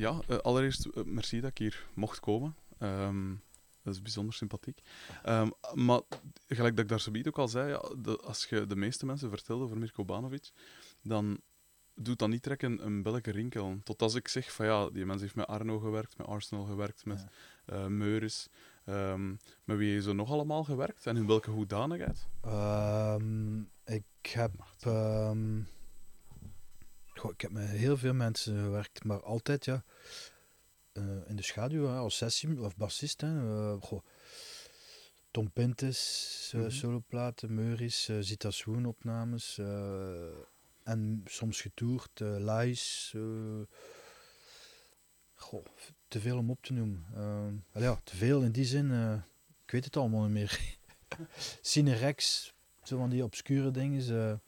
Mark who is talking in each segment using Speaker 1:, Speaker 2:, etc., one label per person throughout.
Speaker 1: ja, eh, allereerst eh, merci dat ik hier mocht komen. Ehm, dat is bijzonder sympathiek. Ehm, maar gelijk dat ik daar zoiets ook al zei, ja, de- als je de meeste mensen vertelt over Mirko Banovic, dan doet dat niet trekken een belletje rinkelen. Tot als ik zeg van ja, die mens heeft met Arno gewerkt, met Arsenal gewerkt, met eh Meuris. Ehm, met wie heeft zo nog allemaal gewerkt en in welke hoedanigheid?
Speaker 2: Ehm, ik heb... goh, ik heb met heel veel mensen gewerkt, maar altijd ja, in de schaduw, hè, als sessie of bassist. Hè, eh, goh. Tom Pintes, eh
Speaker 1: Mhm.
Speaker 2: soloplaten, Meuris, eh Zita Swoon opnames. eh, en soms getoerd, uh, Lies. eh, goh, te veel om op te noemen. Ja, te veel in die zin, eh, ik weet het allemaal niet meer. Cinerex, zo van die obscure dingen. eh,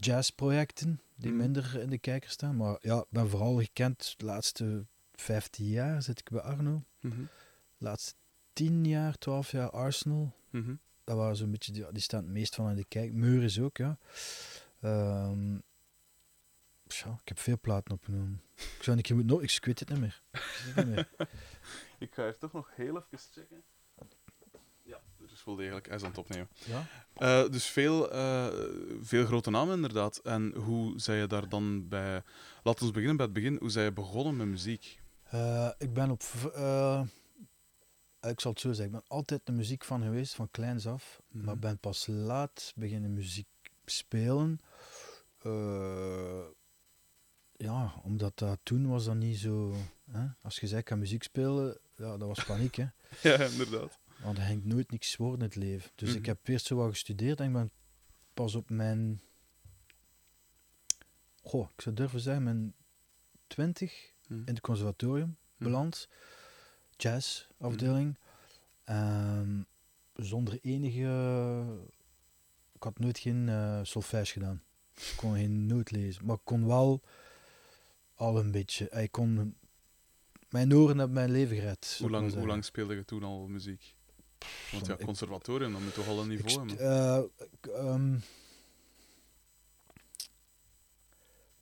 Speaker 2: jazzprojecten die
Speaker 1: Mhm.
Speaker 2: minder in de kijker staan. Maar ja, ik ben vooral gekend de laatste 15 jaar zit ik bij Arno. De laatste 10 jaar, 12 jaar Arsenal.
Speaker 1: mhm.
Speaker 2: Dat waren zo'n beetje, die, die staan het meest van in de kijk. Meuris ook, ja. Ehm, tja, ik heb veel platen opgenomen. Ik zou een keer moeten... no- ik weet het niet meer. Ik weet het niet meer.
Speaker 1: Ik ga hier toch nog heel even checken. Is wel degelijk. Hij is aan het opnemen.
Speaker 2: Ja?
Speaker 1: Eh, dus veel, eh, veel grote namen inderdaad. En hoe zei je daar dan bij... Laten we beginnen bij het begin. Hoe zei je begonnen met muziek?
Speaker 2: Eh, ik ben op... ik zal het zo zeggen. Ik ben altijd de muziek van geweest, van kleins af.
Speaker 1: Mhm.
Speaker 2: Maar ben pas laat beginnen muziek spelen. Ja, omdat dat toen was dat niet zo... Hè? Als je zei, ik kan muziek spelen, ja, dat was paniek, hè.
Speaker 1: Ja, inderdaad.
Speaker 2: Want er ging nooit niks worden in het leven. Dus
Speaker 1: Mhm.
Speaker 2: ik heb eerst zo wat gestudeerd en ik ben pas op mijn... Goh, ik zou durven zeggen, mijn twintig
Speaker 1: Mhm.
Speaker 2: in het conservatorium
Speaker 1: Mhm.
Speaker 2: beland. Jazzafdeling. Ehm, zonder enige... Ik had nooit geen eh solfège gedaan. Ik kon geen noot lezen. Maar ik kon wel al een beetje... Ik kon... Mijn oren hebben mijn leven gered.
Speaker 1: Hoe lang, hoe lang speelde je toen al muziek? Want ja, conservatorium, dan moet toch al een niveau hebben.
Speaker 2: eh, ehm,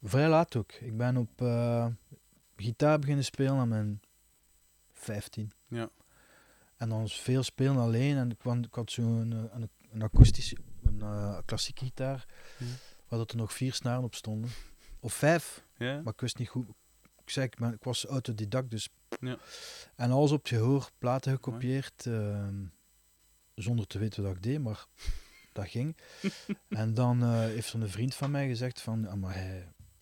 Speaker 2: vrij laat ook. Ik ben op eh, gitaar beginnen spelen aan mijn 15.
Speaker 1: Ja.
Speaker 2: En dan veel spelen alleen. En ik, kwam, ik had zo'n eh, een, een akoestische, een klassieke gitaar, waar dat er nog vier snaren op stonden. Of vijf,
Speaker 1: Ja?
Speaker 2: maar ik wist niet goed. Ik zei, ik, ben, ik was autodidact, dus...
Speaker 1: Ja.
Speaker 2: En alles op het gehoor, platen gekopieerd, ehm, zonder te weten wat ik deed, maar dat ging. en dan eh, heeft een vriend van mij gezegd van, ah, maar hij,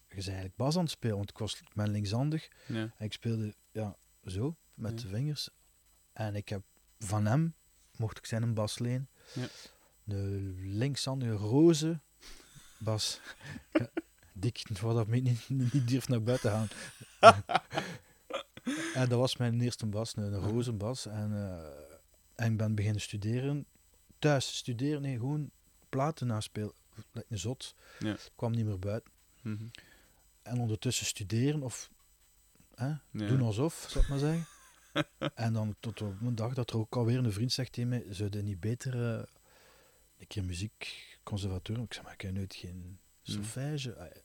Speaker 2: je bent eigenlijk bas aan het spelen, want ik was ik ben linkshandig.
Speaker 1: Ja.
Speaker 2: En ik speelde ja, zo, met
Speaker 1: Ja.
Speaker 2: de vingers. En ik heb van hem, mocht ik zijn een bas leen,
Speaker 1: Ja.
Speaker 2: de linkshandige roze bas. Dik, wat dat me niet, niet durf naar buiten gaan. en dat was mijn eerste bas, een, een roze bas. En, eh, en ik ben beginnen studeren. Thuis studeren, nee, gewoon platen naspelen. Like een zot.
Speaker 1: Ja.
Speaker 2: Ik kwam niet meer buiten.
Speaker 1: Mhm.
Speaker 2: En ondertussen studeren of hè,
Speaker 1: Ja.
Speaker 2: doen alsof, zal ik maar zeggen. en dan tot op een dag dat er ook alweer een vriend zegt tegen mij, zou je niet beter eh, een keer muziek conservatorium? Ik zeg, maar ik heb nooit geen solfège. Eh,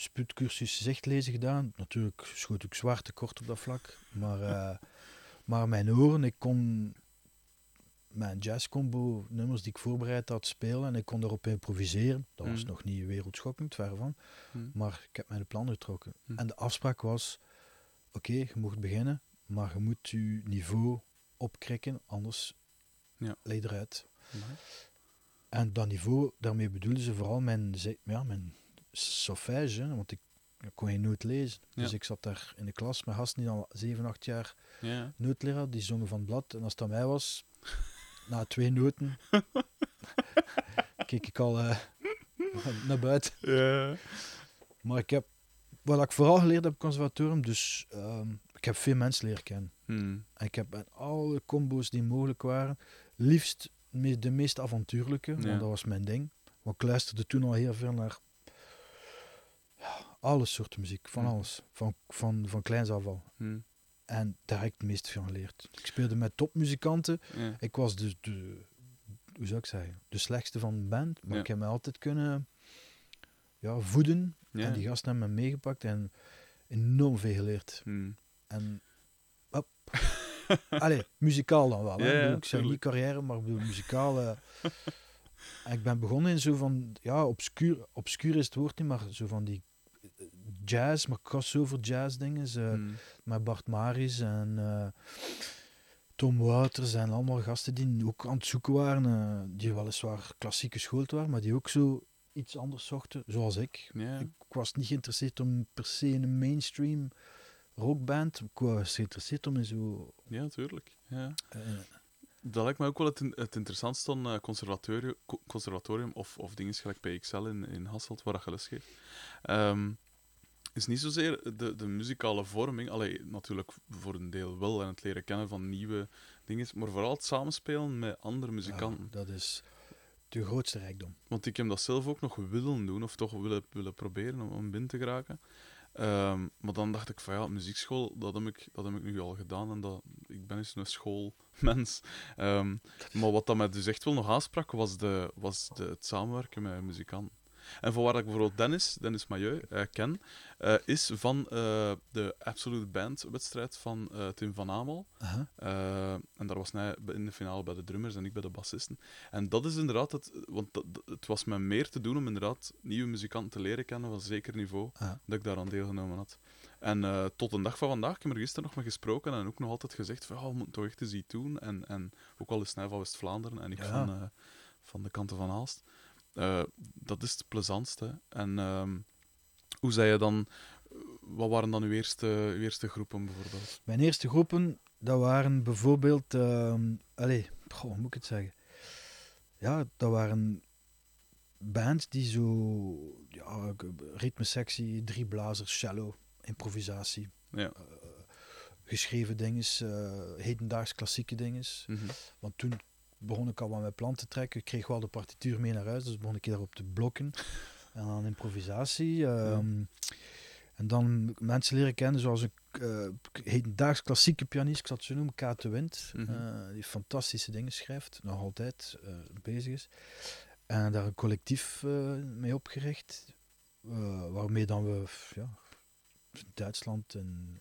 Speaker 2: Spuitcursus zichtlezen gedaan. Natuurlijk schoot ik zwaar tekort op dat vlak. Maar, eh, maar mijn oren, ik kon mijn jazzcombo nummers die ik voorbereid had spelen en ik kon daarop improviseren. Dat was
Speaker 1: Mm.
Speaker 2: nog niet wereldschokkend, ver van.
Speaker 1: Mhm.
Speaker 2: Maar ik heb mijn plan getrokken.
Speaker 1: Hm.
Speaker 2: En de afspraak was: oké, je mocht beginnen, maar je moet je niveau opkrikken, anders
Speaker 1: Ja.
Speaker 2: leed eruit. En dat niveau, daarmee bedoelden ze vooral mijn, ja, mijn hè, want ik, ik kon geen noot lezen. Dus ik zat daar in de klas met gasten die al 7, 8 jaar
Speaker 1: Ja.
Speaker 2: nootleraar, die zongen van het blad. En als het aan mij was, na twee noten, keek ik al eh, naar buiten.
Speaker 1: Ja.
Speaker 2: Maar ik heb, wat ik vooral geleerd heb op het conservatorium, dus ehm, ik heb veel mensen leren kennen. En ik heb met alle combo's die mogelijk waren, liefst de meest avontuurlijke, want dat was mijn ding. Want ik luisterde toen al heel veel naar ja, alle soorten muziek, van
Speaker 1: Mhm.
Speaker 2: alles. Van, van, van kleins af al.
Speaker 1: Mhm.
Speaker 2: En daar heb ik het meest van geleerd. Ik speelde met topmuzikanten.
Speaker 1: Ja.
Speaker 2: Ik was dus de, hoe zou ik zeggen, de slechtste van de band. Maar
Speaker 1: Ja.
Speaker 2: ik heb me altijd kunnen ja, voeden.
Speaker 1: Ja.
Speaker 2: En die gasten hebben me meegepakt. En enorm veel geleerd.
Speaker 1: Hmm.
Speaker 2: En, hop. Allee, muzikaal dan wel. Hè. Ik zeg niet carrière, maar ik bedoel muzikaal. eh. En ik ben begonnen in zo van, ja, obscuur, obscuur is het woord niet, maar zo van die jazz, maar crossover jazz dingen.
Speaker 1: Hmm.
Speaker 2: met Bart Maris en eh, Tom Wouters en allemaal gasten die ook aan het zoeken waren, eh, die weliswaar klassiek geschoold waren, maar die ook zo iets anders zochten, zoals ik. Ik, ik was niet geïnteresseerd om per se een mainstream rockband. Ik was geïnteresseerd om in zo...
Speaker 1: ja, tuurlijk. Ja.
Speaker 2: eh,
Speaker 1: Dat lijkt mij ook wel het, het interessantste aan conservatorium, co- conservatorium of, of dingen gelijk PXL in, in Hasselt, waar dat je les geeft. Ehm, is niet zozeer de, de muzikale vorming, allee, natuurlijk voor een deel wel, en het leren kennen van nieuwe dingen, maar vooral het samenspelen met andere muzikanten.
Speaker 2: ja, dat is de grootste rijkdom.
Speaker 1: Want ik heb dat zelf ook nog willen doen, of toch willen, willen proberen om, om binnen te geraken. Ehm, maar dan dacht ik van ja, muziekschool, dat heb ik, dat heb ik nu al gedaan en dat, ik ben eens een schoolmens. Ehm, maar wat dat mij dus echt wel nog aansprak, was, de, was de, het samenwerken met muzikanten. En van waar ik bijvoorbeeld Dennis, Dennis Mailleu, eh, ken, eh, is van eh, de Absolute Band wedstrijd van Tim van Amel. En daar was hij in de finale bij de drummers en ik bij de bassisten. En dat is inderdaad het, want dat, het was mij meer te doen om inderdaad nieuwe muzikanten te leren kennen van zeker niveau dat ik daaraan deelgenomen had. En tot de dag van vandaag, ik heb er gisteren nog mee gesproken en ook nog altijd gezegd van ja, we moeten toch echt eens iets doen. En, en ook al is hij van West-Vlaanderen en ik
Speaker 2: Ja.
Speaker 1: van, van de kanten van Aalst. Eh, dat is het plezantste. En ehm, hoe zei je dan, wat waren dan uw eerste, uw eerste groepen bijvoorbeeld?
Speaker 2: Mijn eerste groepen, dat waren bijvoorbeeld... ehm allee, goh, hoe moet ik het zeggen? Ja, dat waren bands die zo... Ja, ritmesectie, drie blazers, cello, improvisatie.
Speaker 1: Ja.
Speaker 2: eh, geschreven dingen, eh, hedendaags klassieke dingen.
Speaker 1: Mhm.
Speaker 2: Want toen begon ik al wat met plan te trekken. Ik kreeg wel de partituur mee naar huis, dus begon ik daarop te blokken. En dan improvisatie. ehm, En dan mensen leren kennen zoals een hedendaags klassieke pianist, ik zal het zo noemen, Kate Wind.
Speaker 1: Mhm.
Speaker 2: eh, die fantastische dingen schrijft, nog altijd eh, bezig is. En daar een collectief mee opgericht, waarmee dan we ja, Duitsland en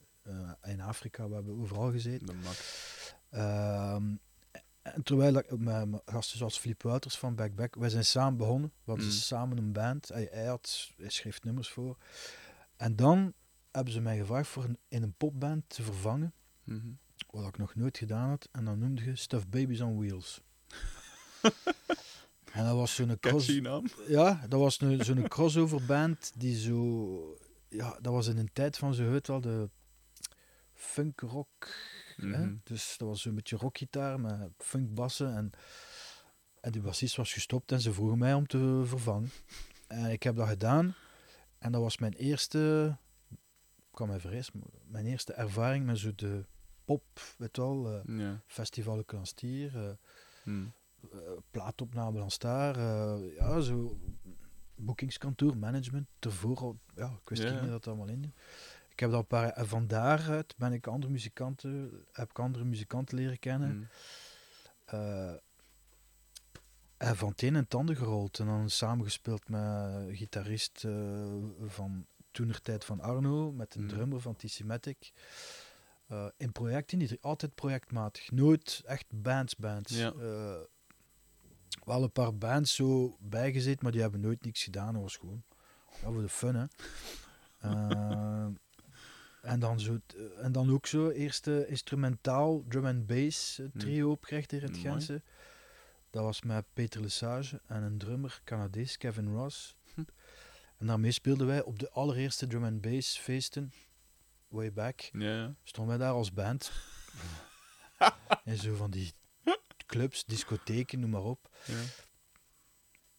Speaker 2: in Afrika, we hebben overal gezeten. En terwijl ik met gasten zoals Filip Wouters van Back Back, wij zijn samen begonnen. We hadden
Speaker 1: Mm.
Speaker 2: samen een band. Hij, hij, had, hij schreef nummers voor. En dan hebben ze mij gevraagd voor een, in een popband te vervangen,
Speaker 1: Mhm.
Speaker 2: wat ik nog nooit gedaan had. En dan noemde je Stuff Babies on Wheels. en dat was zo'n cross... Ja, dat was zo'n crossover band die zo... Ja, dat was in een tijd van, zo heet wel, de funk rock. Hè?
Speaker 1: Mhm.
Speaker 2: Dus dat was zo'n beetje rockgitaar met funkbassen. En, en die bassist was gestopt en ze vroegen mij om te vervangen. En ik heb dat gedaan. En dat was mijn eerste... Ik kan vrees, maar mijn eerste ervaring met zo de pop, weet wel, eh,
Speaker 1: Ja.
Speaker 2: Festival Canstier, eh
Speaker 1: Mhm.
Speaker 2: eh, plaatopname eh, ja, zo boekingskantoor, management, ervoor al, ja, ik wist
Speaker 1: Ja,
Speaker 2: niet meer dat allemaal in. Ik heb dat een paar, en van daaruit ben ik andere muzikanten, heb ik andere muzikanten leren kennen. Eh, en van het een en het ander gerold. En dan samengespeeld met een gitarist eh, van toenertijd van Arno, met een
Speaker 1: Mhm.
Speaker 2: drummer van TC Matic. Eh, in projecten, niet altijd projectmatig. Nooit echt bands, bands.
Speaker 1: Ja.
Speaker 2: Eh, wel een paar bands zo bijgezet, maar die hebben nooit niks gedaan. Was gewoon ja, voor de fun, hè. Eh, en, dan zo, eh, en dan ook zo, eerste instrumentaal drum and bass eh, trio opgericht in het. Gentse. Dat was met Peter Lesage en een drummer, Canadees, Kevin Ross.
Speaker 1: Hm.
Speaker 2: En daarmee speelden wij op de allereerste drum and bass feesten, way back,
Speaker 1: Ja,
Speaker 2: stonden wij daar als band. en zo van die clubs, discotheken, noem maar op.
Speaker 1: ja.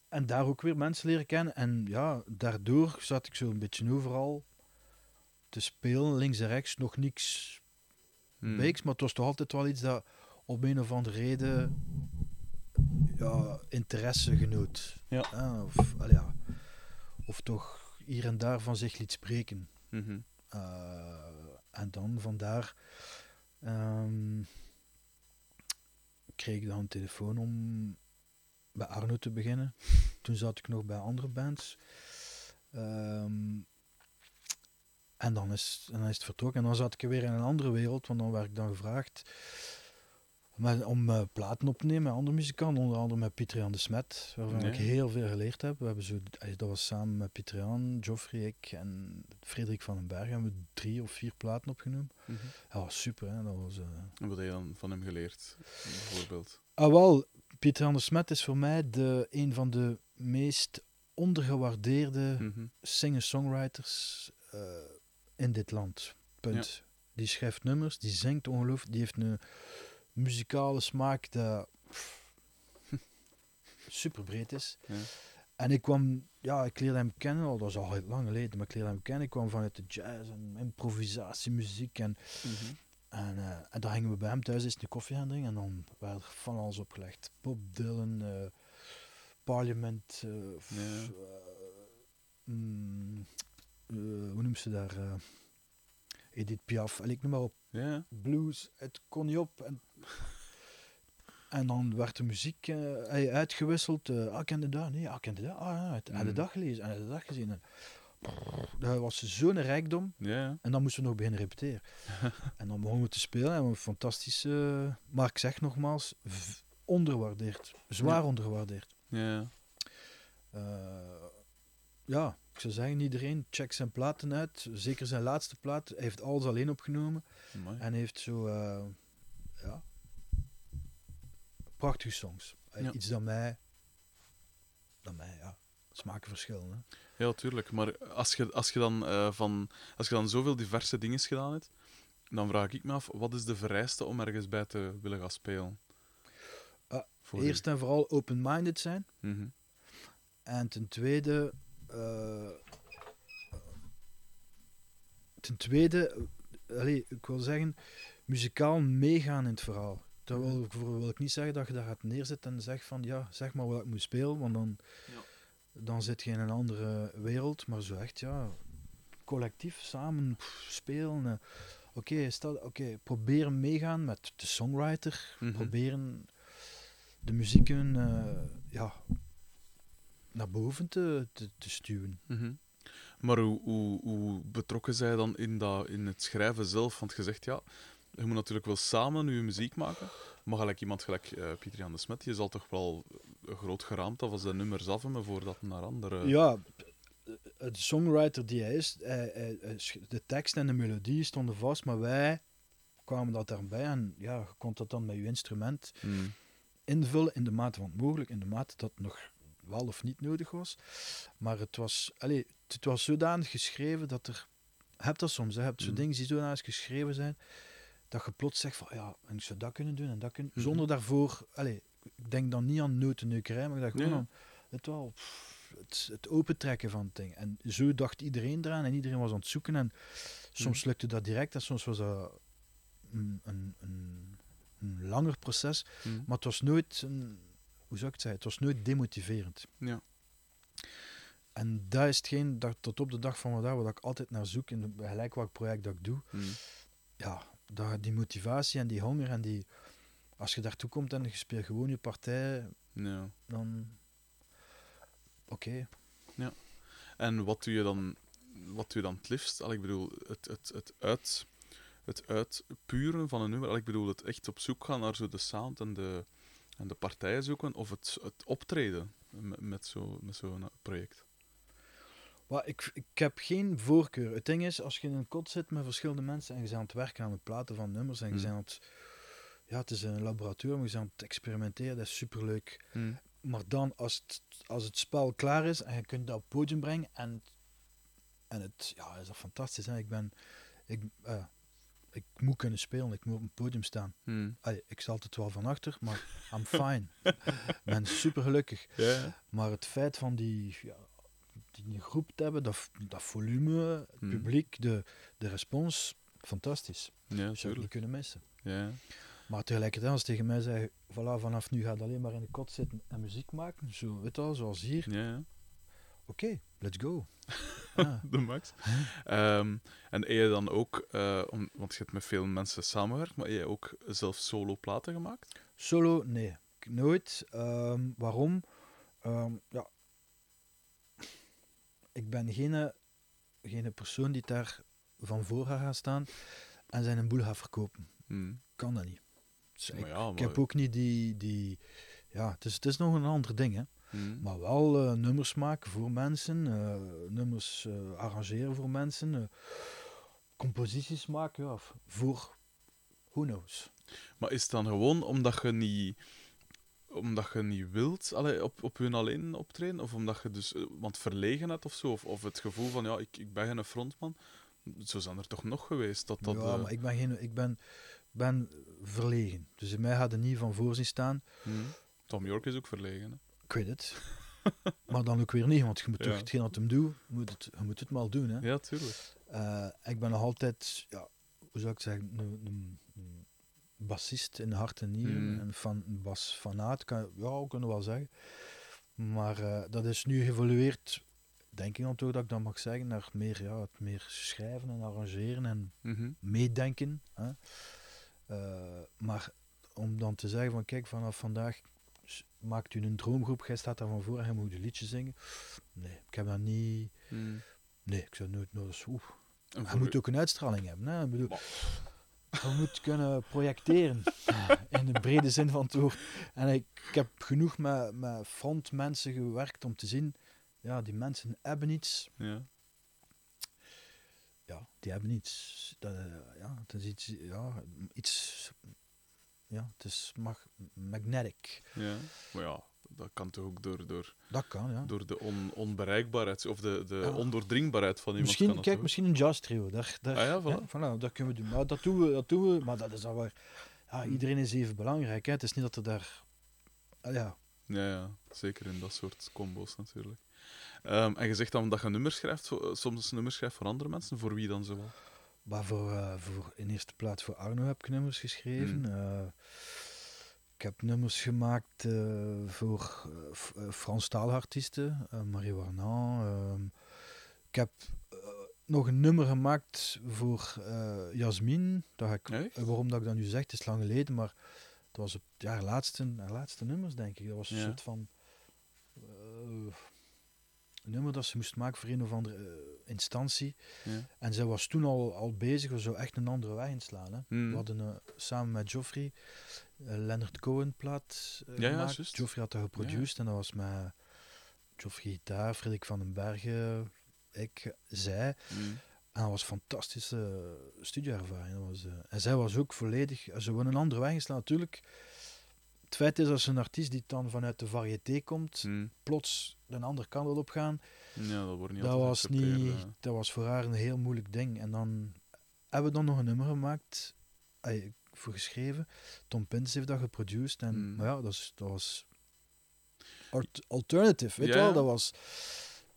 Speaker 2: En daar ook weer mensen leren kennen. En ja, daardoor zat ik zo een beetje overal te spelen, links en rechts. Nog niks weeks, maar het was toch altijd wel iets dat op een of andere reden ja, interesse genoot.
Speaker 1: Ja.
Speaker 2: Of, ja. of toch hier en daar van zich liet spreken.
Speaker 1: Mhm.
Speaker 2: Eh, en dan vandaar ehm, kreeg ik dan een telefoon om bij Arno te beginnen. Toen zat ik nog bij andere bands. Ehm, En dan is, en dan is het vertrokken. En dan zat ik weer in een andere wereld, want dan werd ik dan gevraagd met, om eh, platen op te nemen met andere muzikanten. Onder andere met Pieter Jan de Smet, waarvan ik heel veel geleerd heb. We hebben zo, eh, dat was samen met Pieter Jan, Geoffrey, ik en Frederik van den Berg. Hebben we drie of vier platen opgenomen.
Speaker 1: Mhm.
Speaker 2: Dat was super, hè. Dat was... eh,
Speaker 1: En wat heb je dan van hem geleerd, bijvoorbeeld?
Speaker 2: Ah, wel, Pieter Jan de Smet is voor mij de, een van de meest ondergewaardeerde
Speaker 1: Mhm.
Speaker 2: singer-songwriters eh, in dit land. Punt. Die schrijft nummers, die zingt ongelooflijk, die heeft een muzikale smaak dat super breed is.
Speaker 1: Ja.
Speaker 2: En ik kwam, ja, ik leerde hem kennen, al dat is al heel lang geleden, maar ik leerde hem kennen. Ik kwam vanuit de jazz en improvisatiemuziek en
Speaker 1: Mhm.
Speaker 2: en, eh, en dan gingen we bij hem thuis eens een koffie gaan drinken en dan werd er van alles opgelegd. Bob Dylan, eh, Parliament, eh,
Speaker 1: Ja.
Speaker 2: mm, hoe noemt ze daar? eh, Edith Piaf, en ik noem maar op.
Speaker 1: Ja,
Speaker 2: Blues, het kon niet op. En, en dan werd de muziek eh, eh, uitgewisseld. eh ah, kende dat? Nee, ah, kende dat? Ah, ja, het, de
Speaker 1: Mhm.
Speaker 2: dag gelezen, had de dag gezien. En, dat was zo'n rijkdom. En dan moesten we nog beginnen repeteren. en dan begonnen we te spelen en we een fantastische, maar ik zeg nogmaals, onderwaardeerd. Zwaar
Speaker 1: Ja.
Speaker 2: ondergewaardeerd.
Speaker 1: ja.
Speaker 2: Eh, zou zeggen, iedereen check zijn platen uit. Zeker zijn laatste plaat. Hij heeft alles alleen opgenomen.
Speaker 1: Amai.
Speaker 2: En heeft zo, eh, ja, prachtige songs. Eh,
Speaker 1: Ja.
Speaker 2: Iets dat mij, dat mij, ja, smaken verschillen. Hè.
Speaker 1: Ja, tuurlijk. Maar als je, als je, dan, eh, van, als je dan zoveel diverse dingen gedaan hebt, dan vraag ik me af, wat is de vereiste om ergens bij te willen gaan spelen? Voor
Speaker 2: Eerst en vooral open-minded zijn.
Speaker 1: Mhm.
Speaker 2: En ten tweede, eh, ten tweede, eh, allee, ik wil zeggen, muzikaal meegaan in het verhaal. Dat wil, voor wil ik niet zeggen dat je daar gaat neerzetten en zegt van ja, zeg maar wat ik moet spelen, want dan,
Speaker 1: Ja.
Speaker 2: dan zit je in een andere wereld. Maar zo echt, ja, collectief samen pff, spelen. eh. Oké, stel- oké, proberen meegaan met de songwriter,
Speaker 1: Mhm.
Speaker 2: proberen de muzieken eh, ja, naar boven te, te, te stuwen.
Speaker 1: Mhm. Maar hoe, hoe, hoe betrokken zij dan in, dat, in het schrijven zelf? Want je zegt ja, je moet natuurlijk wel samen je muziek maken. Maar gelijk iemand gelijk eh, Pieter Jan de Smet, je zal toch wel een groot geraamd af als de nummers af hebben voordat naar andere.
Speaker 2: Ja, de songwriter die hij is, hij- hij- de tekst en de melodie stonden vast, maar wij kwamen dat daarbij en ja, je kon dat dan met je instrument
Speaker 1: Mm.
Speaker 2: invullen in de mate van mogelijk, in de mate dat nog wel of niet nodig was. Maar het was, allez, het was zodanig geschreven dat er, hebt dat soms, hè, je hebt zo dingen die zodanig geschreven zijn, dat je plots zegt van ja, en ik zou dat kunnen doen en dat kunnen,
Speaker 1: Mhm.
Speaker 2: zonder daarvoor, allez, ik denk dan niet aan notenneukerij, maar ik dacht gewoon aan het wel, pff, het, het opentrekken van het ding. En zo dacht iedereen eraan en iedereen was aan het zoeken en soms
Speaker 1: Mhm.
Speaker 2: lukte dat direct en soms was dat een, een, een, een langer proces.
Speaker 1: Mm.
Speaker 2: Maar het was nooit, een, hoe zou ik het zeggen, het was nooit demotiverend.
Speaker 1: Ja.
Speaker 2: En dat is hetgeen dat tot op de dag van vandaag, wat ik altijd naar zoek, in gelijk welk project dat ik doe.
Speaker 1: Mm.
Speaker 2: Ja, dat, die motivatie en die honger en die... Als je daartoe komt en je speelt gewoon je partij,
Speaker 1: Ja.
Speaker 2: dan... Oké.
Speaker 1: En wat doe je dan, wat doe je dan het liefst? Al, ik bedoel, het, het, het, uit, het uitpuren van een nummer. Al, ik bedoel, het echt op zoek gaan naar zo de sound en de, en de partijen zoeken. Of het, het optreden met, met zo'n met zo'n project.
Speaker 2: Ik, ik heb geen voorkeur. Het ding is, als je in een kot zit met verschillende mensen en je bent aan het werken aan het platen van nummers en je
Speaker 1: Hmm.
Speaker 2: bent aan het... Ja, het is een laboratorium, je bent aan het experimenteren, dat is superleuk.
Speaker 1: Mm.
Speaker 2: Maar dan, als het, als het spel klaar is en je kunt dat op het podium brengen en, en het, ja, is dat fantastisch. Hè? Ik ben, ik, eh, ik moet kunnen spelen, ik moet op een podium staan.
Speaker 1: Mm.
Speaker 2: Allee, ik sta altijd wel van achter, maar I'm fine. Ik ben super gelukkig. Maar het feit van die, ja, die groep te hebben, dat, dat volume, het
Speaker 1: Hmm.
Speaker 2: publiek, de, de respons, fantastisch.
Speaker 1: Ja,
Speaker 2: zou ik niet
Speaker 1: tuurlijk.
Speaker 2: kunnen missen.
Speaker 1: Ja.
Speaker 2: Maar tegelijkertijd, als tegen mij zeggen, voilà, vanaf nu gaat het alleen maar in de kot zitten en muziek maken, zo, weet je wel, zoals hier,
Speaker 1: Ja,
Speaker 2: oké, let's go. Ah.
Speaker 1: de max. Ehm, en heb je dan ook, eh, om, want je hebt met veel mensen samengewerkt, maar heb je ook zelf solo platen gemaakt?
Speaker 2: Solo, nee, nooit. Ehm, waarom? Ehm, ja. Ik ben geen, geen persoon die daar van voor haar gaan staan en zijn een boel gaan verkopen.
Speaker 1: Mm.
Speaker 2: Kan dat niet. Dus
Speaker 1: Maar
Speaker 2: ik,
Speaker 1: ja,
Speaker 2: ik
Speaker 1: maar-
Speaker 2: heb ook niet die... die ja, het is, het is nog een ander ding, hè.
Speaker 1: Mm.
Speaker 2: Maar wel eh, nummers maken voor mensen, eh, nummers eh, arrangeren voor mensen, composities maken, ja, voor who knows.
Speaker 1: Maar is het dan gewoon omdat je niet, omdat je niet wilt allee, op, op hun alleen optreden? Of omdat je dus want verlegenheid of zo? Of, of het gevoel van ja, ik, ik ben geen frontman? Zo zijn er toch nog geweest dat dat.
Speaker 2: ja, maar ik ben, geen, ik ben, ben verlegen. Dus in mij gaat er niet van voor zien staan.
Speaker 1: mm. Tom York is ook verlegen. Hè?
Speaker 2: Ik weet het. maar dan ook weer niet, want je moet toch hetgeen wat hem doet, je moet het, je moet het maar doen. Hè.
Speaker 1: Ja, tuurlijk.
Speaker 2: Eh, ik ben nog altijd, ja, hoe zou ik zeggen, een, bassist in hart en nieren.
Speaker 1: Mm.
Speaker 2: Een, fan, een basfanaat, kan, ja, we kunnen wel zeggen. Maar eh, dat is nu geëvolueerd, denk ik dan toch dat ik dat mag zeggen, naar meer, ja, het meer schrijven en arrangeren en
Speaker 1: Mhm.
Speaker 2: meedenken. Hè. Eh, maar om dan te zeggen van kijk, vanaf vandaag maakt u een droomgroep, jij staat daar van voor en moet een liedje zingen. Nee, ik heb dat niet...
Speaker 1: Mm.
Speaker 2: Nee, ik zou nooit... eens- oeh.
Speaker 1: Voor
Speaker 2: moet
Speaker 1: u-
Speaker 2: ook een uitstraling hebben. Hè? Ik bedoel, je moet kunnen projecteren. in de brede zin van het woord. En ik, ik heb genoeg met, met frontmensen gewerkt om te zien... Ja, die mensen hebben iets.
Speaker 1: Ja.
Speaker 2: Ja, die hebben iets. Dat, eh, ja, het is iets... Ja, iets... Ja, het is mag, magnetic.
Speaker 1: ja. Maar ja, dat kan toch ook door, door,
Speaker 2: Dat kan, ja.
Speaker 1: door de on, onbereikbaarheid of de, de
Speaker 2: Ja.
Speaker 1: ondoordringbaarheid van iemand.
Speaker 2: Misschien, kijk, misschien een jazz trio. Daar, daar,
Speaker 1: Ah ja, voilà.
Speaker 2: hè, voilà, dat kunnen we doen. Maar dat doen we, dat doen we. Maar dat is alweer... Ja,
Speaker 1: Hm.
Speaker 2: iedereen is even belangrijk. Hè. Het is niet dat er daar... Ah, ja,
Speaker 1: Ja, ja, zeker in dat soort combo's natuurlijk. Ehm, en je zegt dan dat je nummers schrijft, soms nummers schrijft voor andere mensen. Voor wie dan zoal?
Speaker 2: Maar voor, eh, voor in eerste plaats voor Arno heb ik nummers geschreven.
Speaker 1: Mhm.
Speaker 2: Eh, ik heb nummers gemaakt eh, voor F- Franstaalartiesten, eh Marie Warnant. ehm. ik heb nog een nummer gemaakt voor Jasmin. Dat ik, waarom dat ik dat nu zeg, het is lang geleden, maar het was op ja, haar, laatste, haar laatste nummers, denk ik. Dat was een
Speaker 1: Ja.
Speaker 2: soort van... nummer dat ze moest maken voor een of andere eh, instantie.
Speaker 1: Ja.
Speaker 2: En zij was toen al, al bezig, we zou echt een andere weg inslaan. Hè.
Speaker 1: Hmm.
Speaker 2: We hadden eh, samen met Joffrey eh, Leonard Cohen plaat
Speaker 1: Ja, ja,
Speaker 2: gemaakt.
Speaker 1: juist.
Speaker 2: Joffrey had dat geproduceerd en dat was met Joffrey gitaar, Frederik van den Bergen, ik, zij.
Speaker 1: Mm.
Speaker 2: En dat was een fantastische studioervaring. Dat was, en zij was ook volledig, ze willen een andere weg inslaan natuurlijk. Het feit is als een artiest die dan vanuit de variété komt,
Speaker 1: Mm.
Speaker 2: plots de andere kant wil opgaan,
Speaker 1: Ja, dat wordt niet
Speaker 2: dat was, niet, dat was voor haar een heel moeilijk ding. En dan hebben we dan nog een nummer gemaakt, voor geschreven. Tom Pins heeft dat geproduceerd. En,
Speaker 1: Mm.
Speaker 2: Maar ja, dat, is, dat was alt- alternative, weet je
Speaker 1: Ja.
Speaker 2: wel. Dat, was,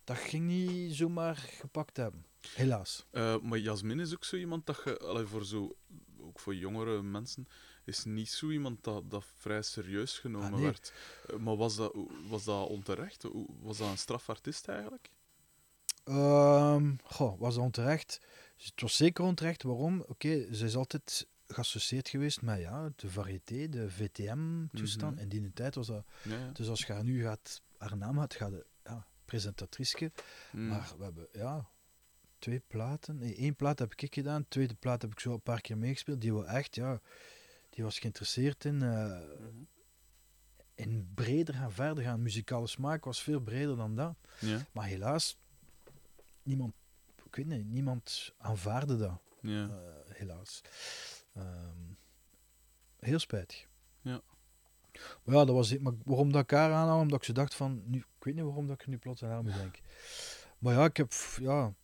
Speaker 2: dat ging niet zomaar gepakt hebben. Helaas.
Speaker 1: Eh, maar Jasmin is ook zo iemand dat je, allee, voor zo, ook voor jongere mensen, is niet zo iemand dat, dat vrij serieus genomen
Speaker 2: Ah, nee.
Speaker 1: werd. Eh, maar was dat, was dat onterecht? Was dat een strafartiest eigenlijk?
Speaker 2: Ehm, goh, was dat onterecht? Het was zeker onterecht. Waarom? Oké, ze is altijd geassocieerd geweest met ja, de variété, de VTM-toestand.
Speaker 1: Mhm.
Speaker 2: In die tijd was dat
Speaker 1: Ja, ja.
Speaker 2: Dus als je haar nu gaat, haar naam had, gaat de ja, presentatrice.
Speaker 1: Mm.
Speaker 2: Maar we hebben ja, twee platen. Nee, één plaat heb ik gedaan, de tweede plaat heb ik zo een paar keer meegespeeld. Die was echt, ja, die was geïnteresseerd in, eh,
Speaker 1: Mhm.
Speaker 2: in breder gaan, verder gaan. Muzikale smaak was veel breder dan dat.
Speaker 1: Ja,
Speaker 2: Maar helaas, niemand, ik weet niet, niemand aanvaarde dat.
Speaker 1: ja.
Speaker 2: Eh, helaas. Ehm, heel spijtig.
Speaker 1: Ja.
Speaker 2: Maar ja, dat was het. Maar waarom dat ik haar omdat ik ze dacht van... Nu, ik weet niet waarom dat ik er nu plots aan haar moet denken. Maar ja, ik heb... Ja,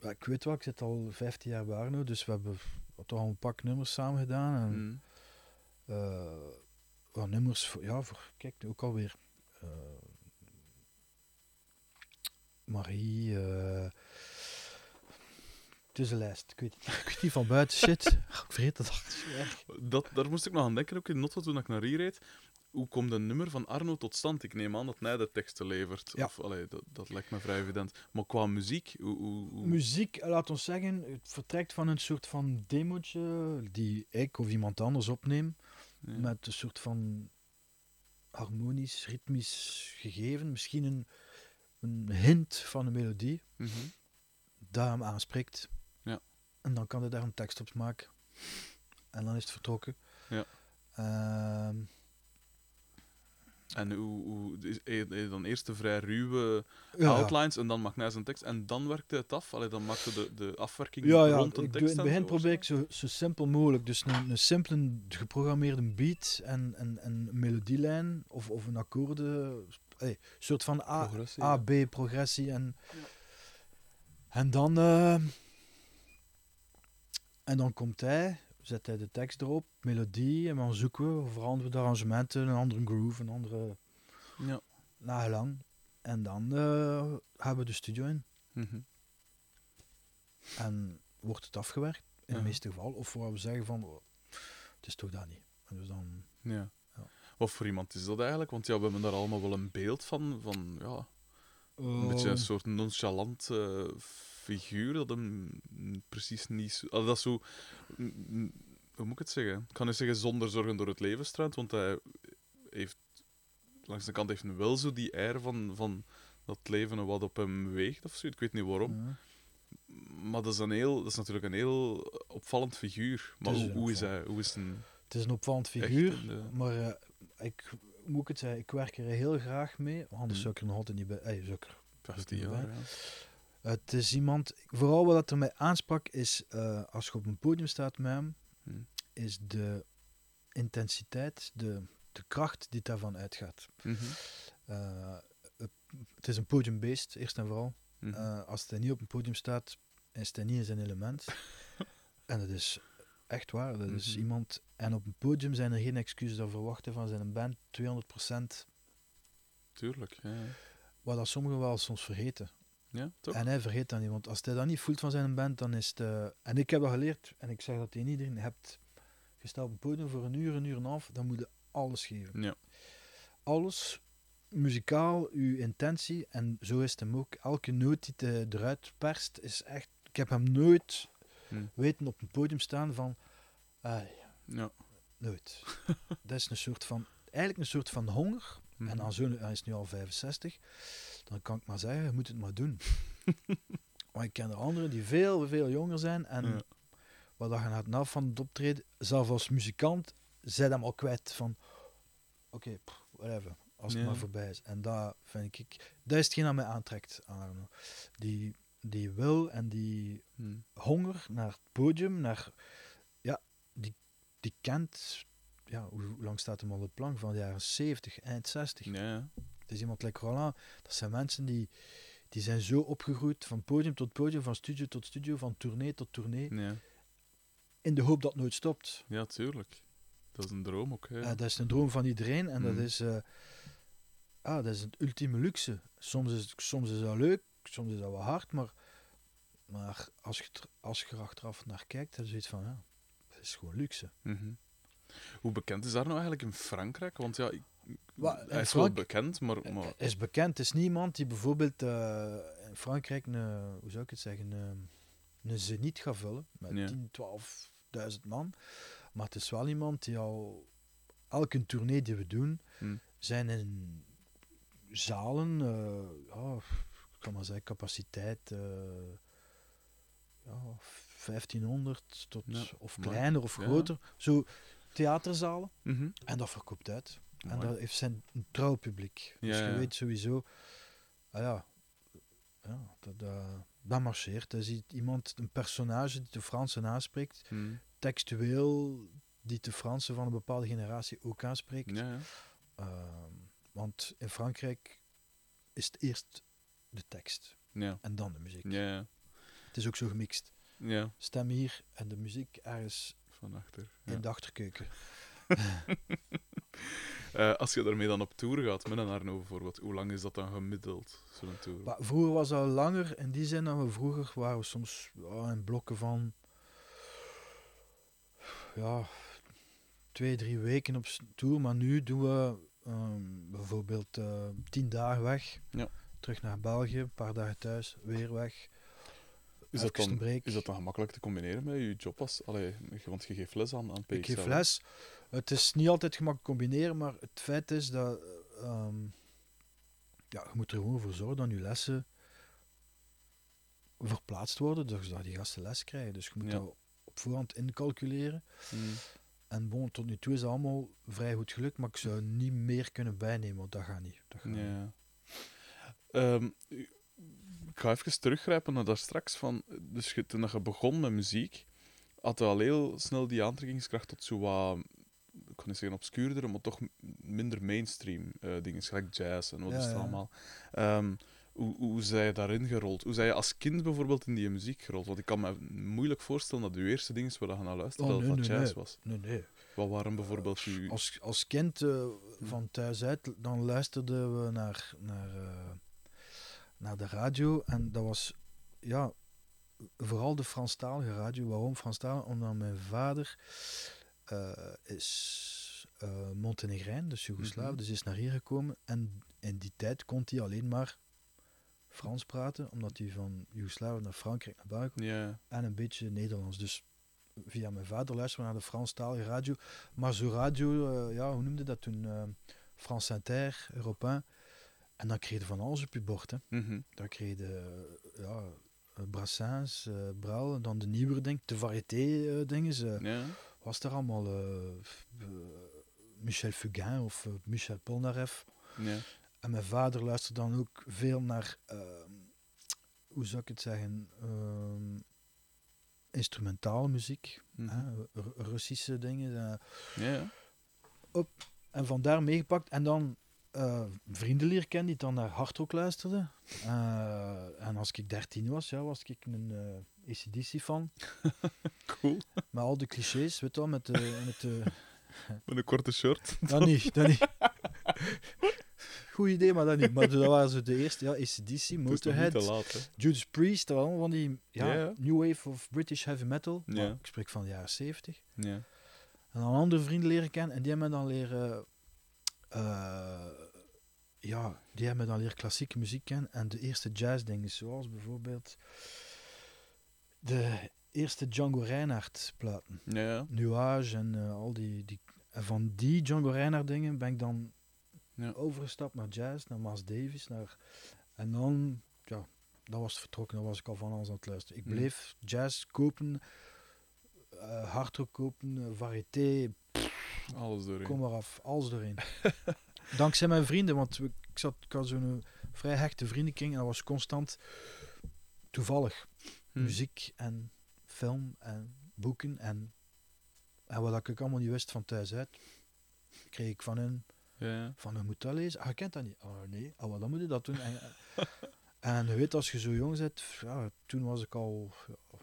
Speaker 2: ja, ik weet wel, ik zit al 15 jaar bij Arno, dus we hebben toch al een pak nummers samen gedaan. En,
Speaker 1: Mm.
Speaker 2: Eh, wat nummers voor... Ja, voor... Kijk, ook alweer... eh Marie... eh het is een lijst. Ik weet, ik weet niet van buiten. Shit. ik vergeet dat.
Speaker 1: Dat, daar moest ik nog aan denken, ook in Notto toen ik naar hier reed. Hoe komt een nummer van Arno tot stand? Ik neem aan dat hij de teksten levert.
Speaker 2: Ja.
Speaker 1: Of, allee, dat, dat lijkt me vrij evident. Maar qua muziek, hoe... hoe, hoe-
Speaker 2: Muziek, eh, laat ons zeggen, het vertrekt van een soort van demootje die ik of iemand anders opneem.
Speaker 1: Ja.
Speaker 2: Met een soort van harmonisch, ritmisch gegeven. Misschien een, een hint van een melodie
Speaker 1: Mhm.
Speaker 2: dat hem aanspreekt.
Speaker 1: Ja.
Speaker 2: En dan kan hij daar een tekst op maken. En dan is het vertrokken.
Speaker 1: Ja.
Speaker 2: Ehm,
Speaker 1: En hoe, hoe dan eerst de vrij ruwe
Speaker 2: ja, ja.
Speaker 1: outlines en dan maakt hij zijn tekst en dan werkt hij het af? Allee, dan maakt hij de, de afwerking
Speaker 2: Ja, ja.
Speaker 1: rond een
Speaker 2: doe, in het begin probeer ik zo, zo simpel mogelijk. Dus een, een simpele geprogrammeerde beat en, en, en een melodielijn of, of een akkoorden. Een soort van A,
Speaker 1: Progressie,
Speaker 2: A. B progressie. En, en dan. eh, en dan komt hij, zet hij de tekst erop, melodie, en dan zoeken we, veranderen we de arrangementen, een andere groove, een andere
Speaker 1: Ja.
Speaker 2: nagelang. En dan eh, gaan we de studio in.
Speaker 1: Mhm.
Speaker 2: En wordt het afgewerkt, in
Speaker 1: Ja.
Speaker 2: de meeste gevallen. Of waar we zeggen van, oh, het is toch dat niet. En dus dan,
Speaker 1: Ja.
Speaker 2: Ja.
Speaker 1: Wat voor iemand is dat eigenlijk? Want ja, we hebben daar allemaal wel een beeld van. van ja, een beetje
Speaker 2: Oh.
Speaker 1: een soort nonchalant eh, figuur dat hem precies niet. zo- dat is zo. Hoe moet ik het zeggen? Ik kan niet zeggen zonder zorgen door het leven struint, want hij heeft. Langs de kant heeft hij wel zo die air van, van dat leven wat op hem weegt of zo. Ik weet niet waarom.
Speaker 2: Ja.
Speaker 1: Maar dat is, een heel, dat is natuurlijk een heel opvallend figuur. Maar
Speaker 2: is
Speaker 1: hoe, hoe is hij? Hoe is een.
Speaker 2: Het is een opvallend figuur, maar eh, ik moet ik het zeggen, ik werk er heel graag mee, want anders
Speaker 1: Mm.
Speaker 2: zou ik er nog altijd niet bij. Hey, zou ik er-
Speaker 1: 15
Speaker 2: Ja.
Speaker 1: jaar, ja.
Speaker 2: Het is iemand, vooral wat dat er mij aansprak, is eh, als je op een podium staat met hem,
Speaker 1: Hmm.
Speaker 2: is de intensiteit, de, de kracht die daarvan uitgaat.
Speaker 1: Mhm.
Speaker 2: Eh, het, het is een podiumbeest, eerst en vooral. Eh, als hij niet op een podium staat, is hij niet in zijn element. en dat is echt waar. Dat is
Speaker 1: Mhm.
Speaker 2: iemand. En op een podium zijn er geen excuses dat verwachten van zijn band 200%.
Speaker 1: Tuurlijk, ja.
Speaker 2: Wat dat sommigen wel soms vergeten.
Speaker 1: Ja, toch?
Speaker 2: En hij vergeet dat niet, want als hij dat niet voelt van zijn band, dan is het. eh, en ik heb dat geleerd, en ik zeg dat tegen iedereen: je hebt gestaan op podium voor een uur, een uur en een half, dan moet je alles geven.
Speaker 1: Ja.
Speaker 2: Alles, muzikaal, uw intentie, en zo is het hem ook. Elke noot die hij eruit perst, is echt. Ik heb hem nooit
Speaker 1: Hm.
Speaker 2: weten op een podium staan van. ah,
Speaker 1: Ja.
Speaker 2: nooit. dat is een soort van. Eigenlijk een soort van honger.
Speaker 1: Mhm.
Speaker 2: En aan zo'n, hij is nu al 65, dan kan ik maar zeggen, je moet het maar doen. maar ik ken er anderen die veel, veel jonger zijn en
Speaker 1: Ja.
Speaker 2: wat je na het af van het optreden, zelfs als muzikant, zijn hem al kwijt van, oké, whatever, als het
Speaker 1: Ja.
Speaker 2: maar voorbij is. En dat vind ik, dat is hetgeen dat mij aantrekt aan Arno. Die, die wil en die
Speaker 1: Hm.
Speaker 2: honger naar het podium, naar, ja, die, die kent, ja, hoe, lang staat hem al de plank? Van de jaren 70, eind 60.
Speaker 1: Ja, ja.
Speaker 2: Het is iemand like Roland. Dat zijn mensen die, die zijn zo opgegroeid van podium tot podium, van studio tot studio, van tournee tot tournee,
Speaker 1: Ja.
Speaker 2: in de hoop dat het nooit stopt.
Speaker 1: ja, tuurlijk. Dat is een droom ook. Hè.
Speaker 2: Eh, dat is een droom van iedereen en dat
Speaker 1: Mhm.
Speaker 2: is, eh, ah, dat is het ultieme luxe. Soms is, soms is dat leuk, soms is dat wel hard, maar, maar als, je, als je er achteraf naar kijkt, dan is zoiets van, ja, het is gewoon luxe.
Speaker 1: Mhm. Hoe bekend is daar nou eigenlijk in Frankrijk? Want ja, ik,
Speaker 2: Wa- in
Speaker 1: hij is wel bekend, maar... maar
Speaker 2: is bekend. Het is niemand die bijvoorbeeld eh, in Frankrijk een, hoe zou ik het zeggen, een, een zeniet gaat vullen met
Speaker 1: Ja.
Speaker 2: 10, 12.000 man. Maar het is wel iemand die al elke tournee die we doen,
Speaker 1: Hm.
Speaker 2: zijn in zalen, eh, ja, ik kan maar zeggen, capaciteit eh, ja, 1500 tot,
Speaker 1: Ja,
Speaker 2: of kleiner of groter. Zo theaterzalen.
Speaker 1: Mhm.
Speaker 2: En dat verkoopt uit. En dat heeft zijn een trouw publiek.
Speaker 1: Ja,
Speaker 2: dus je
Speaker 1: ja.
Speaker 2: weet sowieso, ah ja, ja dat, dat, dat marcheert. Dat is iemand, een personage die de Fransen aanspreekt,
Speaker 1: Hm.
Speaker 2: textueel die de Fransen van een bepaalde generatie ook aanspreekt.
Speaker 1: Ja.
Speaker 2: Ehm, want in Frankrijk is het eerst de tekst
Speaker 1: Ja.
Speaker 2: en dan de muziek. Het is ook zo gemixt.
Speaker 1: ja.
Speaker 2: Stem hier en de muziek ergens
Speaker 1: Van achter.
Speaker 2: In de achterkeuken.
Speaker 1: Eh, als je daarmee dan op tour gaat, met een Arno bijvoorbeeld, hoe lang is dat dan gemiddeld, zo'n tour?
Speaker 2: Maar vroeger was dat langer, in die zin dat we vroeger waren we soms ja, in blokken van ja, twee, drie weken op tour. Maar nu doen we ehm, bijvoorbeeld eh, tien dagen weg,
Speaker 1: Ja.
Speaker 2: terug naar België, een paar dagen thuis, weer weg.
Speaker 1: Is dat, dan, is dat dan gemakkelijk te combineren met je job als... Allee, want je geeft les aan, aan PXL.
Speaker 2: Ik geef les. Het is niet altijd gemakkelijk combineren, maar het feit is dat eh, ehm, ja, je moet er gewoon voor zorgen dat je lessen verplaatst worden, dus dat die gasten les krijgen. Dus je moet
Speaker 1: Ja.
Speaker 2: dat op voorhand incalculeren.
Speaker 1: Mm.
Speaker 2: En bon, tot nu toe is dat allemaal vrij goed gelukt, maar ik zou niet meer kunnen bijnemen, want dat gaat niet. Dat gaat niet.
Speaker 1: Ja. Ehm, ik ga even teruggrijpen naar daar straks. Van, dus je, toen je begon met muziek, had je al heel snel die aantrekkingskracht tot zo wat, ik niet zeggen obscuurdere, maar toch minder mainstream eh dingen, gelijk jazz en wat
Speaker 2: Ja,
Speaker 1: is het
Speaker 2: ja.
Speaker 1: allemaal. Ehm, hoe, hoe zij je daarin gerold? Hoe zij je als kind bijvoorbeeld in die muziek gerold? Want ik kan me moeilijk voorstellen dat de eerste dingen waar je naar luisterde,
Speaker 2: Oh,
Speaker 1: dat
Speaker 2: nee,
Speaker 1: dat
Speaker 2: nee,
Speaker 1: jazz
Speaker 2: nee.
Speaker 1: was.
Speaker 2: Nee, nee.
Speaker 1: Wat waren bijvoorbeeld je...
Speaker 2: Als, als kind eh, van thuis uit, dan luisterden we naar, naar, eh, naar de radio. En dat was, ja, vooral de Franstalige radio. Waarom Franstalig? Omdat mijn vader is eh Montenegrijn, dus Joegoslaaf,
Speaker 1: Mhm.
Speaker 2: dus is naar hier gekomen. En in die tijd kon hij alleen maar Frans praten, omdat hij van Joegoslavië naar Frankrijk naar België kwam en een beetje Nederlands. Dus via mijn vader luisteren we naar de Franstalige radio. Maar zo radio, eh, ja, hoe noemde dat toen? eh France Inter, Europe En dan kreeg je van alles op je bord. Hè.
Speaker 1: mhm.
Speaker 2: Dan kreeg je eh, ja, eh, Brassens, eh Brel, en dan de nieuwere ding, de variété eh dingen. Was er allemaal eh, eh, Michel Fugain of eh, Michel Polnareff.
Speaker 1: ja.
Speaker 2: En mijn vader luisterde dan ook veel naar, ehm, hoe zou ik het zeggen, ehm, instrumentale muziek,
Speaker 1: mhm.
Speaker 2: hè, Ru- Russische dingen.
Speaker 1: ja, ja.
Speaker 2: en vandaar meegepakt. En dan eh, vrienden leren kennen die dan naar hardrock luisterden. En als ik 13 was, ja, was ik een eh ACDC-fan.
Speaker 1: Cool.
Speaker 2: Met al de clichés, weet je wel, met de... Met de
Speaker 1: Met een korte shirt.
Speaker 2: dat niet, dat niet. Goed idee, maar dat niet. Maar dat waren zo de eerste, ja, ACDC, Motorhead,
Speaker 1: te laat.
Speaker 2: Judas Priest, dat allemaal van die ja, new wave of British heavy metal. Maar
Speaker 1: Ja.
Speaker 2: ik spreek van de jaren 70.
Speaker 1: Ja.
Speaker 2: En dan andere vrienden leren kennen en die hebben me dan leren, eh, ja, die hebben dan leren klassieke muziek kennen en de eerste jazzdingen, zoals bijvoorbeeld de eerste Django Reinhardt platen,
Speaker 1: Ja.
Speaker 2: Nuage en eh, al die, die, en van die Django Reinhardt dingen ben ik dan
Speaker 1: Ja.
Speaker 2: overgestapt naar jazz, naar Miles Davis, naar, en dan, ja, dat was het vertrokken, dan was ik al van alles aan het luisteren. Ik
Speaker 1: Hmm.
Speaker 2: bleef jazz kopen, eh hardrock kopen, eh, variété,
Speaker 1: Alles doorheen.
Speaker 2: Kom maar af, alles doorheen. Dankzij mijn vrienden, want we- ik, zat, ik had zo'n vrij hechte vriendenkring en dat was constant toevallig
Speaker 1: Hm.
Speaker 2: muziek en film en boeken en, en wat ik allemaal niet wist van thuis uit, kreeg ik van hun,
Speaker 1: Ja,
Speaker 2: van hun moet dat lezen. Ah, je kent dat niet? Oh nee, oh, wat dan moet je dat doen? En, en je weet, als je zo jong bent, ja, toen was ik al ja,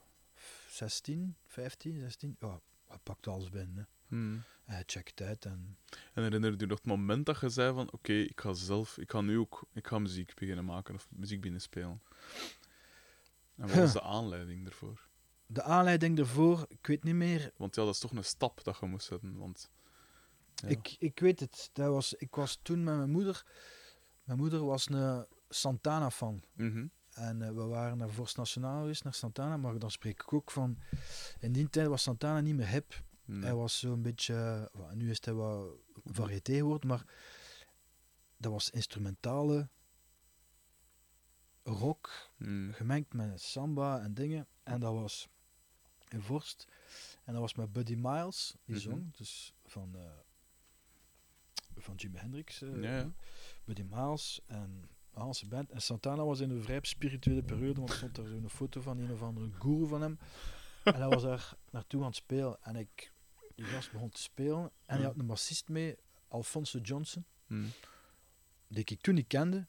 Speaker 2: 16, 15, 16, ja, hij pakt alles binnen. Hè.
Speaker 1: Hm.
Speaker 2: Hij checkt het uit en
Speaker 1: En herinner je nog het moment dat je zei van oké, ik ga zelf, ik ga nu ook, ik ga muziek beginnen maken of muziek beginnen spelen. En wat was de aanleiding daarvoor?
Speaker 2: De aanleiding daarvoor, ik weet niet meer.
Speaker 1: Want ja, dat is toch een stap dat je moest zetten. Want ja.
Speaker 2: Ik, ik weet het. Dat was, ik was toen met mijn moeder. Mijn moeder was een Santana-fan.
Speaker 1: Mhm.
Speaker 2: En eh, we waren naar Vorst Nationaal geweest, naar Santana. Maar dan spreek ik ook van... In die tijd was Santana niet meer hip.
Speaker 1: Nee.
Speaker 2: Hij was zo'n beetje... nu is hij wat variété geworden, maar... Dat was instrumentale rock,
Speaker 1: Hm.
Speaker 2: gemengd met samba en dingen. En dat was in Vorst. En dat was met Buddy Miles, die
Speaker 1: Mhm.
Speaker 2: zong. Dus van, eh, van Jimi Hendrix. eh,
Speaker 1: Ja, ja.
Speaker 2: Buddy Miles en Hanse band. En Santana was in een vrij spirituele periode, want er stond er zo'n foto van een of andere guru van hem. En hij was daar naartoe aan het spelen. En ik, die gast begon te spelen. En hij had een bassist mee, Alfonso Johnson,
Speaker 1: Hm.
Speaker 2: die ik toen niet kende.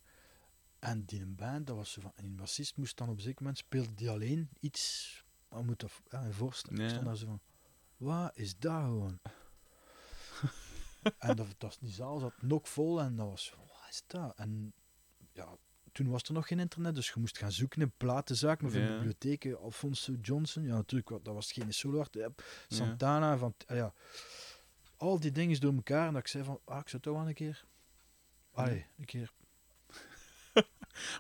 Speaker 2: En die een band, dat was zo van... En die bassist moest dan op een zeker moment, speelde die alleen iets... Maar moet dat ja, voorstellen.
Speaker 1: Ja.
Speaker 2: stond daar zo van... Wat is dat gewoon? en dat, dat, die zaal zat nog vol en dat was... van, Wat is dat? En ja, toen was er nog geen internet, dus je moest gaan zoeken in platenzaken of in
Speaker 1: Ja.
Speaker 2: bibliotheken. Alfonso Johnson, ja natuurlijk, dat was geen solo art.
Speaker 1: Ja.
Speaker 2: Santana, van, ja, al die dingen door elkaar. En dat ik zei van, ah, ik zou toch wel een keer... Allee, een keer...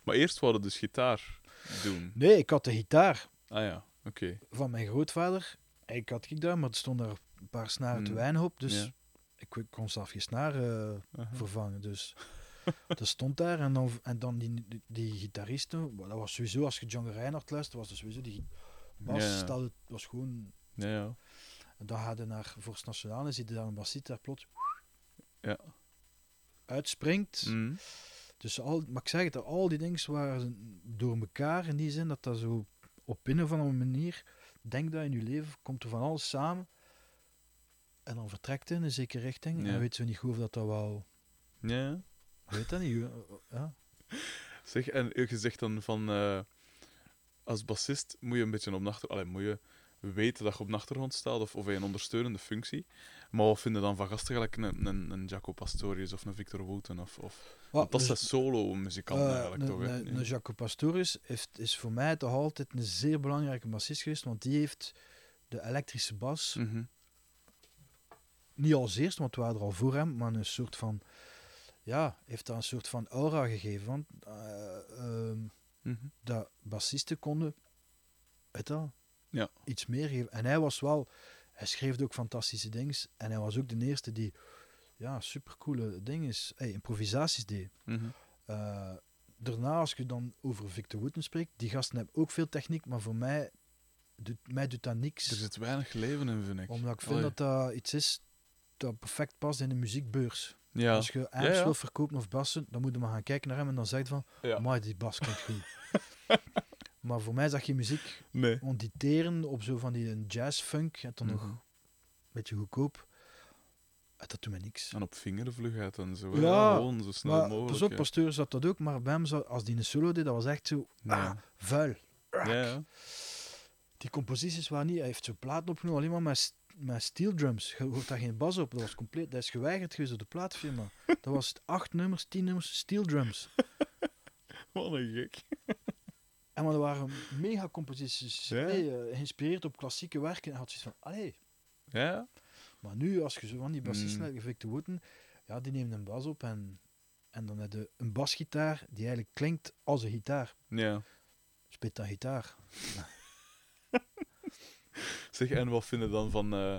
Speaker 1: Maar eerst wilde dus gitaar doen.
Speaker 2: Nee, ik had de gitaar
Speaker 1: Ah ja, oké.
Speaker 2: van mijn grootvader. Ik had ik daar, maar er stonden daar een paar snaren te
Speaker 1: Hmm.
Speaker 2: weinig op. Dus
Speaker 1: Ja.
Speaker 2: ik kon zelf geen snaar eh, vervangen. Dus dat stond daar en dan, en dan die, die, die gitaristen, dat was sowieso, als je Django Reinhardt luisterde, was dat sowieso die bas,
Speaker 1: Ja, ja.
Speaker 2: stelde- was gewoon,
Speaker 1: Ja,
Speaker 2: en dan ga je naar zie je daar een bassist daar plots
Speaker 1: Ja.
Speaker 2: uitspringt.
Speaker 1: Mhm.
Speaker 2: Dus al, maar ik zeg het, al die dingen waren door elkaar in die zin dat dat zo op een of andere manier, denk dat in je leven komt er van alles samen en dan vertrekt in een zekere richting
Speaker 1: Ja.
Speaker 2: en weet zo niet goed of dat dat wel,
Speaker 1: Ja,
Speaker 2: weet dat niet. Ja.
Speaker 1: Zeg, en je zegt dan van... eh, als bassist moet je een beetje op de achter... Allee, moet je weten dat je op de achtergrond staat of, of in een ondersteunende functie. Maar wat vinden dan van gasten gelijk een, een, een Jaco Pastorius of een Victor Wooten? Of, of... Want dat
Speaker 2: dus,
Speaker 1: zijn solo-muzikanten
Speaker 2: eh,
Speaker 1: eigenlijk,
Speaker 2: een-
Speaker 1: toch?
Speaker 2: een-
Speaker 1: Ja.
Speaker 2: Een Jaco Pastorius heeft, is voor mij toch altijd een zeer belangrijke bassist geweest, want die heeft de elektrische bas,
Speaker 1: Mhm.
Speaker 2: niet als eerste, want we waren er al voor hem, maar een soort van, ja, heeft daar een soort van aura gegeven. Want, ehm,
Speaker 1: Mhm.
Speaker 2: dat bassisten konden weet
Speaker 1: Ja.
Speaker 2: iets meer geven. En hij was wel, hij schreef ook fantastische dingen. En hij was ook de eerste die ja, supercoole dingen, hey, improvisaties deed. Eh, daarna, als je dan over Victor Wooten spreekt, die gasten hebben ook veel techniek, maar voor mij doet, mij doet dat niks.
Speaker 1: Er zit weinig leven in, vind ik.
Speaker 2: omdat ik vind
Speaker 1: Allee.
Speaker 2: dat dat iets is dat perfect past in de muziekbeurs.
Speaker 1: Ja.
Speaker 2: Als je amps
Speaker 1: Ja, ja.
Speaker 2: wil verkopen of bassen, dan moet je maar gaan kijken naar hem en dan zeg je van,
Speaker 1: Ja.
Speaker 2: maar die bas klinkt goed. maar voor mij dat geen muziek.
Speaker 1: Nee.
Speaker 2: Want die teren op zo van die jazz-funk, en dan nog
Speaker 1: Mhm.
Speaker 2: een beetje goedkoop, dat doet mij niks.
Speaker 1: En op vingervlugheid en zo.
Speaker 2: Ja,
Speaker 1: gewoon zo snel
Speaker 2: Maar
Speaker 1: mogelijk.
Speaker 2: pas op. Pasteur zat dat ook, maar bij hem, als die een solo deed, dat was echt zo
Speaker 1: Ja.
Speaker 2: ah, vuil.
Speaker 1: Ja, ja.
Speaker 2: Die composities waren niet, hij heeft zo platen opgenomen, alleen maar met, met steel drums. Je hoort daar geen bas op, dat was compleet, dat is geweigerd geweest door de plaatfirma. Dat was het acht nummers, tien nummers, steel drums.
Speaker 1: Wat een gek.
Speaker 2: En maar er waren mega composities,
Speaker 1: Ja.
Speaker 2: eh, geïnspireerd op klassieke werken. En had zoiets van, allee.
Speaker 1: Ja?
Speaker 2: Maar nu, als je zo van die bassisten
Speaker 1: Mm.
Speaker 2: Victor Wooten, ja, die nemen een bas op en, en dan heb je een basgitaar die eigenlijk klinkt als een gitaar.
Speaker 1: Ja.
Speaker 2: Speelt dat gitaar.
Speaker 1: Zeg, en wat vind je dan van... eh,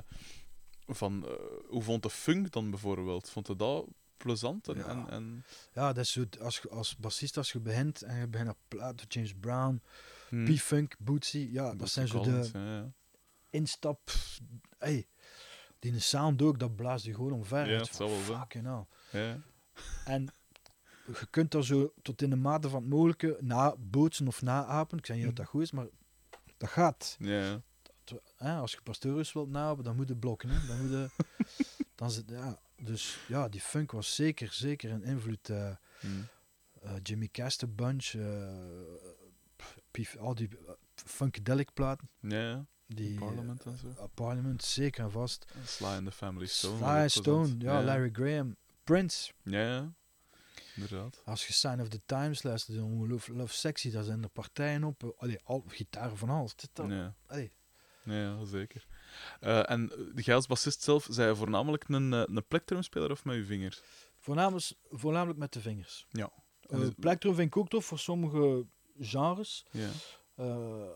Speaker 1: van eh, hoe vond de funk dan bijvoorbeeld? Vond je dat plezant? En,
Speaker 2: Ja.
Speaker 1: en, en...
Speaker 2: Ja, dat is zo, als, als bassist, als je begint en je begint op platen, James Brown,
Speaker 1: Hm.
Speaker 2: P-Funk, Bootsy, ja, dat
Speaker 1: Bootsy
Speaker 2: zijn zo
Speaker 1: Collins,
Speaker 2: de
Speaker 1: ja,
Speaker 2: instap... Hey, die sound ook, dat blaast je gewoon omver.
Speaker 1: Ja,
Speaker 2: van,
Speaker 1: zal wel zijn. Ja.
Speaker 2: En je kunt dat zo tot in de mate van het mogelijke nabootsen of naapen. Ik zeg niet dat dat goed is, maar dat gaat.
Speaker 1: Ja,
Speaker 2: hè, als je Pastorius wilt napen, dan moet je blokken. Hè. Dan moet je, dan zit, ja, dus ja, die funk was zeker, zeker een invloed. eh,
Speaker 1: Hm.
Speaker 2: eh, Jimmy Bunch, eh, Pief- al die uh, funkadelic platen.
Speaker 1: Ja.
Speaker 2: Die,
Speaker 1: Parliament en zo.
Speaker 2: eh, Parliament, zeker en vast.
Speaker 1: Sly and the Family Stone.
Speaker 2: Sly Stone, ja, Larry Graham, Prince.
Speaker 1: Ja. Inderdaad.
Speaker 2: Als je Sign of the Times luistert, dan Love, Love Sexy, daar zijn er partijen op. eh, Allee, al, gitaar van alles. Dit, dat,
Speaker 1: Ja.
Speaker 2: allee.
Speaker 1: Ja, zeker. Eh, en eh, jij als bassist zelf, zei je voornamelijk een, eh, een plektrumspeler of met je vingers?
Speaker 2: Voornamelijk, voornamelijk met de vingers.
Speaker 1: Ja.
Speaker 2: Eh,
Speaker 1: En is-
Speaker 2: plektrum vind ik ook tof voor sommige genres.
Speaker 1: Ja.
Speaker 2: Eh,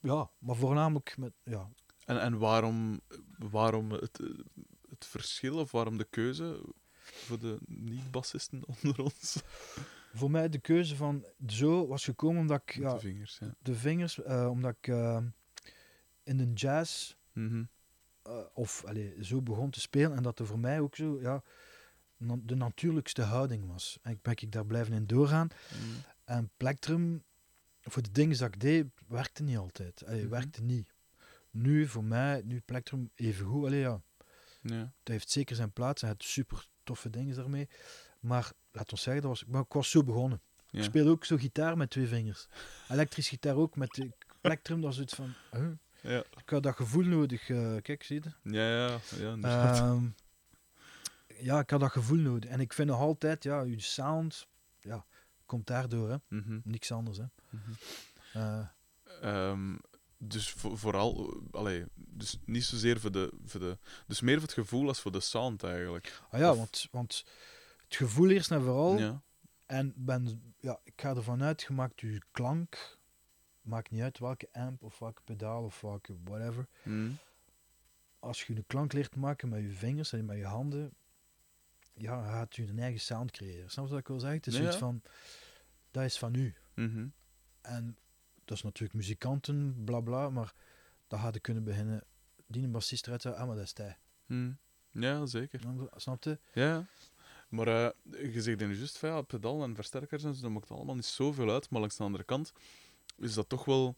Speaker 2: ja, maar voornamelijk met... Ja,
Speaker 1: En, en waarom, waarom het, eh, het verschil of waarom de keuze voor de niet-bassisten onder ons?
Speaker 2: voor mij de keuze van zo was gekomen omdat ik... Ja,
Speaker 1: de vingers, ja.
Speaker 2: de vingers, eh, omdat ik eh, in de jazz
Speaker 1: Mhm.
Speaker 2: eh, of allee, zo begon te spelen en dat er voor mij ook zo ja, na- de natuurlijkste houding was. En ik ben ik daar blijven in doorgaan.
Speaker 1: Mm.
Speaker 2: En plektrum, voor de dingen dat ik deed, werkte niet altijd. Allee,
Speaker 1: Mhm.
Speaker 2: werkte niet. Nu, voor mij, nu plektrum even goed. Allee, ja,
Speaker 1: Ja.
Speaker 2: dat heeft zeker zijn plaats en het super toffe dingen daarmee. Maar laat ons zeggen, dat was, maar ik was zo begonnen.
Speaker 1: Ja.
Speaker 2: Ik speel ook zo gitaar met twee vingers. Elektrisch gitaar ook met plektrum. Dat is iets van. huh?
Speaker 1: Ja.
Speaker 2: Ik had dat gevoel nodig. eh, kijk, zie je?
Speaker 1: Ja, ja, ja, inderdaad.
Speaker 2: Ehm, ja, ik had dat gevoel nodig. En ik vind nog altijd, ja, je sound ja, komt daardoor, hè.
Speaker 1: Mhm.
Speaker 2: Niks anders, hè.
Speaker 1: Ehm, dus vo- vooral, allee, dus niet zozeer voor de, voor de, dus meer voor het gevoel als voor de sound eigenlijk.
Speaker 2: ah ja,
Speaker 1: Of-
Speaker 2: want, want het gevoel eerst en vooral.
Speaker 1: Ja.
Speaker 2: En ben, ja, ik ga ervan uit, je maakt je klank, maakt niet uit welke amp of welke pedaal of welke whatever.
Speaker 1: Mhm.
Speaker 2: Als je een klank leert maken met je vingers en met je handen, ja, gaat u een eigen sound creëren. Snap je wat ik wil zeggen? Het is
Speaker 1: ja.
Speaker 2: van, dat is van u.
Speaker 1: Mhm.
Speaker 2: En dat is natuurlijk muzikanten, bla bla, maar dat hadden kunnen beginnen. Die een bassist eruit ah, maar dat is hij.
Speaker 1: Mhm. Ja, zeker.
Speaker 2: Snap je?
Speaker 1: Ja. Maar eh, je zegt nu juist ja, pedal en versterkers en zo, dat maakt allemaal niet zoveel uit. Maar langs de andere kant is dat toch wel.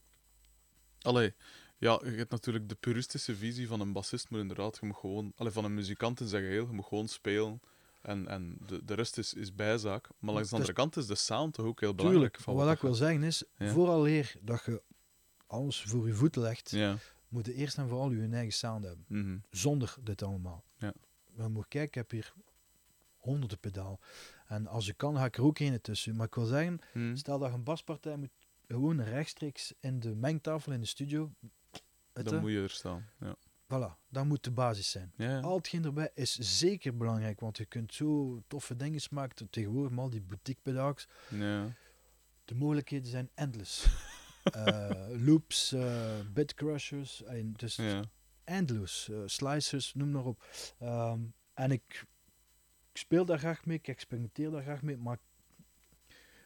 Speaker 1: Allee, ja, je hebt natuurlijk de puristische visie van een bassist, maar inderdaad, je moet gewoon. Allee, van een muzikant in zijn geheel, je moet gewoon spelen. En, en de, de rest is, is bijzaak. Maar langs de andere kant is de sound toch ook heel belangrijk.
Speaker 2: Tuurlijk, wat ik wil zeggen is,
Speaker 1: Ja.
Speaker 2: vooraleer dat je alles voor je voeten legt,
Speaker 1: Ja.
Speaker 2: moet je eerst en vooral je eigen sound hebben.
Speaker 1: mhm.
Speaker 2: Zonder dit allemaal.
Speaker 1: Ja.
Speaker 2: Maar moet kijken, ik heb hier honderden pedaal. En als je kan, ga ik er ook een tussen. Maar ik wil zeggen,
Speaker 1: Mhm.
Speaker 2: stel dat je een baspartij moet gewoon rechtstreeks in de mengtafel in de studio. weet
Speaker 1: Dan moet je er staan. Ja.
Speaker 2: Voilà, dat moet de basis zijn.
Speaker 1: Ja, ja.
Speaker 2: Al hetgeen erbij is zeker belangrijk, want je kunt zo toffe dingen maken. Tegenwoordig met al die boutique pedaals.
Speaker 1: ja.
Speaker 2: De mogelijkheden zijn endless. Eh, loops, eh bitcrushers, en dus
Speaker 1: ja.
Speaker 2: endless. eh, slicers, noem maar op. Ehm, en ik, ik speel daar graag mee, ik experimenteer daar graag mee, maar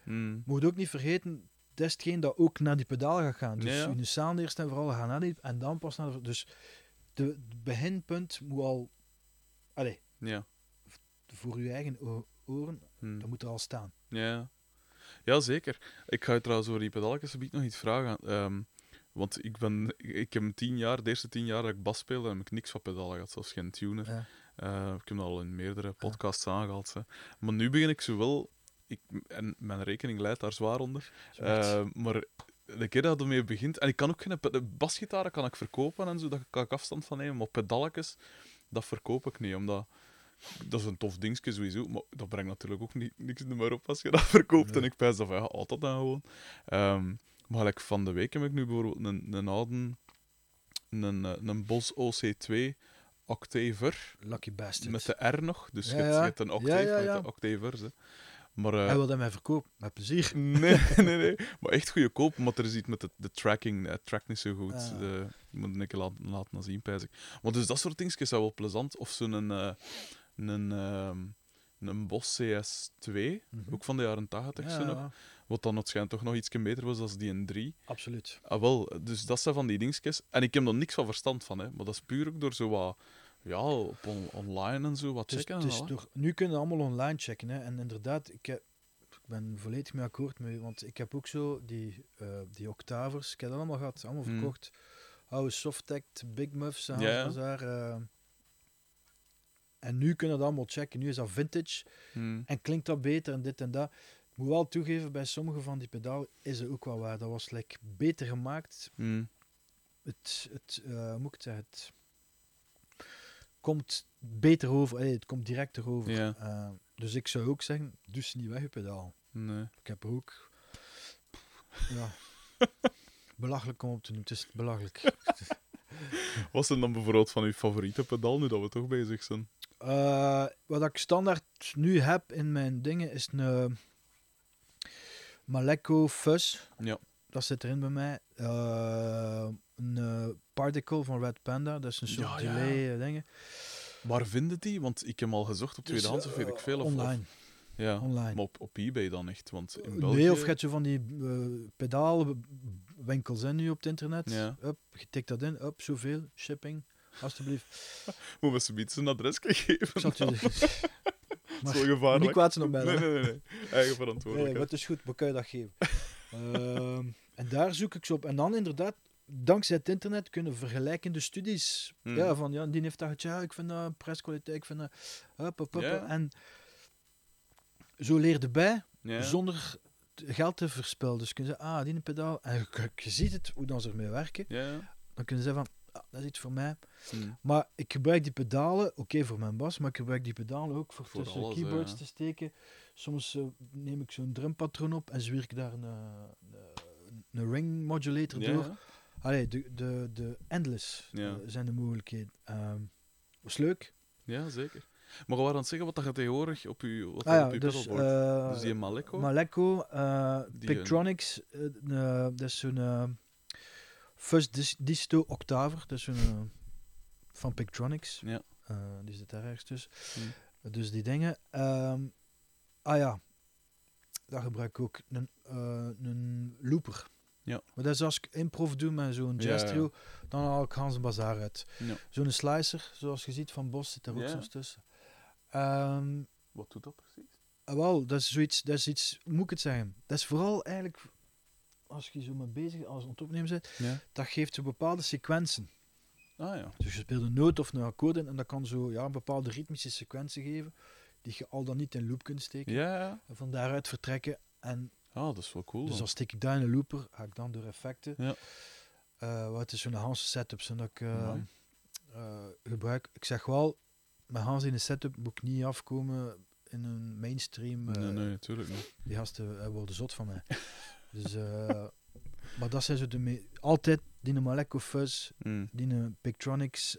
Speaker 2: je moet ook niet vergeten, dat is hetgeen dat ook naar die pedaal gaat gaan. Dus
Speaker 1: Ja, ja.
Speaker 2: je eerst en vooral gaan naar die, en dan pas naar de... Dus de, het beginpunt moet al... Allee,
Speaker 1: ja.
Speaker 2: voor je eigen oren,
Speaker 1: Mhm.
Speaker 2: dat moet er al staan.
Speaker 1: Ja. ja, zeker. Ik ga je trouwens over die beetje nog iets vragen. Ehm, want ik, ben, ik heb tien jaar, de eerste tien jaar dat ik bas speelde, heb ik niks van pedalen gehad, zelfs geen tuner.
Speaker 2: Ja.
Speaker 1: Eh, ik heb dat al in meerdere podcasts aangehaald. Hè. Maar nu begin ik zo wel... Ik, en mijn rekening leidt daar zwaar onder. Eh, maar de keer dat ermee begint... En ik kan ook geen... basgitaren kan ik verkopen en zo, daar kan ik afstand van nemen. Maar pedalletjes, dat verkoop ik niet, omdat... Dat is een tof dingetje sowieso, maar dat brengt natuurlijk ook niet, niks meer op als je dat verkoopt.
Speaker 2: Nee.
Speaker 1: En ik pijs dat van, ja, altijd dan gewoon. Ehm, maar gelijk van de week heb ik nu bijvoorbeeld een, een oude... Een, eh, een Bos OC2 Octaver.
Speaker 2: Lucky bastard.
Speaker 1: Met de R nog. Dus
Speaker 2: Ja,
Speaker 1: je, hebt,
Speaker 2: ja.
Speaker 1: je hebt een octave
Speaker 2: Ja, ja, ja.
Speaker 1: met de octavers. Hè. Maar, eh,
Speaker 2: Hij wil dat mij verkopen, met plezier.
Speaker 1: nee, nee, nee. Maar echt goede koop. Maar er is iets met de, de tracking. Het track niet zo goed.
Speaker 2: Ah.
Speaker 1: De, je moet een keer laten, laten zien, pijs ik. Maar dus dat soort dingetjes zijn wel plezant. Of zo'n eh, een, ehm, een Boss CS2.
Speaker 2: Mhm.
Speaker 1: Ook van de jaren 80 zo
Speaker 2: Ja,
Speaker 1: nog. Wat dan waarschijnlijk toch nog iets beter was dan die een 3.
Speaker 2: absoluut.
Speaker 1: Ah, wel, dus dat zijn van die dingetjes. En ik heb er niks van verstand van, hè. Maar dat is puur ook door zo wat... Ja, op on- online en zo wat checken en
Speaker 2: door, nu kunnen we allemaal online checken. Hè. En inderdaad, ik, heb, ik ben volledig mee akkoord mee. Want ik heb ook zo die, eh, die octavers. Ik heb dat allemaal gehad, allemaal
Speaker 1: Hmm.
Speaker 2: verkocht. Oude Softact, Big Muffs,
Speaker 1: ja,
Speaker 2: ja. daar. eh. en nu kunnen we dat allemaal checken. Nu is dat vintage.
Speaker 1: Hmm.
Speaker 2: En klinkt dat beter en dit en dat. Ik moet wel toegeven, bij sommige van die pedalen is het ook wel waar. Dat was like, beter gemaakt.
Speaker 1: Hmm.
Speaker 2: Het, het eh, hoe moet ik zeggen, het komt beter over. Allee, het komt directer over.
Speaker 1: Ja.
Speaker 2: Eh, dus ik zou ook zeggen, doe ze niet weg, je pedaal.
Speaker 1: Nee.
Speaker 2: Ik heb ook... Ja... belachelijk om op te noemen. Het is belachelijk.
Speaker 1: Wat zijn dan bijvoorbeeld van uw favoriete pedal, nu dat we toch bezig zijn?
Speaker 2: Eh, wat ik standaard nu heb in mijn dingen is een eh, Maleco Fuzz.
Speaker 1: Ja.
Speaker 2: Dat zit erin bij mij. Een Particle van Red Panda. Dat is een soort
Speaker 1: Ja,
Speaker 2: delay eh, dingen.
Speaker 1: Waar vinden die? Want ik heb hem al gezocht op
Speaker 2: Dus,
Speaker 1: tweedehands, of weet ik
Speaker 2: eh,
Speaker 1: veel. Of,
Speaker 2: Online.
Speaker 1: of- ja,
Speaker 2: online.
Speaker 1: maar op, op eBay dan echt. Want in België...
Speaker 2: Nee, of je hebt zo van die eh, pedaalwinkels zijn nu op het internet.
Speaker 1: Ja.
Speaker 2: Up, je tikt dat in, up, zoveel, shipping, alstublieft.
Speaker 1: Moet we zoiets een adres geven?
Speaker 2: Zal het je- maar
Speaker 1: wel gevaarlijk.
Speaker 2: niet kwaad zijn op mij.
Speaker 1: Nee, nee, nee. nee. Eigen
Speaker 2: Nee,
Speaker 1: verantwoordelijkheid.
Speaker 2: wat is goed, kan je dat geven? Ehm, en daar zoek ik zo op. En dan inderdaad, dankzij het internet kunnen vergelijkende studies.
Speaker 1: Hmm.
Speaker 2: Ja, van ja, die heeft dat gezegd, ja, ik vind dat prijskwaliteit, ik vind dat... Hup, hup, hup,
Speaker 1: Ja.
Speaker 2: En zo leer je bij, zonder geld te verspillen. Dus kun je zeggen, ah, die pedaal. En je, je ziet het, hoe dan ze ermee werken. Dan kun je zeggen van, ah, dat is iets voor mij.
Speaker 1: Hm.
Speaker 2: Maar ik gebruik die pedalen, oké voor mijn bas, maar ik gebruik die pedalen ook voor,
Speaker 1: Voor
Speaker 2: tussen
Speaker 1: alles,
Speaker 2: keyboards
Speaker 1: ja.
Speaker 2: te steken. Soms eh, neem ik zo'n drumpatroon op en zwier ik daar een, eh, een, een ring modulator door. Allee, de, de, de endless
Speaker 1: Ja.
Speaker 2: eh, zijn de mogelijkheden. Ehm was leuk.
Speaker 1: Ja, zeker. Maar we waren aan het zeggen wat dat je tegenwoordig op je, wat
Speaker 2: Ah
Speaker 1: op je
Speaker 2: dus, eh,
Speaker 1: dus die Maleco?
Speaker 2: Maleco,
Speaker 1: een-
Speaker 2: Pictronics, eh, eh, dat is zo'n Dis- Disto Octaver, dat is zo'n eh, van Pictronics.
Speaker 1: Ja.
Speaker 2: Die zit daar ergens tussen.
Speaker 1: Hmm.
Speaker 2: Dus die dingen. Ehm, ah ja, daar gebruik ik ook een, een looper.
Speaker 1: Ja.
Speaker 2: Maar dat is als ik improv doe met zo'n
Speaker 1: Ja,
Speaker 2: jazz
Speaker 1: ja.
Speaker 2: trio, dan haal ik Hans Bazaar uit.
Speaker 1: Ja.
Speaker 2: Zo'n slicer, zoals je ziet van Bos, zit er ook soms tussen. Ehm,
Speaker 1: Wat doet dat precies?
Speaker 2: ah, wel, dat is zoiets, dat is iets, hoe moet ik het zeggen? Dat is vooral eigenlijk, als je zo mee bezig, als het opnemen bent, dat geeft zo bepaalde sequenties.
Speaker 1: Ah ja.
Speaker 2: Dus je speelt een noot of een akkoord in en dat kan zo ja, een bepaalde ritmische sequentie geven, die je al dan niet in loop kunt steken.
Speaker 1: Ja, ja.
Speaker 2: En van daaruit vertrekken. En
Speaker 1: Ah, dat is wel cool.
Speaker 2: dus
Speaker 1: dan.
Speaker 2: dan steek ik daar in een looper, ga ik dan door effecten.
Speaker 1: Ja.
Speaker 2: Eh, wat is zo'n Hans setup zijn dat ik eh, eh, gebruik. Ik zeg wel, met Hans in een setup moet ik niet afkomen in een mainstream.
Speaker 1: Nee, nee, natuurlijk niet.
Speaker 2: Die gasten worden zot van mij. dus, eh, maar dat zijn zo de altijd die een Maleko Fuzz,
Speaker 1: Mm.
Speaker 2: die een Pictronics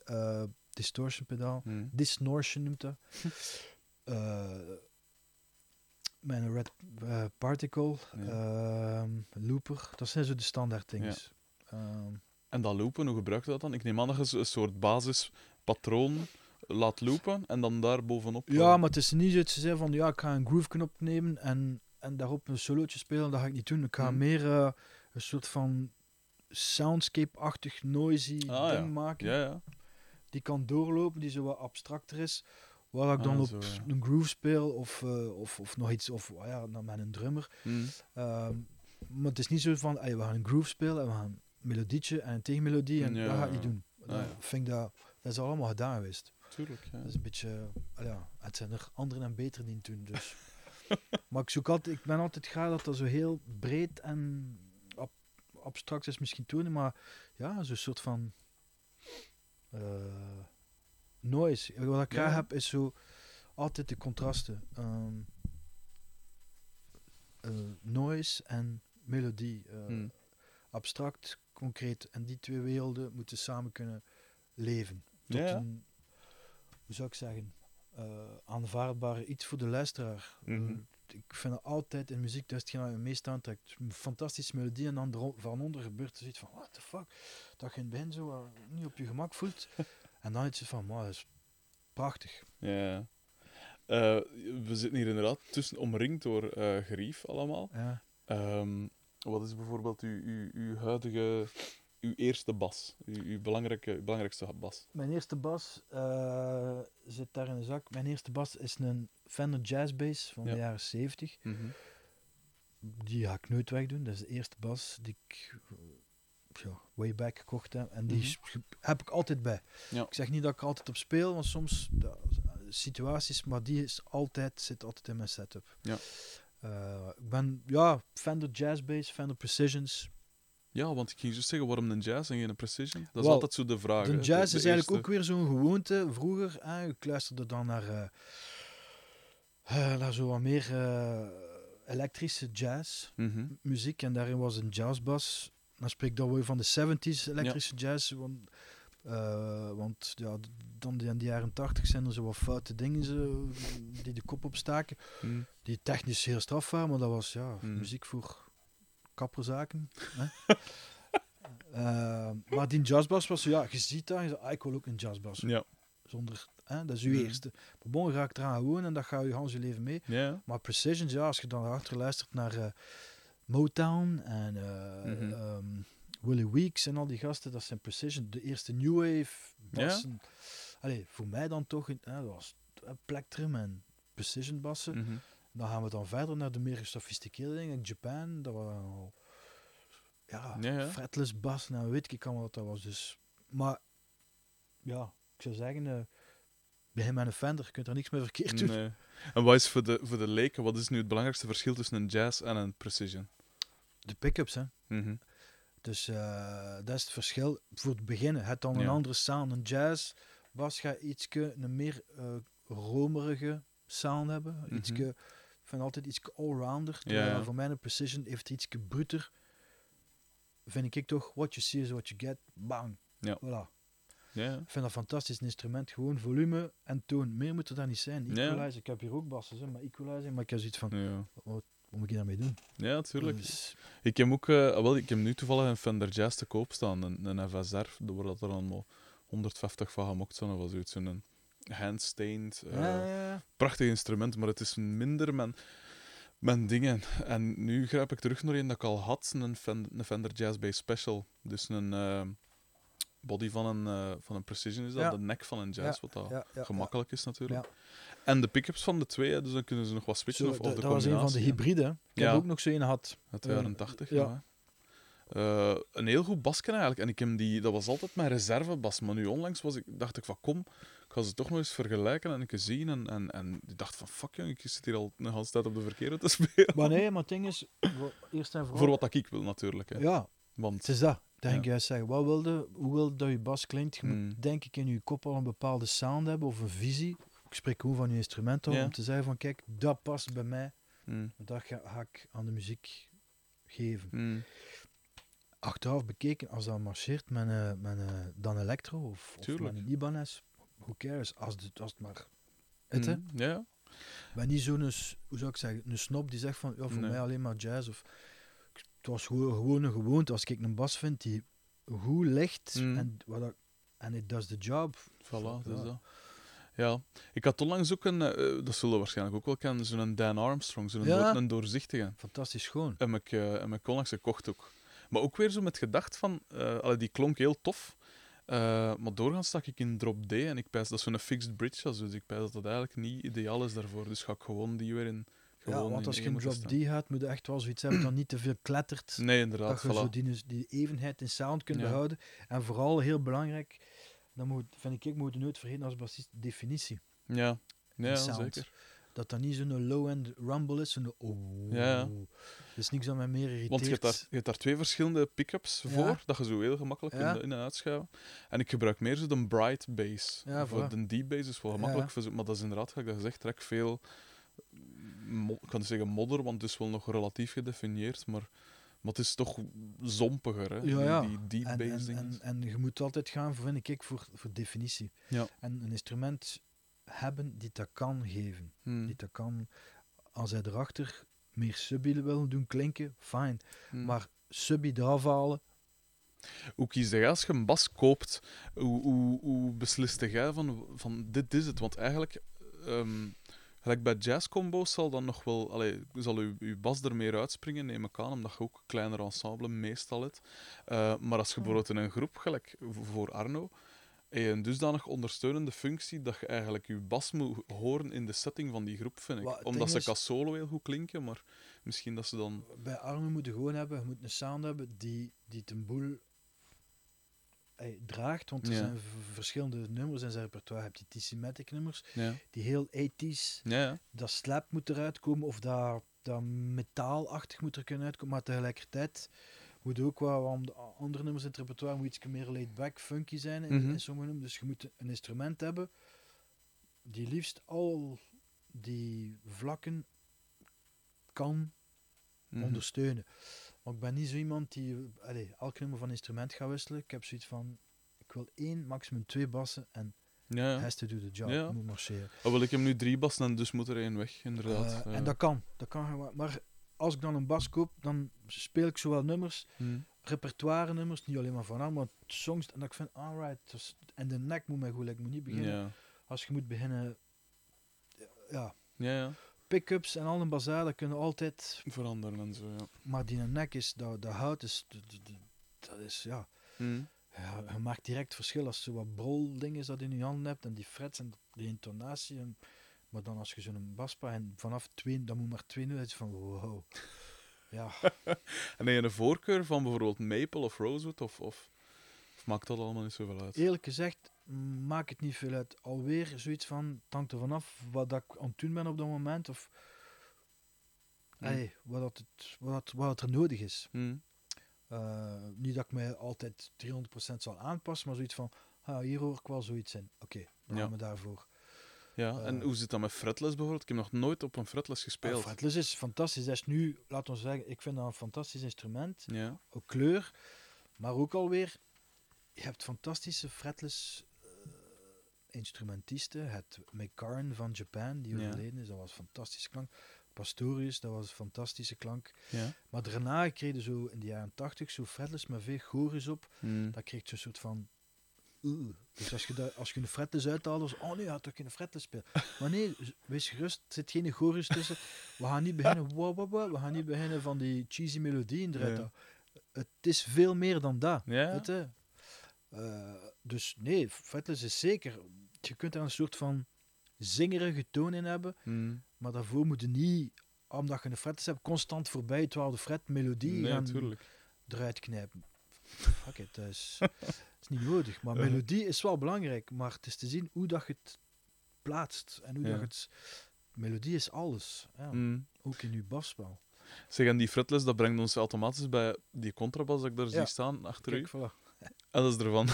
Speaker 2: distortion pedaal.
Speaker 1: Mm.
Speaker 2: Distortion noemt dat. Met een red eh, particle,
Speaker 1: Ja.
Speaker 2: ehm, looper. Dat zijn zo de standaard dingen. Ehm,
Speaker 1: En dat loopen, hoe gebruik je dat dan? Ik neem aan dat je een soort basispatroon laat loopen en dan daar bovenop...
Speaker 2: ja, maar het is niet zo dat ze zeggen van ja, ik ga een groove knop nemen en, en daarop een solootje spelen. Dat ga ik niet doen. Ik ga
Speaker 1: Mhm.
Speaker 2: meer eh, een soort van soundscape-achtig, noisy
Speaker 1: Ah,
Speaker 2: ding
Speaker 1: ja.
Speaker 2: maken.
Speaker 1: Ja, ja.
Speaker 2: Die kan doorlopen, die zo wat abstracter is. Waar ik dan
Speaker 1: Ah,
Speaker 2: op
Speaker 1: zo, ja.
Speaker 2: een groove speel of, eh, of, of nog iets, of ah ja, dan met een drummer.
Speaker 1: Mm.
Speaker 2: Ehm, maar het is niet zo van, we gaan een groove spelen en we gaan een melodietje en een tegenmelodie en
Speaker 1: Ja,
Speaker 2: dat ga
Speaker 1: ja.
Speaker 2: doen.
Speaker 1: Ah,
Speaker 2: Dat,
Speaker 1: ja.
Speaker 2: vind ik dat, dat is allemaal gedaan geweest.
Speaker 1: Tuurlijk, ja.
Speaker 2: Dat is een beetje, ah ja, het zijn er anderen en beter die het doen. Dus. maar ik, zoek altijd, ik ben altijd graag dat dat zo heel breed en ab- abstract is misschien toen, maar ja, zo'n soort van eh, noise. Wat ik graag
Speaker 1: Ja.
Speaker 2: heb is zo altijd de contrasten. Ehm, eh, noise en melodie.
Speaker 1: Mm.
Speaker 2: Abstract, concreet. En die twee werelden moeten samen kunnen leven. Tot
Speaker 1: Ja,
Speaker 2: een, hoe zou ik zeggen, eh, aanvaardbare iets voor de luisteraar.
Speaker 1: Mhm.
Speaker 2: ik vind het altijd in muziek, dat is hetgeen het meest aantrekt. Een fantastische melodie en dan van onder gebeurt er zoiets van, what the fuck? Dat je in het begin zo niet op je gemak voelt. en dan iets van, wow, dat is prachtig.
Speaker 1: Ja. Eh, we zitten hier inderdaad tussen, omringd door eh, gerief allemaal.
Speaker 2: Ja.
Speaker 1: Ehm, wat is bijvoorbeeld uw, uw, uw huidige, uw eerste bas? Uw, uw belangrijke, uw belangrijkste bas?
Speaker 2: Mijn eerste bas eh, zit daar in de zak. Mijn eerste bas is een Fender Jazz Bass van
Speaker 1: Ja.
Speaker 2: de jaren 70.
Speaker 1: Mhm.
Speaker 2: Die ga ik nooit wegdoen. Dat is de eerste bas die ik ja, way back gekocht heb. En die
Speaker 1: Mhm.
Speaker 2: heb ik altijd bij.
Speaker 1: Ja.
Speaker 2: Ik zeg niet dat ik altijd op speel, want soms situaties, maar die is altijd, zit altijd in mijn setup.
Speaker 1: Ja.
Speaker 2: Eh, ik ben, ja, Fender Jazz Bass, Fender Precisions.
Speaker 1: Ja, want ik ging zo zeggen, waarom een jazz en geen precision? Dat is altijd zo de vraag.
Speaker 2: De jazz
Speaker 1: de
Speaker 2: is eigenlijk
Speaker 1: eerste-
Speaker 2: ook weer zo'n gewoonte. Vroeger, hè, ik luisterde dan naar, eh, eh, naar zo wat meer elektrische jazz.
Speaker 1: Mhm.
Speaker 2: muziek en daarin was een jazzbas. Dan spreek ik dan weer van de 70s elektrische jazz. Want, eh, want ja, dan in de jaren 80 zijn er zo wat foute dingen zo, die de kop opstaken.
Speaker 1: Mhm.
Speaker 2: Die technisch heel straf waren, maar dat was ja,
Speaker 1: Hmm.
Speaker 2: muziek voor kapperzaken. hè. Eh, maar die jazzbas was zo, ja, je ziet dat, je zegt, ah, ik wil ook een jazzbas.
Speaker 1: Ja.
Speaker 2: Zonder, hè, dat is uw
Speaker 1: Hmm.
Speaker 2: eerste. Maar bon, ga ik eraan gewoon en dat ga je Hans je leven mee.
Speaker 1: Ja.
Speaker 2: Maar Precision, ja, als je dan achter luistert naar eh, Motown en ehm, Willie Weeks en al die gasten, dat zijn Precision, de eerste New Wave bassen. Allee, voor mij dan toch, een- dat was Plectrum en Precision bassen.
Speaker 1: Mhm.
Speaker 2: Dan gaan we dan verder naar de meer gesofisticeerde dingen. Japan, dat was al, ja,
Speaker 1: Ja, ja.
Speaker 2: fretless bas, nou weet ik allemaal wat dat was. Dus, maar ja, ik zou zeggen, eh begin met een Fender, je kunt er niks mee verkeerd doen.
Speaker 1: Nee. En wat is voor de, voor de leken, wat is nu het belangrijkste verschil tussen een jazz en een precision?
Speaker 2: De pick-ups, hè.
Speaker 1: Mhm.
Speaker 2: Dus eh, dat is het verschil. Voor het beginnen, het dan een
Speaker 1: Ja.
Speaker 2: andere sound. Een jazz bas gaat iets een meer eh romerige sound hebben. Ietske, ik vind altijd iets allrounder. Terwijl
Speaker 1: ja.
Speaker 2: Voor mij een precision heeft iets bruter. Vind ik toch, what you see is what you get. Bang.
Speaker 1: Ja.
Speaker 2: Voilà.
Speaker 1: Ja.
Speaker 2: Ik vind dat een fantastisch instrument. Gewoon volume en toon. Meer moet er dan niet zijn. Equalizer. Ik heb hier ook bassen, maar equalizer. Maar ik heb zoiets van, wat moet ik daarmee doen?
Speaker 1: Ja, natuurlijk.
Speaker 2: Dus,
Speaker 1: Ik heb ook, eh, wel, ik heb nu toevallig een Fender Jazz te koop staan, een, een FSR, waar dat er allemaal 150 van gemokt zijn of zoiets. Een handstained.
Speaker 2: Ja, ja, ja.
Speaker 1: Prachtig instrument, maar het is minder mijn, mijn dingen. En nu grijp ik terug naar een dat ik al had, een, Fen- een Fender Jazz Bass Special. Dus een eh, body van een, eh, van een Precision is dat,
Speaker 2: Ja.
Speaker 1: de nek van een Jazz, wat dat
Speaker 2: ja, ja,
Speaker 1: gemakkelijk is natuurlijk.
Speaker 2: Ja.
Speaker 1: En de pickups van de twee, hè, dus dan kunnen ze nog wat
Speaker 2: Zo,
Speaker 1: switchen of, of de
Speaker 2: dat was een van de
Speaker 1: combinatie,
Speaker 2: hybride. Ik
Speaker 1: Ja.
Speaker 2: heb ook nog zo een gehad.
Speaker 1: Uit de
Speaker 2: Eh,
Speaker 1: jaren 80,
Speaker 2: ja.
Speaker 1: ja. Eh, een heel goed basken eigenlijk. En ik heb die, dat was altijd mijn reservebas. Maar nu onlangs was ik, dacht ik van kom, ik ga ze toch nog eens vergelijken en ik zien. En, en, en ik dacht van fuck jong, ik zit hier al een hele tijd op de verkeerde te spelen.
Speaker 2: Maar nee, maar het ding is, eerst en vooral...
Speaker 1: Voor wat dat ik wil natuurlijk. Hè.
Speaker 2: Ja,
Speaker 1: Want
Speaker 2: het is dat. Dat
Speaker 1: Ja.
Speaker 2: ik juist zeggen. Wat wilde, hoe wilde dat je bas klinkt? Je
Speaker 1: Mm.
Speaker 2: moet denk ik in je kop al een bepaalde sound hebben of een visie. Ik spreek gewoon van je instrument
Speaker 1: Ja.
Speaker 2: om te zeggen van kijk, dat past bij mij.
Speaker 1: mm,
Speaker 2: Dat ga, ga ik aan de muziek geven.
Speaker 1: mm,
Speaker 2: Achteraf bekeken, als dat marcheert met, een met een Dan Electro of, of met een Ibanez, who cares, als het, als het maar... Het, hè?
Speaker 1: ja.
Speaker 2: Ik ben niet zo'n, hoe zou ik zeggen, een snop die zegt van, ja, voor
Speaker 1: Nee.
Speaker 2: mij alleen maar jazz. Of, het was gewoon, gewoon een gewoonte. Als ik een bas vind die goed ligt
Speaker 1: Mm.
Speaker 2: en, wat en it does the job.
Speaker 1: Voilà, dat is
Speaker 2: Ja.
Speaker 1: dat. Ja, ik had onlangs ook een, eh, dat zullen we waarschijnlijk ook wel kennen, zo'n Dan Armstrong, zo'n
Speaker 2: Ja.
Speaker 1: een doorzichtige.
Speaker 2: Fantastisch schoon.
Speaker 1: En ik, eh, heb ik onlangs gekocht ook. Maar ook weer zo met gedacht van, eh, allee, die klonk heel tof. eh, maar doorgaans stak ik in drop D en ik pijs dat zo'n fixed bridge, was, dus ik pijs dat dat eigenlijk niet ideaal is daarvoor. Dus ga ik gewoon die weer in.
Speaker 2: Ja, want als je een drop. D gaat, moet je echt wel zoiets hebben dat niet te veel klettert.
Speaker 1: Nee,
Speaker 2: dat
Speaker 1: inderdaad.
Speaker 2: je zo die, die evenheid in sound kunt
Speaker 1: Ja.
Speaker 2: behouden. En vooral heel belangrijk, dat moet, vind ik, ik moet je nooit vergeten als bassist, definitie.
Speaker 1: Ja, ja, zeker.
Speaker 2: Dat dat niet zo'n low-end rumble is, zo'n oh.
Speaker 1: Ja, ja.
Speaker 2: Dat is niks dat mij meer irriteert.
Speaker 1: Want je hebt, daar, je hebt daar twee verschillende pick-ups voor, dat je zo heel gemakkelijk in, in en uitschuiven. En ik gebruik meer zo de bright bass. Voor
Speaker 2: voilà.
Speaker 1: de deep bass is wel gemakkelijk, maar dat is inderdaad, gelijk dat je zegt, trek veel, ik kan niet zeggen modder, want het is wel nog relatief gedefinieerd, maar, maar het is toch zompiger, hè?
Speaker 2: Ja, ja.
Speaker 1: Die, die deep
Speaker 2: En, en,
Speaker 1: dingen.
Speaker 2: en, en je moet altijd gaan, vind ik, voor, voor definitie.
Speaker 1: Ja.
Speaker 2: En een instrument hebben die dat kan geven.
Speaker 1: Hmm,
Speaker 2: Die dat kan, als hij erachter meer subby wil doen klinken, fijn.
Speaker 1: hmm.
Speaker 2: Maar subby eraf halen,
Speaker 1: Hoe kies jij als je een bas koopt? Hoe, hoe, hoe beslist jij van, van dit is het? Want eigenlijk, ehm, gelijk bij jazzcombo's zal dan nog wel, allee, zal uw, uw bas er meer uitspringen, neem ik aan, omdat je ook een kleiner ensemble meestal hebt. Eh, maar als je
Speaker 2: Hmm.
Speaker 1: bijvoorbeeld in een groep, gelijk voor Arno, je een dusdanig ondersteunende functie dat je eigenlijk je bas moet horen in de setting van die groep, vind ik.
Speaker 2: Wat
Speaker 1: Omdat ze als solo heel goed klinken, maar misschien dat ze dan...
Speaker 2: bij armen moet je gewoon hebben, je moet een sound hebben die, die het een boel eh, draagt. Want er
Speaker 1: Ja.
Speaker 2: zijn verschillende nummers in zijn repertoire. Je hebt die T-Matic nummers,
Speaker 1: Ja,
Speaker 2: die heel 80s
Speaker 1: ja,
Speaker 2: dat slap moet eruit komen of dat, dat metaalachtig moet er kunnen uitkomen, maar tegelijkertijd moet ook wel andere nummers in het repertoire moet iets meer laid back, funky zijn in, in sommige nummers. Dus je moet een instrument hebben die liefst al die vlakken kan
Speaker 1: Mhm.
Speaker 2: ondersteunen. Maar ik ben niet zo iemand die allee, elk nummer van instrument gaat wisselen. Ik heb zoiets van, ik wil één, maximum twee bassen en
Speaker 1: Ja,
Speaker 2: has to do the job,
Speaker 1: Ja.
Speaker 2: moet marcheren.
Speaker 1: Oh, wel, ik heb nu drie bassen en dus moet er één weg, inderdaad.
Speaker 2: Eh,
Speaker 1: Ja.
Speaker 2: En dat kan, dat kan gewoon. Maar als ik dan een bas koop, dan speel ik zowel nummers,
Speaker 1: Hm.
Speaker 2: repertoire nummers, niet alleen maar van aan, maar songs. En dat ik vind, alright, dus, en de nek moet mij goed, ik moet niet beginnen. Als je moet beginnen, ja,
Speaker 1: Ja, ja.
Speaker 2: Pick-ups en al een bazaar, dat kunnen altijd,
Speaker 1: Veranderen en zo, ja.
Speaker 2: maar die nek is, dat, dat hout is, dat, is, ja,
Speaker 1: Hm.
Speaker 2: ja, je maakt direct verschil als je zo wat brol dingen dat in je handen hebt en die frets en die intonatie. En, maar dan als je zo'n baspa en vanaf twee, dan moet maar twee nu is van wow. Ja,
Speaker 1: En heb je een voorkeur van bijvoorbeeld maple of rosewood? Of, of, of maakt dat allemaal niet zoveel uit?
Speaker 2: eerlijk gezegd mm, maakt het niet veel uit. Alweer zoiets van, het hangt er vanaf wat dat ik aan het doen ben op dat moment of hey, wat, dat het, wat, dat- wat er nodig is.
Speaker 1: Hm.
Speaker 2: Eh, niet dat ik mij altijd 300% zal aanpassen, maar zoiets van, ah, hier hoor ik wel zoiets in. Oké, dan
Speaker 1: Ja.
Speaker 2: gaan we daarvoor.
Speaker 1: Ja, en
Speaker 2: Eh.
Speaker 1: hoe zit dat met fretless bijvoorbeeld? Ik heb nog nooit op een fretless gespeeld.
Speaker 2: Ah, fretless is fantastisch. Dat is nu, laten we zeggen, ik vind dat een fantastisch instrument.
Speaker 1: Ja.
Speaker 2: Ook kleur, maar ook alweer, je hebt fantastische fretless instrumentisten. Het McCarn van Japan, die
Speaker 1: Ja.
Speaker 2: overleden is, dat was fantastische klank. Pastorius, dat was een fantastische klank.
Speaker 1: ja.
Speaker 2: Maar daarna kreeg je zo in de jaren 80 zo fretless met veel chorus op.
Speaker 1: Hm.
Speaker 2: Dat kreeg zo'n soort van oeh. Dus als je, dat, als je een fretless uithaalt, dan is oh nee, je had toch geen fretless spelen. Maar nee, wees gerust, er zit geen chorus tussen. We gaan niet beginnen, wow, wow, wow, we gaan niet beginnen van die cheesy melodieën eruit.
Speaker 1: Ja.
Speaker 2: Het is veel meer dan dat.
Speaker 1: Ja?
Speaker 2: Eh, dus nee, fretless is zeker. Je kunt daar een soort van zingerige toon in hebben,
Speaker 1: Mm.
Speaker 2: maar daarvoor moet je niet, omdat je een fretless hebt, constant voorbij het twaalfde fret melodie
Speaker 1: Nee,
Speaker 2: gaan eruit knijpen. Fuck it, dat is, is niet nodig. Maar
Speaker 1: Uh-huh.
Speaker 2: melodie is wel belangrijk, maar het is te zien hoe dat je het plaatst. En hoe
Speaker 1: Ja.
Speaker 2: dat je het... Melodie is alles, ja.
Speaker 1: Mm.
Speaker 2: ook in je basspel.
Speaker 1: Zeg, en die fretless, dat brengt ons automatisch bij die contrabas dat ik daar
Speaker 2: Ja.
Speaker 1: zie staan achter u.
Speaker 2: Kijk, voilà.
Speaker 1: Is ervan.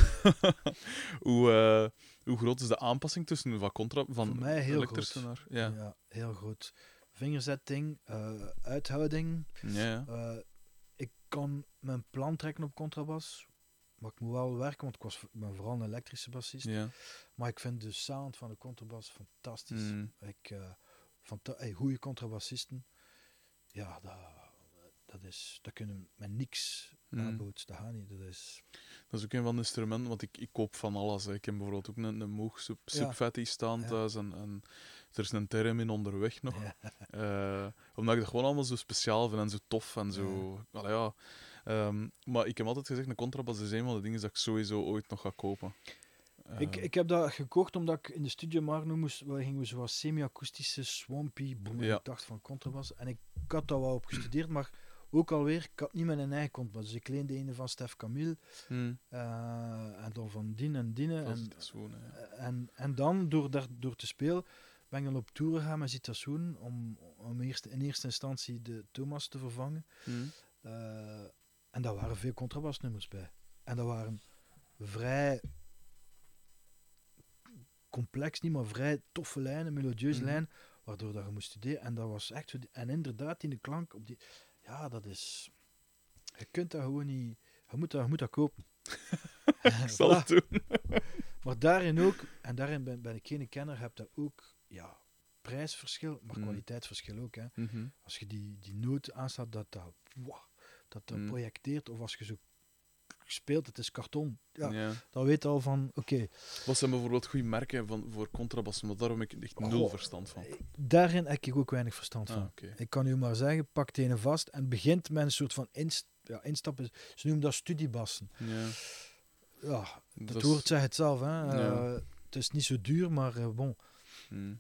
Speaker 1: hoe, eh, hoe groot is de aanpassing tussen van contra van
Speaker 2: Voor mij heel groot.
Speaker 1: naar... Ja.
Speaker 2: Ja. heel goed. Vingerzetting, eh, uithouding.
Speaker 1: Ja, ja.
Speaker 2: Eh, ik kan mijn plan trekken op contrabas, maar ik moet wel werken, want ik, was, ik ben vooral een elektrische bassist.
Speaker 1: ja.
Speaker 2: Maar ik vind de sound van de contrabas fantastisch.
Speaker 1: Mm.
Speaker 2: Ik, fanta- hey, goede contrabassisten, ja, dat, dat, is, dat kunnen met niks
Speaker 1: Mm.
Speaker 2: Dat gaat niet. Dat is,
Speaker 1: Dat is ook een van de instrumenten, want ik, ik koop van alles. Hè. Ik heb bijvoorbeeld ook een, een Moog sub,
Speaker 2: Ja.
Speaker 1: Subfatty staan
Speaker 2: Ja.
Speaker 1: thuis en, en er is een Theremin onderweg nog.
Speaker 2: ja.
Speaker 1: Eh, omdat ik dat gewoon allemaal zo speciaal vind en zo tof en zo. Allee, ja. Ehm, maar ik heb altijd gezegd, een contrabas is een van de dingen dat ik sowieso ooit nog ga kopen.
Speaker 2: ik,
Speaker 1: Eh,
Speaker 2: ik heb dat gekocht omdat ik in de studio Marno moest, waar gingen we zoals semi-akoestische, swampy, boem,
Speaker 1: Ja.
Speaker 2: ik dacht van contrabas. En ik, ik had daar wel op gestudeerd, maar ook alweer, ik had niet mijn eigen contrabas. Dus ik leende een van Stef Camille,
Speaker 1: hmm,
Speaker 2: eh, en dan van Dien en Dine. En,
Speaker 1: hè.
Speaker 2: en, en dan, door, daar, door te spelen, ben ik dan op tour gegaan met Zitassoen om, om eerst, in eerste instantie de Thomas te vervangen.
Speaker 1: Hmm.
Speaker 2: Eh, en daar waren veel contrabasnummers bij. En dat waren vrij complex, niet maar vrij toffe lijnen, melodieuze
Speaker 1: Mhm.
Speaker 2: lijnen, waardoor dat je moest studeren. En dat was echt... zo die- En inderdaad, in de klank op die... Ja, dat is... Je kunt dat gewoon niet... Je moet dat, je moet dat kopen.
Speaker 1: Ik zal het doen.
Speaker 2: Maar daarin ook, en daarin ben, ben ik geen kenner, heb dat ook, ja, prijsverschil, maar
Speaker 1: Mm.
Speaker 2: kwaliteitsverschil ook. Hè.
Speaker 1: Mhm.
Speaker 2: Als je die, die noot aanstaat, dat dat, dat, dat
Speaker 1: Mm.
Speaker 2: projecteert, of als je zo speelt, het is karton, ja,
Speaker 1: Ja.
Speaker 2: dan weet je al van, oké,
Speaker 1: Wat zijn bijvoorbeeld goede merken van, voor contrabassen? Want daar heb ik echt nul verstand van.
Speaker 2: daarin heb ik ook weinig verstand
Speaker 1: Ah,
Speaker 2: van. Ik kan u maar zeggen, pak het ene vast en begint met een soort van inst ja, instappen. Ze noemen dat studiebassen.
Speaker 1: Ja.
Speaker 2: Ja,
Speaker 1: Dat
Speaker 2: woord zegt het zelf. Hè. Eh, het is niet zo duur, maar eh, bon.
Speaker 1: Hmm.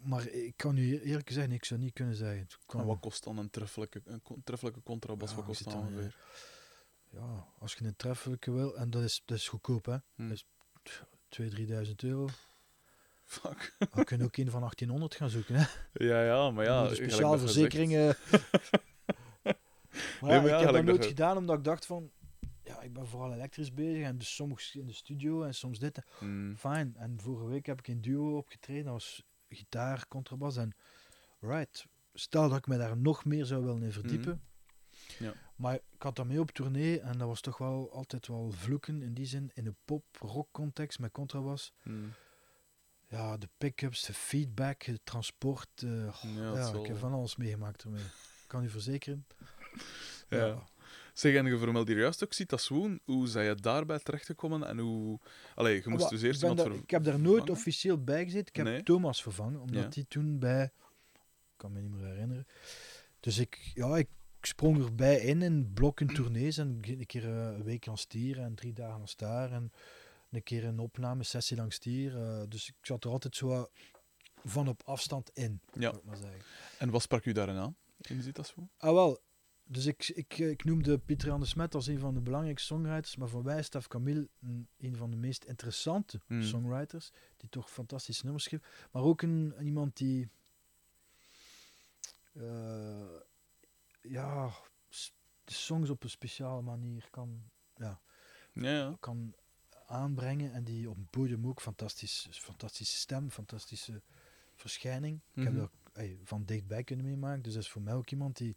Speaker 2: Maar ik kan u eerlijk zeggen, ik zou niet kunnen zeggen. Kan-
Speaker 1: En wat kost dan een treffelijke, een treffelijke contrabas?
Speaker 2: Ja,
Speaker 1: wat kost dat, ongeveer?
Speaker 2: Ja, als je een treffelijke wil, en dat is, dat is goedkoop, hè?
Speaker 1: Hmm.
Speaker 2: Dat is 2.000, 3.000 euro.
Speaker 1: Fuck.
Speaker 2: Dan kun je ook een van 1800 gaan zoeken, hè?
Speaker 1: Ja, ja, maar ja. zegt.
Speaker 2: verzekeringen. maar
Speaker 1: Nee,
Speaker 2: ja,
Speaker 1: maar ja,
Speaker 2: ik heb dat nooit gedaan, omdat ik dacht van... Ja, ik ben vooral elektrisch bezig en dus soms in de studio en soms dit.
Speaker 1: Hmm.
Speaker 2: Fijn. En vorige week heb ik in duo opgetreden. Dat was gitaar, contrabas en... Right. Stel dat ik me daar nog meer zou willen in verdiepen.
Speaker 1: Mhm. Ja.
Speaker 2: Maar ik had dat mee op tournee en dat was toch wel altijd wel vloeken in die zin. In een pop-rock context met contrabas.
Speaker 1: Hmm.
Speaker 2: Ja, de pick-ups, de feedback, het transport. eh,
Speaker 1: Ja,
Speaker 2: ja, ik heb
Speaker 1: wel.
Speaker 2: van alles meegemaakt ermee. Ik kan u verzekeren.
Speaker 1: Ja. Zeg, en je vermeldde hier juist ook Citaswoon. Hoe zijn je daarbij terechtgekomen en hoe... Allee, je moest
Speaker 2: Maar
Speaker 1: dus eerst iemand
Speaker 2: daar- Ik heb daar nooit
Speaker 1: vervangen?
Speaker 2: officieel bij gezeten. Ik heb
Speaker 1: Nee.
Speaker 2: Thomas vervangen, omdat
Speaker 1: Ja.
Speaker 2: hij toen bij... Ik kan me niet meer herinneren. Dus ik, ja, ik sprong erbij in, in blokken tournees. En een keer eh, een week aan stier en drie dagen aan staar. En een keer een opnamesessie langs stier. eh, dus ik zat er altijd zo van op afstand in,
Speaker 1: Ja.
Speaker 2: ik maar zeggen.
Speaker 1: En wat sprak u daarin aan, in Citaswoon?
Speaker 2: Ah, wel. Dus ik, ik, ik noemde Pieter Jan de Smet als een van de belangrijkste songwriters, maar voor mij is Stef Camille een, een van de meest interessante
Speaker 1: Hmm.
Speaker 2: songwriters, die toch fantastische nummers schreef. Maar ook een, een iemand die, eh, ja, de songs op een speciale manier kan, ja,
Speaker 1: Ja,
Speaker 2: kan aanbrengen en die op een podium ook fantastisch, fantastische stem, fantastische verschijning. Ik heb
Speaker 1: Mhm.
Speaker 2: dat van dichtbij kunnen meemaken, dus dat is voor mij ook iemand die,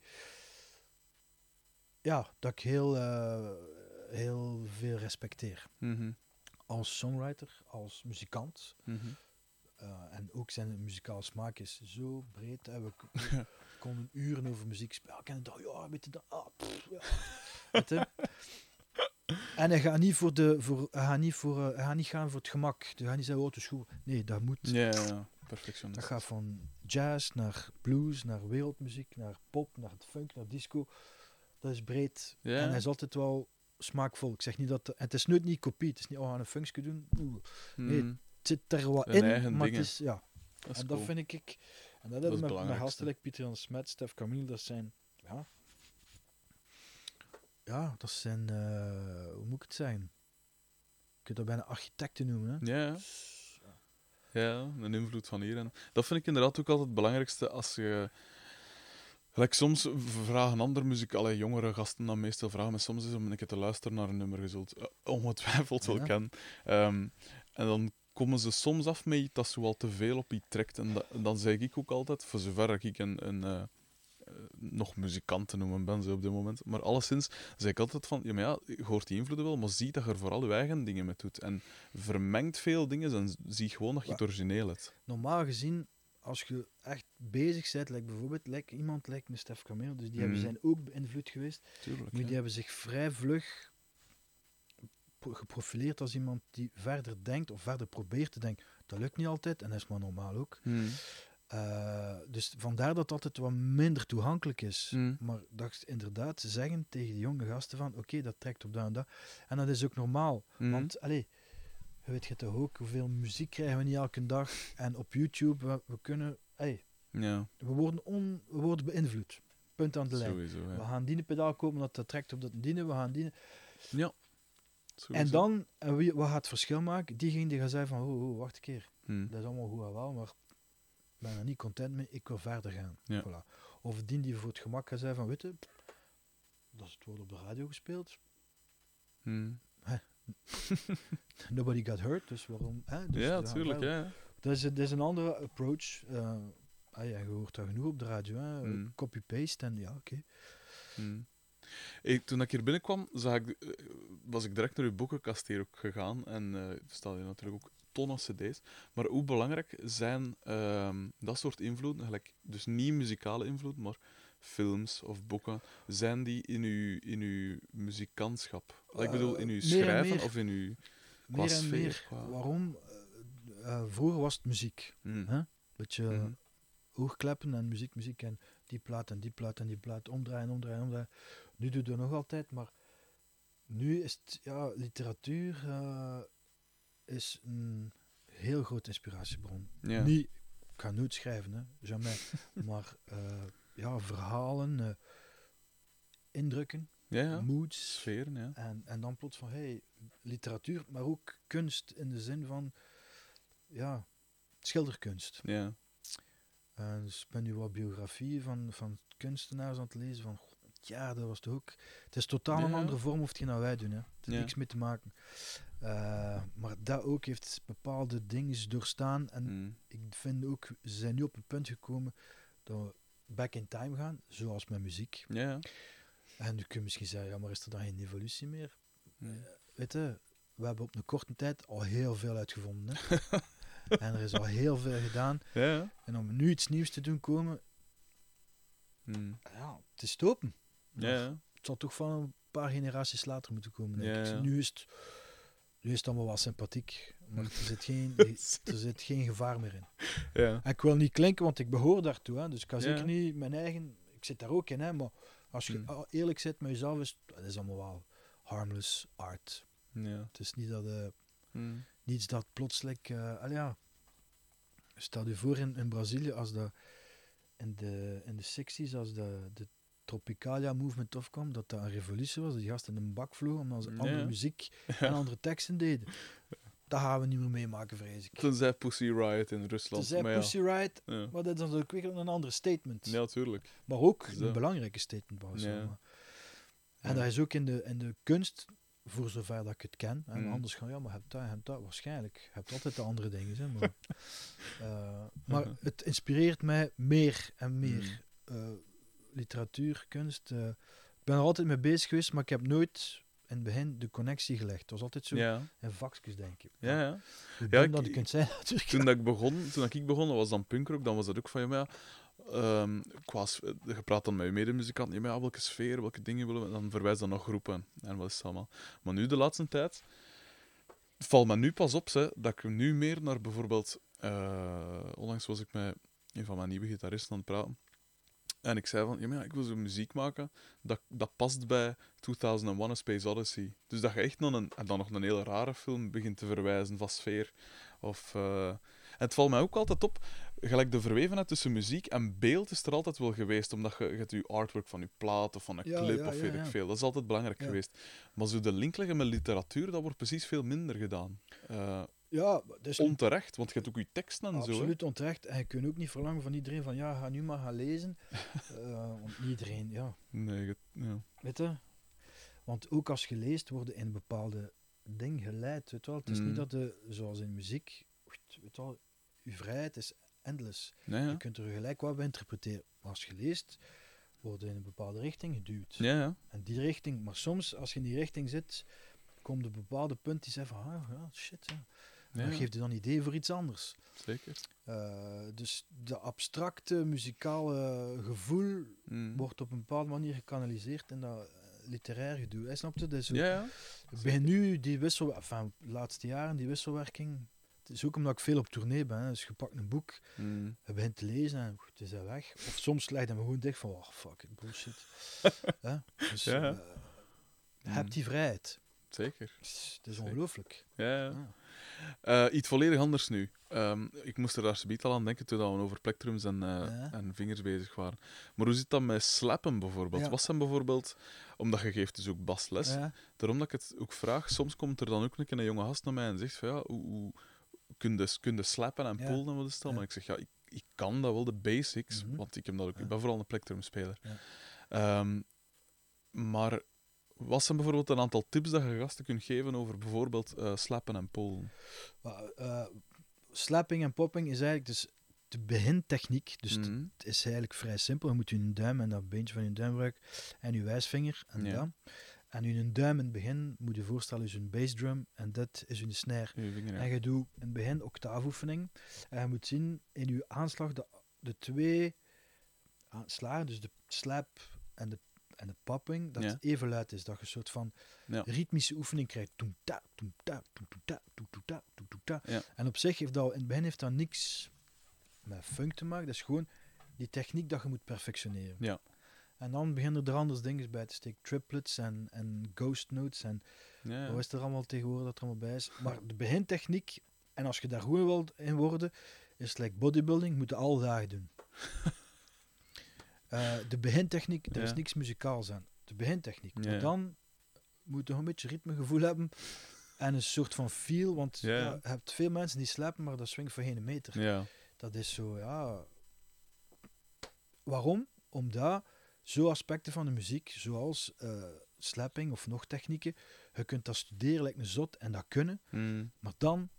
Speaker 2: ja, dat ik heel, eh, heel veel respecteer.
Speaker 1: Mhm.
Speaker 2: Als songwriter, als muzikant.
Speaker 1: Mhm.
Speaker 2: eh, en ook zijn muzikale smaak is zo breed. Hè. We k- we konden uren over muziek spelen. Ik ken al, ja, weet je dat? Ah, pff, ja. Weet je? En hij gaat niet, voor de, voor, hij gaat niet, voor, eh, hij gaat niet gaan voor het gemak. Hij gaat niet zeggen, oh, het is goed. Nee, dat moet.
Speaker 1: Ja, ja, perfectionist.
Speaker 2: Dat gaat van jazz naar blues, naar wereldmuziek, naar pop, naar het funk, naar disco. Dat is breed.
Speaker 1: Ja.
Speaker 2: En hij is altijd wel smaakvol. Ik zeg niet dat... het is nooit niet kopie. Het is niet, oh, we gaan een funkje doen. Oeh. nee,
Speaker 1: Mm,
Speaker 2: Het zit er wat in, maar
Speaker 1: dingen.
Speaker 2: het is... Ja,
Speaker 1: dat is
Speaker 2: en dat vind ik... En dat,
Speaker 1: is
Speaker 2: hebben
Speaker 1: het
Speaker 2: we met, gasten like Pieter Jan Smet, Stef Camille, dat zijn... Ja, ja dat zijn... eh, hoe moet ik het zeggen? Je kunt dat bijna architecten noemen, hè?
Speaker 1: Ja, ja. ja, een invloed van hier. En dat vind ik inderdaad ook altijd het belangrijkste als je. Like soms vragen andere muziek, alle jongere gasten dan meestal vragen me soms eens om een keer te luisteren naar een nummer je zult eh, ongetwijfeld wel
Speaker 2: Ja.
Speaker 1: kennen. Ehm, en dan komen ze soms af met iets dat zo al te veel op iets trekt. En, dat- en dan zeg ik ook altijd, voor zover ik een, een eh, eh, nog muzikant te noemen ben zo op dit moment, maar alleszins zeg ik altijd van, ja, maar ja, je hoort die invloeden wel, maar zie dat je er vooral je eigen dingen mee doet. En vermengt veel dingen en zie gewoon dat je het origineel hebt.
Speaker 2: normaal gezien, als je echt bezig bent, like bijvoorbeeld like iemand lijkt een Stef Camille, dus die hebben,
Speaker 1: Mhm.
Speaker 2: zijn ook beïnvloed geweest,
Speaker 1: Tuurlijk.
Speaker 2: maar die
Speaker 1: ja.
Speaker 2: hebben zich vrij vlug geprofileerd als iemand die verder denkt of verder probeert te denken. Dat lukt niet altijd en dat is maar normaal ook.
Speaker 1: Hmm.
Speaker 2: Eh, dus vandaar dat het altijd wat minder toegankelijk is.
Speaker 1: Hmm.
Speaker 2: Maar dat ze inderdaad ze zeggen tegen die jonge gasten van oké, dat trekt op dat en dat. En dat is ook normaal.
Speaker 1: Hmm.
Speaker 2: Want, allee, je weet je toch ook, hoeveel muziek krijgen we niet elke dag. En op YouTube, we, we kunnen, hey,
Speaker 1: Ja,
Speaker 2: we worden, on, we worden beïnvloed. Punt aan de lijn.
Speaker 1: sowieso.
Speaker 2: We
Speaker 1: Ja.
Speaker 2: gaan die pedaal kopen, dat dat trekt op dat dienen, we gaan die.
Speaker 1: ja.
Speaker 2: En dan, en wie, wat gaat het verschil maken? Diegene die gaat zeggen van, oh, oh, wacht een keer,
Speaker 1: Hmm.
Speaker 2: dat is allemaal goed en wel, maar ik ben er niet content mee, ik wil verder gaan.
Speaker 1: Ja.
Speaker 2: Voilà. Of die die voor het gemak gaat zeggen van, weet je, dat is het wordt op de radio gespeeld,
Speaker 1: Hmm.
Speaker 2: nobody got hurt, dus waarom? Hè? Dus
Speaker 1: ja,
Speaker 2: we gaan
Speaker 1: tuurlijk.
Speaker 2: verder.
Speaker 1: Ja.
Speaker 2: Dat is, dat is een andere approach. eh ah ja, je hoort dat genoeg op de radio. hè.
Speaker 1: Mm.
Speaker 2: Copy-paste en ja, oké.
Speaker 1: Hmm. Ik, toen ik hier binnenkwam, zag ik, eh, was ik direct naar uw boekenkast hier ook gegaan. En eh, er staan hier natuurlijk ook tonnen cd's. Maar hoe belangrijk zijn ehm, dat soort invloeden, gelijk, dus niet muzikale invloed, maar films of boeken, zijn die in uw, in uw muzikantschap? ik bedoel, in uw
Speaker 2: Eh, meer
Speaker 1: schrijven
Speaker 2: meer.
Speaker 1: of in uw... Qua
Speaker 2: Meer en
Speaker 1: sfeer,
Speaker 2: meer.
Speaker 1: qua-
Speaker 2: Waarom? Eh, eh, vroeger was het muziek.
Speaker 1: Hmm.
Speaker 2: Hè? Beetje
Speaker 1: Mhm.
Speaker 2: oogkleppen en muziek, muziek en die plaat en die plaat en die plaat. Omdraaien, omdraaien, omdraaien. Nu doen we het nog altijd, maar nu is het, ja, literatuur eh, is een heel grote inspiratiebron.
Speaker 1: Ja.
Speaker 2: Niet, ik ga nooit schrijven, hè, jamais. maar eh, ja, verhalen, eh, indrukken,
Speaker 1: ja, ja.
Speaker 2: moods.
Speaker 1: Sferen, ja.
Speaker 2: En, en dan plots van, hey, literatuur, maar ook kunst in de zin van, ja, schilderkunst.
Speaker 1: ja.
Speaker 2: En dus ik ben nu wat biografieën van, van kunstenaars aan het lezen. Van, goh, ja, dat was toch ook. Het is totaal een andere vorm of hetgeen dat wij doen. Hè. Het heeft
Speaker 1: Ja.
Speaker 2: niks mee te maken. Eh, maar dat ook heeft bepaalde dingen doorstaan. En
Speaker 1: Hmm.
Speaker 2: ik vind ook, ze zijn nu op het punt gekomen dat we back in time gaan, zoals met muziek.
Speaker 1: Ja.
Speaker 2: En je misschien zeggen, ja, maar is er dan geen evolutie meer? Weet je, we hebben op een korte tijd al heel veel uitgevonden. Hè? en er is al heel veel gedaan.
Speaker 1: Ja.
Speaker 2: En om nu iets nieuws te doen komen,
Speaker 1: Hmm.
Speaker 2: ja, het is te open.
Speaker 1: Ja.
Speaker 2: Het zal toch van een paar generaties later moeten komen. Denk ik. Nu, is het, nu is het allemaal wel sympathiek, maar er zit geen, er zit geen gevaar meer in.
Speaker 1: ja.
Speaker 2: En ik wil niet klinken, want ik behoor daartoe. Hè, dus ik kan zeker niet mijn eigen... Ik zit daar ook in, hè, maar als je al eerlijk zit met jezelf, is het is allemaal wel harmless art.
Speaker 1: ja.
Speaker 2: Het is niet dat...
Speaker 1: Hmm.
Speaker 2: niets dat plotseling. al ja, stel je voor in, in Brazilië, als de, in de, in de 60s, als de, de Tropicalia movement opkwam, dat dat een revolutie was. Die gasten in een bak vlogen omdat ze andere muziek en andere teksten deden. Dat gaan we niet meer meemaken, vrees ik.
Speaker 1: Toen zei Pussy Riot in Rusland.
Speaker 2: zei
Speaker 1: maar ja.
Speaker 2: Pussy Riot,
Speaker 1: Ja.
Speaker 2: maar dat is ook weer een ander statement.
Speaker 1: Ja, tuurlijk.
Speaker 2: Maar ook
Speaker 1: Zo.
Speaker 2: een belangrijke statement.
Speaker 1: Ja.
Speaker 2: Maar- En
Speaker 1: Ja.
Speaker 2: dat is ook in de, in de kunst, voor zover dat ik het ken. En
Speaker 1: Mm.
Speaker 2: anders gaan, ja, maar heb dat, heb dat. Waarschijnlijk. Je hebt altijd de andere dingen. Hè, maar eh, maar
Speaker 1: Mhm.
Speaker 2: het inspireert mij meer en meer.
Speaker 1: Mm.
Speaker 2: eh, literatuur, kunst. eh. ik ben er altijd mee bezig geweest, maar ik heb nooit in het begin de connectie gelegd. Het was altijd zo
Speaker 1: Ja,
Speaker 2: in vakjes, denk ik.
Speaker 1: ja, ja. Ja,
Speaker 2: dom
Speaker 1: ik-
Speaker 2: dat je kunt zijn, natuurlijk.
Speaker 1: Toen dat ik begon, toen dat ik begon, dat was dan punkrock, dan was dat ook van, ja, maar ehm, qua je praat dan met je medemuzikant, ja, welke sfeer, welke dingen willen we, dan verwijs dan nog groepen en wat is het allemaal. Maar nu, de laatste tijd, valt me nu pas op hè, dat ik nu meer naar bijvoorbeeld, eh, onlangs was ik met een van mijn nieuwe gitaristen aan het praten. En ik zei van, ja, maar ik wil zo muziek maken, dat, dat past bij 2001 A Space Odyssey. Dus dat je echt nog een, en dan nog een hele rare film begint te verwijzen van sfeer. Of, eh, en het valt mij ook altijd op, gelijk de verwevenheid tussen muziek en beeld is er altijd wel geweest, omdat je, je hebt je artwork van je plaat of van een
Speaker 2: Ja,
Speaker 1: clip
Speaker 2: ja,
Speaker 1: of
Speaker 2: ja,
Speaker 1: weet ik veel. Dat is altijd belangrijk geweest. Maar zo de link leggen met literatuur, dat wordt precies veel minder gedaan. Eh,
Speaker 2: Ja, is
Speaker 1: onterecht, want je hebt ook je teksten en zo. hè.
Speaker 2: absoluut onterecht. En je kunt ook niet verlangen van iedereen van ja, ga nu maar gaan lezen. Eh, want niet iedereen, ja.
Speaker 1: Nee, je- ja.
Speaker 2: Weet je? Want ook als je leest, worden in een bepaalde ding geleid. Weet wel? Het is
Speaker 1: Mm.
Speaker 2: niet dat de, zoals in muziek, weet je wel, je vrijheid is endless.
Speaker 1: Nee, ja.
Speaker 2: Je kunt er gelijk wat bij interpreteren. Maar als je leest, worden in een bepaalde richting geduwd.
Speaker 1: Ja, ja.
Speaker 2: En die richting, maar soms als je in die richting zit, komt een bepaalde punt die zegt van, ah, ja, shit, ja.
Speaker 1: Ja,
Speaker 2: dat geeft je dan idee voor iets anders.
Speaker 1: zeker.
Speaker 2: Eh, dus de abstracte muzikale gevoel
Speaker 1: Mm.
Speaker 2: wordt op een bepaalde manier gekanaliseerd in dat eh, literair gedoe. Hè, snap je? Dus
Speaker 1: Ja,
Speaker 2: nu die wissel, enfin, de laatste jaren die wisselwerking. Het is ook omdat ik veel op tournee ben. Hè. Dus je pakt een boek,
Speaker 1: Mm.
Speaker 2: je begint te lezen en het is hij weg. Of soms leg je hem gewoon dicht van, oh fuck, it, bullshit. Dus
Speaker 1: Ja,
Speaker 2: eh, je hebt die vrijheid.
Speaker 1: Zeker.
Speaker 2: Het is, het is ongelooflijk.
Speaker 1: Ja, Eh, iets volledig anders nu. Ehm, ik moest er daar subiet al aan denken toen we over plektrums en, eh,
Speaker 2: Ja.
Speaker 1: en vingers bezig waren. Maar hoe zit dat met slappen bijvoorbeeld?
Speaker 2: Ja.
Speaker 1: Was zijn bijvoorbeeld, omdat je geeft dus ook basles,
Speaker 2: Ja.
Speaker 1: daarom dat ik het ook vraag, soms komt er dan ook een keer een jonge gast naar mij en zegt van ja, hoe, hoe kun, je, kun je slappen en
Speaker 2: Ja.
Speaker 1: pullen en wat is dat? Maar ik zeg ja, ik, ik kan dat wel, de basics,
Speaker 2: Mhm.
Speaker 1: want ik, heb dat ook, ik ben vooral een plektrumspeler.
Speaker 2: Ja.
Speaker 1: Ehm, maar wat zijn bijvoorbeeld een aantal tips dat je gasten kunt geven over bijvoorbeeld eh, slappen en?
Speaker 2: Maar, eh, slapping en popping is eigenlijk dus de begintechniek. Dus het-
Speaker 1: Mhm.
Speaker 2: het is eigenlijk vrij simpel. Je moet je duim en dat beentje van je duim gebruiken en je wijsvinger en
Speaker 1: Ja.
Speaker 2: dat. En je duim in het begin moet je voorstellen is een bassdrum en dat is je snare.
Speaker 1: Je.
Speaker 2: En je doet in het begin octaafoefening. En je moet zien in je aanslag de, de twee slagen, dus de slap en de, en de popping, dat
Speaker 1: Ja.
Speaker 2: het even luid is. Dat je een soort van
Speaker 1: Ja.
Speaker 2: ritmische oefening krijgt. Toem ta, toem ta, toem toem ta, toem toem ta, toem toem ta.
Speaker 1: Ja.
Speaker 2: En op zich heeft dat in het begin heeft dat niks met funk te maken. Dat is gewoon die techniek dat je moet perfectioneren.
Speaker 1: Ja.
Speaker 2: En dan beginnen er anders dingen bij te steken. Triplets en, en ghost notes en
Speaker 1: Ja,
Speaker 2: wat is er allemaal tegenwoordig dat er allemaal bij is. Maar de begintechniek, en als je daar goed wilt in worden, is het like bodybuilding, moet je alle dagen doen. Eh, de begintechniek, er is niks muzikaals aan. De begintechniek. Maar dan moet je toch een beetje ritmegevoel hebben en een soort van feel, want je hebt veel mensen die slapen, maar dat swingt voor geen meter.
Speaker 1: Ja.
Speaker 2: Dat is zo, ja. Waarom? Omdat zo aspecten van de muziek, zoals eh slapping of nog technieken, je kunt dat studeren lijkt een zot en dat kunnen,
Speaker 1: Mm.
Speaker 2: maar dan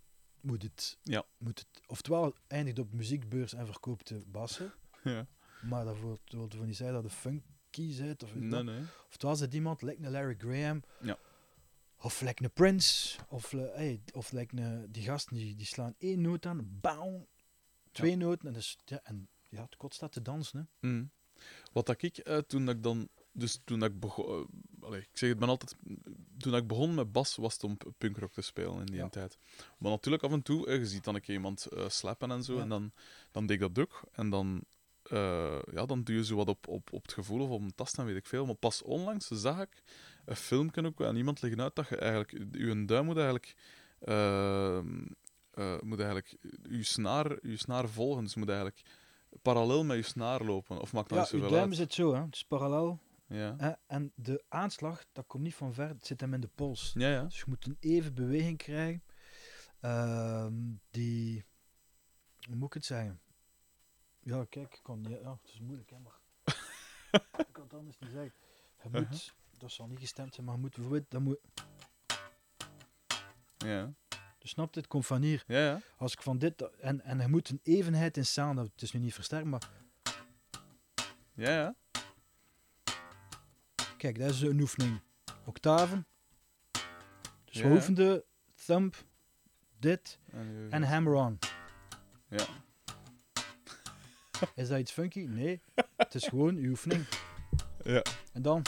Speaker 2: moet het,
Speaker 1: Ja.
Speaker 2: moet het oftewel eindigt op muziekbeurs en verkoopt de bassen,
Speaker 1: ja.
Speaker 2: Maar dat wil wil ervoor niet zeggen dat de funky bent, of,
Speaker 1: Nee,
Speaker 2: dat.
Speaker 1: nee.
Speaker 2: oftewel zit iemand, lijkt een Larry Graham,
Speaker 1: Ja.
Speaker 2: of lijkt een Prince, of, eh, hey, of lijkt een, die gasten die, die slaan één noot aan, bam, twee noten, en, dus, ja, en ja, het kot staat te dansen. Hè.
Speaker 1: Mm. Wat dat ik eh, toen dat ik dan. Dus toen dat ik begon. allee, ik zeg het ben altijd. Toen dat ik begon met bas was het om punkrock te spelen in die
Speaker 2: Ja.
Speaker 1: tijd. Maar natuurlijk af en toe, eh, je ziet dan een keer iemand eh, slappen en zo.
Speaker 2: Ja.
Speaker 1: En dan, dan deed ik dat ook. En dan. Eh, ja, dan doe je zo wat op, op, op het gevoel of op een tast en weet ik veel. Maar pas onlangs zag ik een filmpje ook aan iemand liggen uit dat je eigenlijk. Je duim moet eigenlijk. ehm, eh, moet eigenlijk je snaar, je snaar volgen. Dus je moet eigenlijk parallel met je snaar lopen. Of maakt dat
Speaker 2: Ja,
Speaker 1: niet zoveel
Speaker 2: duim
Speaker 1: uit?
Speaker 2: zit zo, hè. het is parallel.
Speaker 1: Ja.
Speaker 2: En de aanslag, dat komt niet van ver, het zit hem in de pols.
Speaker 1: Ja, ja.
Speaker 2: Dus je moet een even beweging krijgen. ehm, die. Hoe moet ik het zeggen? Ja, kijk, ik kan niet. Ja, het is moeilijk, hè, maar. ik kan het anders niet zeggen. Je moet.
Speaker 1: Uh-huh.
Speaker 2: Dat zal niet gestemd zijn, maar je moet bijvoorbeeld. Dat moet,
Speaker 1: Ja,
Speaker 2: dus snap je, het komt van hier.
Speaker 1: ja. ja.
Speaker 2: Als ik van dit. En, en je moet een evenheid in sound. hebben. Het is nu niet versterkt, maar.
Speaker 1: Ja, ja.
Speaker 2: Kijk, dat is een oefening. Octaven. Dus
Speaker 1: Ja.
Speaker 2: oefenden thumb, dit
Speaker 1: En,
Speaker 2: en hammer-on.
Speaker 1: Ja.
Speaker 2: Is dat iets funky? Nee. Het is gewoon uw oefening.
Speaker 1: Ja.
Speaker 2: En dan...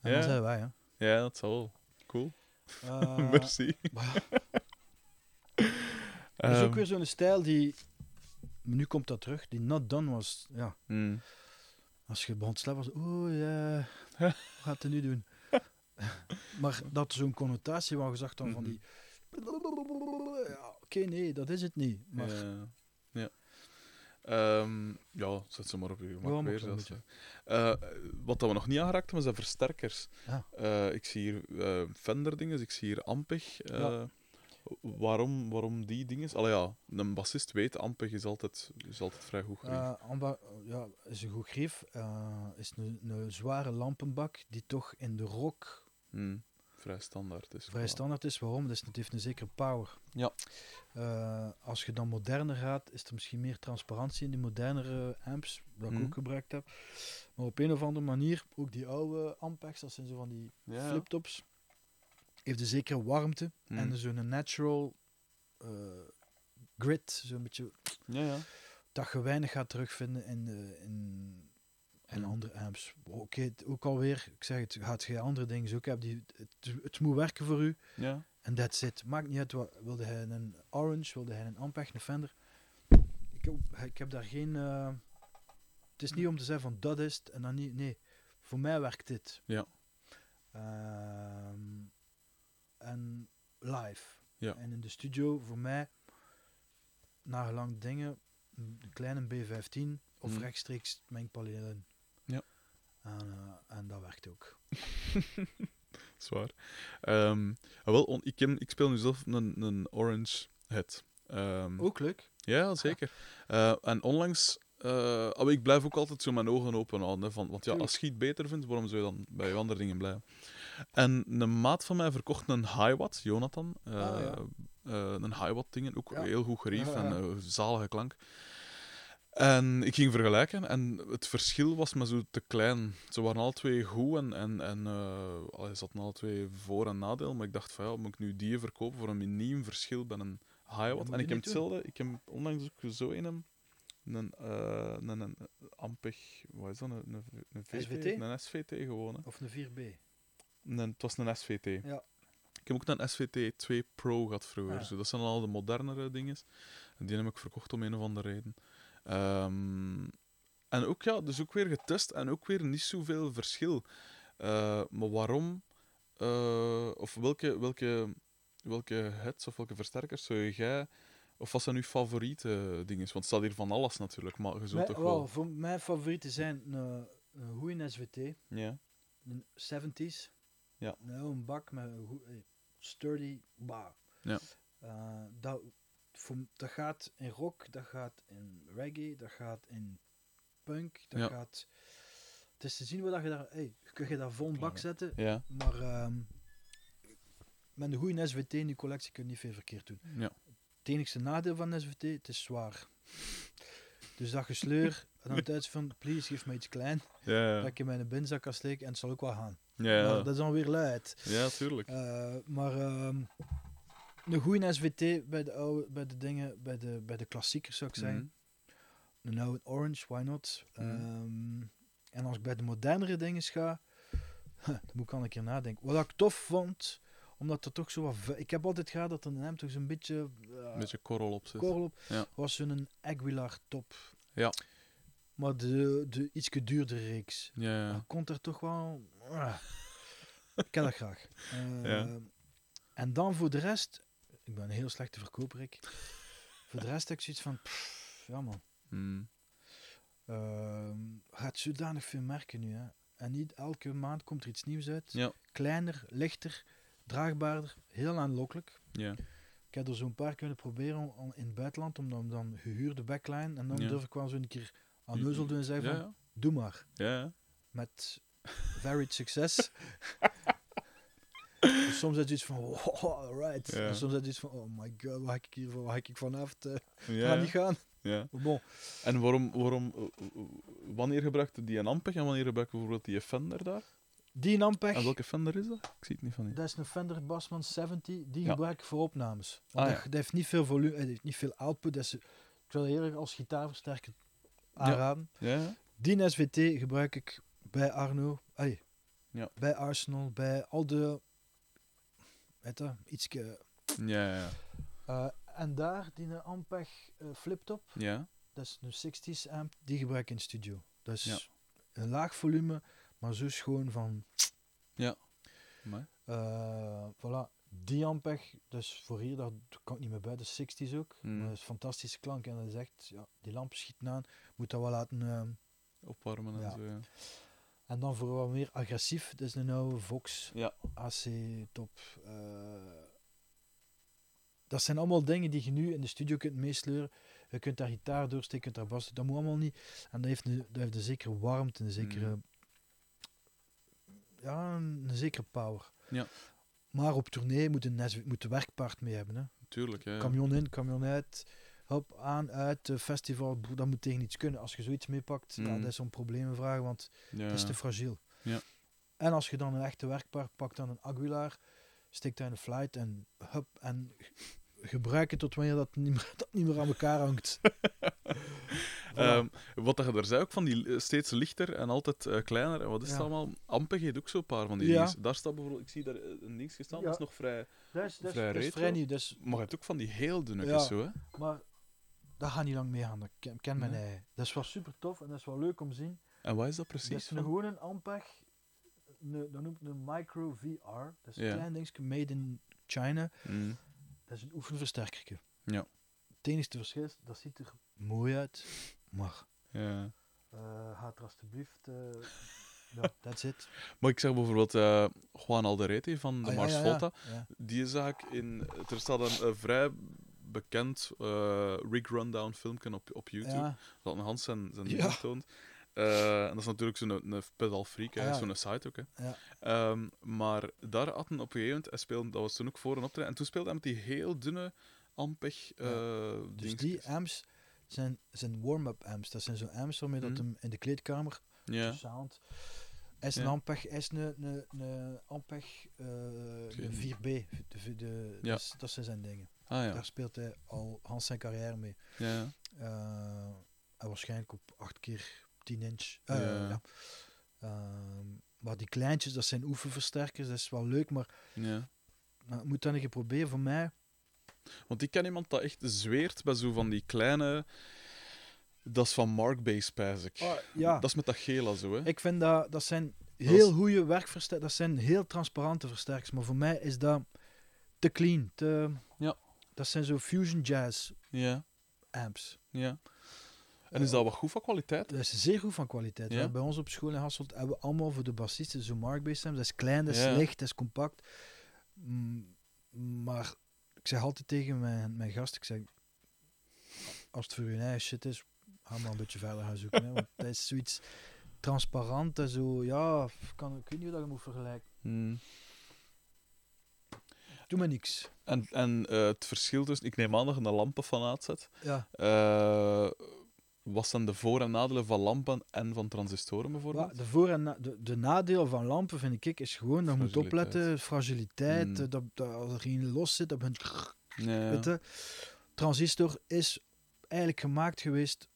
Speaker 2: En
Speaker 1: Ja.
Speaker 2: dan zijn wij, hè.
Speaker 1: Ja, dat zal wel. Cool.
Speaker 2: Eh,
Speaker 1: Merci.
Speaker 2: dat is ook
Speaker 1: Ehm,
Speaker 2: weer zo'n stijl die... Nu komt dat terug. Die not done was... Ja,
Speaker 1: mm,
Speaker 2: als je begon te slapen was... Oeh, ja... Wat gaat hij nu doen? maar dat zo'n connotatie waar je zag dan van
Speaker 1: Mhm.
Speaker 2: die... Ja, Oké, nee, dat is het niet. Maar
Speaker 1: ja. Ja. Ehm, ja, zet ze maar op je gemak weer. zelfs. Eh, wat dat we nog niet aangeraakt hebben, zijn versterkers.
Speaker 2: Ja.
Speaker 1: Eh, ik zie hier eh Fender dingen, ik zie hier Ampeg.
Speaker 2: Ja.
Speaker 1: waarom, waarom die dingen? Allee ja, een bassist weet, Ampeg is altijd, is altijd vrij goed gerief.
Speaker 2: Eh, Amba, ja, is een goed grief. is een, een zware lampenbak die toch in de rock
Speaker 1: Hmm, vrij standaard is.
Speaker 2: vrij standaard is. Waarom? Dus het heeft een zekere power.
Speaker 1: Ja.
Speaker 2: Eh, als je dan moderner gaat, is er misschien meer transparantie in die modernere amps, dat ik
Speaker 1: Mhm.
Speaker 2: ook gebruikt heb. Maar op een of andere manier, ook die oude Ampex, dat zijn zo van die
Speaker 1: Ja.
Speaker 2: fliptops, heeft een zekere warmte
Speaker 1: Hmm.
Speaker 2: en zo'n natural eh, grit, zo'n beetje
Speaker 1: Ja, ja.
Speaker 2: dat je weinig gaat terugvinden in, eh, in, in
Speaker 1: Mm.
Speaker 2: andere apps. Oké, ook alweer, ik zeg het, gaat je andere dingen zoeken. Heb die, het, het moet werken voor u
Speaker 1: ja.
Speaker 2: en that's it. Maakt niet uit, wat, wilde hij een Orange, wilde hij een Ampeg, een Fender. Ik, heb- ik heb daar geen... eh, het is niet om te zeggen van dat is het en dan niet. Nee, voor mij werkt dit.
Speaker 1: Ja.
Speaker 2: Ehm, en live.
Speaker 1: Ja.
Speaker 2: En in de studio, voor mij, nagelang dingen, een kleine B15 of
Speaker 1: Mhm.
Speaker 2: rechtstreeks mengpanelen.
Speaker 1: Ja.
Speaker 2: En, eh, en dat werkt ook.
Speaker 1: Zwaar. Ehm, ah, wel, ik, ik speel nu zelf een, een Orange Head. Ehm,
Speaker 2: Ook leuk.
Speaker 1: Ja, zeker. Eh, en onlangs... eh, ah, ik blijf ook altijd zo mijn ogen open houden. hè, van, want ja, als je het beter vindt, waarom zou je dan bij je andere dingen blijven? En een maat van mij verkocht een Hiwatt, Jonathan. eh,
Speaker 2: Ah, ja.
Speaker 1: een Hiwatt dingen, ook
Speaker 2: Ja.
Speaker 1: heel goed gerief en zalige klank. En ik ging vergelijken en het verschil was me zo te klein. Ze waren alle twee goed en, en, en eh, allee, ze hadden alle twee voor- en nadeel. Maar ik dacht van ja, moet ik nu die verkopen voor een miniem verschil bij een Hiwatt?
Speaker 2: moet
Speaker 1: en ik heb
Speaker 2: doen.
Speaker 1: hetzelfde, ik heb onlangs ook zo in hem een, eh een, een Ampeg, wat is dat? Een, een, een VT?
Speaker 2: SVT?
Speaker 1: Een SVT gewoon. Hè.
Speaker 2: Of een 4B.
Speaker 1: Een, het was een SVT.
Speaker 2: Ja.
Speaker 1: Ik heb ook een SVT 2 Pro gehad vroeger.
Speaker 2: Ah.
Speaker 1: Zo, dat zijn al de modernere dingen. En die heb ik verkocht om een of andere reden. Ehm, en ook, ja, dus ook weer getest en ook weer niet zoveel verschil. Eh, maar waarom, eh, of welke, welke, welke heads of welke versterkers zou jij, of wat zijn uw favoriete dingen? Want het staat hier van alles natuurlijk, maar je zult toch
Speaker 2: wel,
Speaker 1: wel...
Speaker 2: voor mijn favorieten zijn een, een goede SVT,
Speaker 1: Ja,
Speaker 2: een 70s.
Speaker 1: Ja.
Speaker 2: Nou, een bak met een eh, sturdy, bah.
Speaker 1: Ja.
Speaker 2: Eh, dat, dat gaat in rock, dat gaat in reggae, dat gaat in punk, dat
Speaker 1: Ja.
Speaker 2: gaat... Het is te zien wat je daar... Hey, kun je daar vol een bak zetten,
Speaker 1: ja,
Speaker 2: maar ehm, met een goede SVT in je collectie kun je niet veel verkeerd doen.
Speaker 1: ja.
Speaker 2: Het enigste nadeel van SVT, het is zwaar. Dus dat gesleur, en dan thuis van, please, geef me iets klein,
Speaker 1: Ja,
Speaker 2: dat ik in mijn binnenzak kan steken en het zal ook wel gaan.
Speaker 1: ja,
Speaker 2: Maar
Speaker 1: ja.
Speaker 2: dat is dan weer luid.
Speaker 1: ja tuurlijk.
Speaker 2: Eh, maar ehm, een goede SVT bij de, oude, bij de dingen, bij de, bij de klassiekers zou ik zeggen.
Speaker 1: Mhm.
Speaker 2: Een oude Orange, why not?
Speaker 1: Mhm.
Speaker 2: Ehm, en als ik bij de modernere dingen ga, dan moet ik al een keer nadenken. Wat ik tof vond, omdat er toch zo wat... Ik heb altijd gehad dat er een hem toch zo'n beetje... eh,
Speaker 1: Een beetje korrel op zit.
Speaker 2: korrel op,
Speaker 1: Ja.
Speaker 2: was zo'n Aguilar top.
Speaker 1: Ja.
Speaker 2: Maar de, de ietsje duurdere reeks.
Speaker 1: Ja, ja.
Speaker 2: Komt er toch wel... ah. ik heb dat graag. Eh,
Speaker 1: Ja.
Speaker 2: En dan voor de rest... Ik ben een heel slechte verkoper, ik. voor de rest heb ik zoiets van... pff, ja man.
Speaker 1: Mm.
Speaker 2: Ehm gaat zodanig veel merken nu. Hè. En niet elke maand komt er iets nieuws uit.
Speaker 1: Ja.
Speaker 2: Kleiner, lichter, draagbaarder. Heel aanlokkelijk.
Speaker 1: Ja.
Speaker 2: Ik heb er zo'n paar kunnen proberen om- in het buitenland. Om dan, dan gehuurde backline. En dan
Speaker 1: Ja.
Speaker 2: durf ik wel zo een keer aan neuzel doen en zeggen van... Doe maar. Met varied succes. dus soms is het iets van, wow, alright.
Speaker 1: Ja.
Speaker 2: En soms is het iets van, oh my god, waar heb ik hier waar heb ik vanaf? Uh,
Speaker 1: Ja,
Speaker 2: Ga niet gaan.
Speaker 1: ja.
Speaker 2: Bon,
Speaker 1: En waarom, waarom, eh, eh, wanneer gebruikte die een Ampeg en wanneer gebruikte bijvoorbeeld die Fender daar?
Speaker 2: die Nampeg,
Speaker 1: En welke Fender is dat? Ik zie het niet van hier.
Speaker 2: dat is een Fender Bassman 70, die
Speaker 1: Ja.
Speaker 2: gebruik ik voor opnames. Want
Speaker 1: Ah,
Speaker 2: dat, dat heeft niet veel volume, het heeft niet veel output, dat is ik wil eerlijk als gitaarversterker aanraden.
Speaker 1: Ja?
Speaker 2: Die SVT gebruik ik bij Arno, ay,
Speaker 1: Ja.
Speaker 2: bij Arsenal, bij al de, weet je, ietske.
Speaker 1: Ja, ja.
Speaker 2: eh, en daar, die Ampeg eh fliptop,
Speaker 1: Ja?
Speaker 2: dat is een 60s amp, die gebruik ik in studio. Dat is
Speaker 1: Ja.
Speaker 2: een laag volume, maar zo schoon van,
Speaker 1: Maar,
Speaker 2: eh voilà. Die Ampeg, dus voor hier, daar kan ik niet meer bij, de 60s ook.
Speaker 1: Mm.
Speaker 2: Maar dat is fantastische klank en dat is echt, ja, die lamp schiet aan, moet dat wel laten... ehm,
Speaker 1: opwarmen en
Speaker 2: Ja.
Speaker 1: zo, ja.
Speaker 2: En dan voor wat meer agressief, is een oude Vox
Speaker 1: Ja.
Speaker 2: AC top. eh. dat zijn allemaal dingen die je nu in de studio kunt meesleuren. Je kunt daar gitaar doorsteken, je kunt daar bas Dat moet allemaal niet. En dat heeft een, dat heeft een zekere warmte, een zekere...
Speaker 1: Mhm.
Speaker 2: Ja, een, een zekere power.
Speaker 1: Ja.
Speaker 2: Maar op tournee moet een, moet de werkpaard mee hebben. Hè.
Speaker 1: Tuurlijk, ja. ja.
Speaker 2: Camion in, camion uit. Hop, aan, uit, festival. broer, Dat moet tegen iets kunnen. Als je zoiets meepakt,
Speaker 1: Mhm.
Speaker 2: dat is zo'n probleemvraag, want
Speaker 1: ja.
Speaker 2: dat is te fragiel.
Speaker 1: Ja.
Speaker 2: En als je dan een echte werkpaard pakt, dan een Aguilar, steekt daar een flight en hup, en gebruik het tot wanneer dat niet meer, dat niet meer aan elkaar hangt. Voilà.
Speaker 1: Ehm, wat dat je er zei ook van die steeds lichter en altijd eh, kleiner. En wat is
Speaker 2: Ja.
Speaker 1: het allemaal? Ampeg heeft ook zo'n paar van die
Speaker 2: Ja.
Speaker 1: Daar staat bijvoorbeeld, ik zie daar eh, een ding staan,
Speaker 2: Ja.
Speaker 1: dat is nog vrij.
Speaker 2: dat is, dat is,
Speaker 1: vrij
Speaker 2: dat is
Speaker 1: retro.
Speaker 2: vrij nieuw, dus,
Speaker 1: Maar je hebt ook van die heel dunne zo, hè?
Speaker 2: maar dat gaat niet lang meegaan. Dat ken, ken mijn
Speaker 1: Nee.
Speaker 2: ei. Dat is wel super tof en dat is wel leuk om te zien.
Speaker 1: En wat is dat
Speaker 2: Dat
Speaker 1: precies?
Speaker 2: is een,
Speaker 1: van?
Speaker 2: gewoon een Ampeg, een, dat noemt een Micro VR. Dat is een
Speaker 1: Ja.
Speaker 2: klein dingetje, made in China.
Speaker 1: Mm.
Speaker 2: Dat is een oefenversterkertje.
Speaker 1: Ja.
Speaker 2: Het enige verschil is, dat ziet er mooi uit, maar
Speaker 1: Ja.
Speaker 2: eh ga er alsjeblieft... eh ja, that's it.
Speaker 1: Maar ik zeg bijvoorbeeld eh, Juan Alderete van de
Speaker 2: Ah,
Speaker 1: Mars
Speaker 2: ja, ja.
Speaker 1: Volta.
Speaker 2: Ja.
Speaker 1: Die zag ik in. Er staat een, vrij bekend eh Rig Rundown filmpje op, op YouTube.
Speaker 2: Ja,
Speaker 1: Dat een Hans zijn, zijn
Speaker 2: Ja.
Speaker 1: toont. Eh, en dat is natuurlijk zo'n een pedal freak,
Speaker 2: Ah, ja.
Speaker 1: zo'n site ook. Hè.
Speaker 2: Ja.
Speaker 1: Ehm, maar daar had hij op een gegeven moment, hij speelde, dat was toen ook voor een optreden, en toen speelde hij met die heel dunne Ampeg eh
Speaker 2: dus
Speaker 1: dingetjes.
Speaker 2: die amps zijn, zijn warm-up amps. Dat zijn zo'n amps waarmee dat
Speaker 1: Mhm.
Speaker 2: hem in de kleedkamer,
Speaker 1: Ja,
Speaker 2: sound, is een. Ampeg, is een, een, een Ampeg een 4B. De, de, de- is- dat zijn zijn dingen.
Speaker 1: Ah ja.
Speaker 2: Daar speelt hij al Hans zijn carrière mee.
Speaker 1: ja.
Speaker 2: Eh, en waarschijnlijk op 8 keer 10 inch. Eh,
Speaker 1: Ja.
Speaker 2: Ehm, maar die kleintjes, dat zijn oefenversterkers. Dat is wel leuk, maar
Speaker 1: ja.
Speaker 2: moet dat een keer proberen. Voor mij,
Speaker 1: Want ik ken iemand dat echt zweert bij zo van die kleine. Dat is van Mark Base, spijs ik.
Speaker 2: Ah, ja.
Speaker 1: Dat is met dat gela zo, hè?
Speaker 2: Ik vind dat, dat zijn heel
Speaker 1: is-
Speaker 2: goede werkversterkers. Dat zijn heel transparante versterkers. Maar voor mij is dat te clean. Te,
Speaker 1: Ja.
Speaker 2: Dat zijn zo fusion jazz
Speaker 1: Ja,
Speaker 2: amps.
Speaker 1: ja. En is dat wat goed van kwaliteit?
Speaker 2: Dat is zeer goed van kwaliteit.
Speaker 1: Ja.
Speaker 2: Bij ons op school in Hasselt hebben we allemaal voor de bassisten zo'n markbase amps. Dat is klein, dat is
Speaker 1: Ja.
Speaker 2: licht, dat is compact. Mm, maar ik zeg altijd tegen mijn, mijn gast, ik zeg, als het voor je eigen shit is, ga maar een beetje verder gaan zoeken. Hè, want dat is zoiets transparant en zo, ja, kan, ik weet niet hoe dat je moet vergelijken.
Speaker 1: Hmm.
Speaker 2: Doe maar niks.
Speaker 1: En, en eh, het verschil tussen, ik neem aan dat je een lampenfanaat zet.
Speaker 2: Ja.
Speaker 1: Eh, wat zijn de voor- en nadelen van lampen en van transistoren bijvoorbeeld?
Speaker 2: De, voor- en na- de, de nadeel van lampen, vind ik, is gewoon, dat je moet opletten, fragiliteit,
Speaker 1: Mm.
Speaker 2: eh, dat, dat als er geen los zit, dat begint
Speaker 1: Ja,
Speaker 2: je, transistor is eigenlijk gemaakt geweest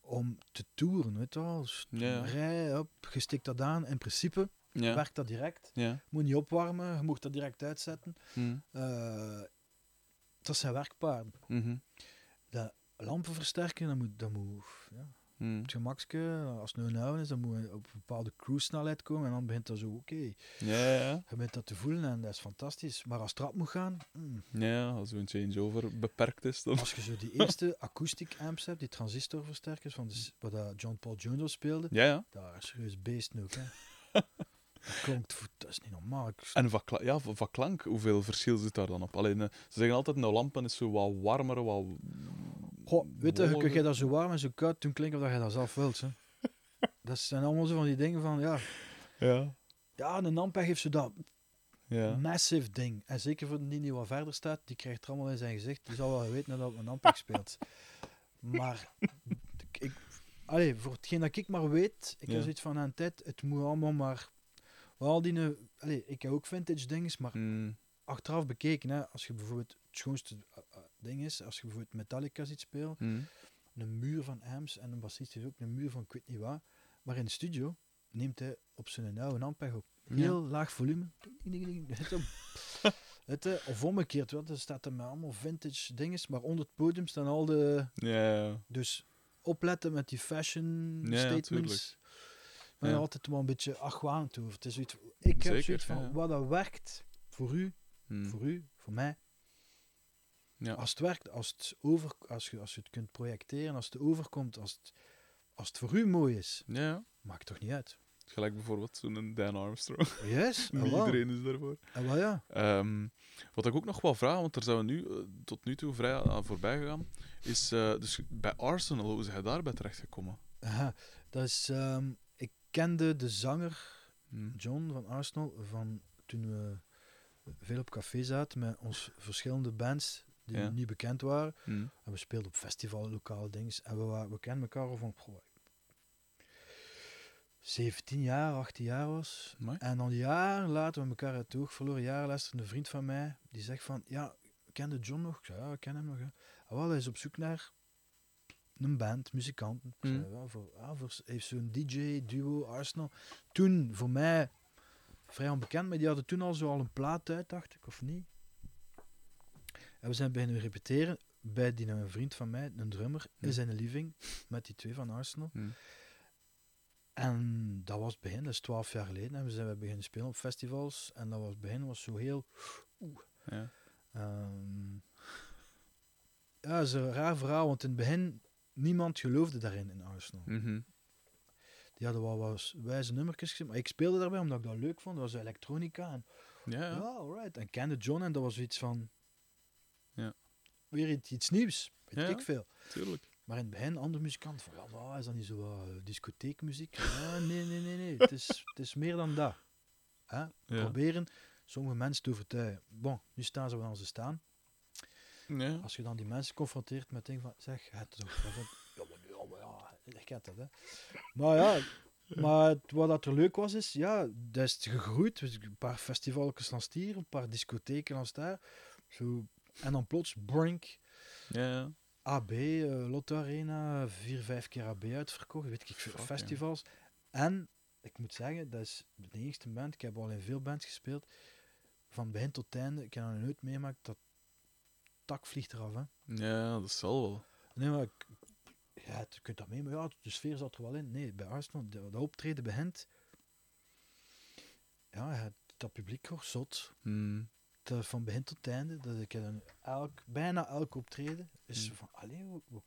Speaker 2: om te toeren, weet je wel. Dus
Speaker 1: Ja.
Speaker 2: Rij, hop, je stikt dat aan. In principe
Speaker 1: ja.
Speaker 2: werkt dat direct.
Speaker 1: ja.
Speaker 2: Moet niet opwarmen, je moet dat direct uitzetten. Eh, dat zijn werkpaarden.
Speaker 1: Mhm.
Speaker 2: Lampen versterken, dat moet, dat moet ja,
Speaker 1: Hm.
Speaker 2: het gemakske. Als het nu een oude is, dan moet je op een bepaalde cruise snelheid komen en dan begint dat zo, oké,
Speaker 1: Ja, ja, ja.
Speaker 2: je begint dat te voelen en dat is fantastisch. Maar als het rap moet gaan, mm,
Speaker 1: Ja, als zo'n changeover beperkt is, dan...
Speaker 2: Als je zo die eerste akoestiek amps hebt, die transistorversterkers van de, wat John Paul Jones speelde,
Speaker 1: Ja, ja.
Speaker 2: daar is serieus beest ook. Hè. vo- dat is niet normaal. Ik-
Speaker 1: En van, ja, van klank, hoeveel verschil zit daar dan op? Alleen, ze zeggen altijd, nou, lampen is zo wat warmer, wat...
Speaker 2: Goh, weet je, kun je dat zo warm en zo koud doen klinken of dat je dat zelf wilt. Hè. dat zijn allemaal zo van die dingen van, ja,
Speaker 1: Ja.
Speaker 2: ja een Ampeg heeft zo dat
Speaker 1: Ja.
Speaker 2: massive ding. En zeker voor die die wat verder staat, die krijgt er allemaal in zijn gezicht. Die zal wel weten dat het een Ampeg speelt. Maar, ik, ik, allee, voor hetgeen dat ik maar weet, ik
Speaker 1: Ja.
Speaker 2: heb zoiets van aan tijd, het moet allemaal maar... Wel die, allee, ik heb ook vintage dingen, maar
Speaker 1: Hm.
Speaker 2: achteraf bekeken, hè, als je bijvoorbeeld het schoonste, eh, eh, ding is, als je bijvoorbeeld Metallica ziet spelen,
Speaker 1: Mm.
Speaker 2: een muur van amps en een bassist heeft ook een muur van ik weet niet wat. Maar in de studio neemt hij op zijn oude Ampeg op heel laag volume. Het, eh, of omgekeerd, wel, er staat er met allemaal vintage dinges, maar onder het podium staan al de...
Speaker 1: Ja, ja.
Speaker 2: Dus opletten met die fashion statements. Maar
Speaker 1: Ja.
Speaker 2: altijd wel een beetje argwanend over. Het is zoiets, ik heb zoiets van,
Speaker 1: ja.
Speaker 2: wat dat werkt voor u,
Speaker 1: Mm.
Speaker 2: voor u, voor mij.
Speaker 1: Ja.
Speaker 2: Als het werkt, als, het over, als, je, als je het kunt projecteren, als het overkomt, als het, als het voor u mooi is,
Speaker 1: Ja,
Speaker 2: maakt toch niet uit.
Speaker 1: Gelijk bijvoorbeeld zo'n Dan Armstrong.
Speaker 2: Yes,
Speaker 1: Niet
Speaker 2: ah,
Speaker 1: iedereen is daarvoor.
Speaker 2: Ah, wel ja.
Speaker 1: Ehm, wat ik ook nog wel vraag, want daar zijn we nu eh, tot nu toe vrij aan voorbij gegaan, is eh, dus bij Arsenal, hoe is hij daarbij terechtgekomen?
Speaker 2: Aha, dat is, ehm, kende de zanger
Speaker 1: Hm.
Speaker 2: John van Arsenal van toen we veel op café zaten met ons verschillende bands die
Speaker 1: Ja.
Speaker 2: niet bekend waren.
Speaker 1: Hm.
Speaker 2: En we speelden op festival, lokale dingen. En we, wa- we kennen elkaar al van goh, 17 jaar, 18 jaar was.
Speaker 1: Amai.
Speaker 2: En dan jaren later, we elkaar uit oog verloren, jaren later, een vriend van mij, die zegt van, ja, kende John nog? Ik zei, ja, ik ken hem nog. Ja. Ah, wel, hij is op zoek naar een band, muzikanten. Ik zei,
Speaker 1: Mhm.
Speaker 2: ja, voor, ja, voor, hij heeft zo'n DJ, duo, Arsenal. Toen, voor mij, vrij onbekend, maar die hadden toen al zo al een plaat uit, dacht ik, of niet? En we zijn beginnen repeteren bij die een vriend van mij, een drummer, in
Speaker 1: Mhm.
Speaker 2: zijn living, met die twee van Arsenal.
Speaker 1: Hm.
Speaker 2: En dat was het begin, dat is twaalf jaar geleden. En we zijn we beginnen spelen op festivals. En dat was het begin, was zo heel...
Speaker 1: Ja.
Speaker 2: ehm, ja, dat is een raar verhaal, want in het begin, niemand geloofde daarin in Arsenal.
Speaker 1: Mhm.
Speaker 2: Die hadden wel wat wijze nummertjes gezien, maar ik speelde daarbij omdat ik dat leuk vond. Dat was elektronica en
Speaker 1: Ja,
Speaker 2: ja,
Speaker 1: ja.
Speaker 2: alright. En kende John en dat was iets van...
Speaker 1: Ja.
Speaker 2: Weer iets, iets nieuws, weet
Speaker 1: Ja,
Speaker 2: ik veel.
Speaker 1: tuurlijk.
Speaker 2: Maar in het begin, andere muzikanten van, ja, maar is dat niet zo eh, discotheekmuziek? Ja, nee, nee, nee, nee. Het is, het is meer dan dat. Hè? Proberen sommige mensen te overtuigen. Bon, nu staan ze waar ze staan.
Speaker 1: Ja.
Speaker 2: Als je dan die mensen confronteert met dingen van, zeg, het toch, ja, van, ja, maar, ja, maar ja, ik heb dat, hè. Maar ja, maar wat dat er leuk was, is, ja, dat is gegroeid. Dus Een paar festivals langs hier, een paar discotheken langs daar. Zo, en dan plots, Brink,
Speaker 1: Ja, ja.
Speaker 2: AB, eh, Lotto Arena, vier, vijf keer AB uitverkocht, weet ik veel, festivals. En, ik moet zeggen, dat is de enigste band, ik heb al in veel bands gespeeld, van begin tot einde, ik heb nog nooit meemaakt, dat tak vliegt eraf, hè.
Speaker 1: Ja, dat zal wel.
Speaker 2: Nee, maar ik- ja, je kunt dat mee, maar ja, de sfeer zat er wel in. Nee, bij Arsenal, dat, dat optreden begint, ja, het, dat publiek wordt zot.
Speaker 1: Hm.
Speaker 2: Dat van begin tot einde, dat ik dan elk, bijna elk optreden, is
Speaker 1: Hmm.
Speaker 2: van, allee, hoe, hoe,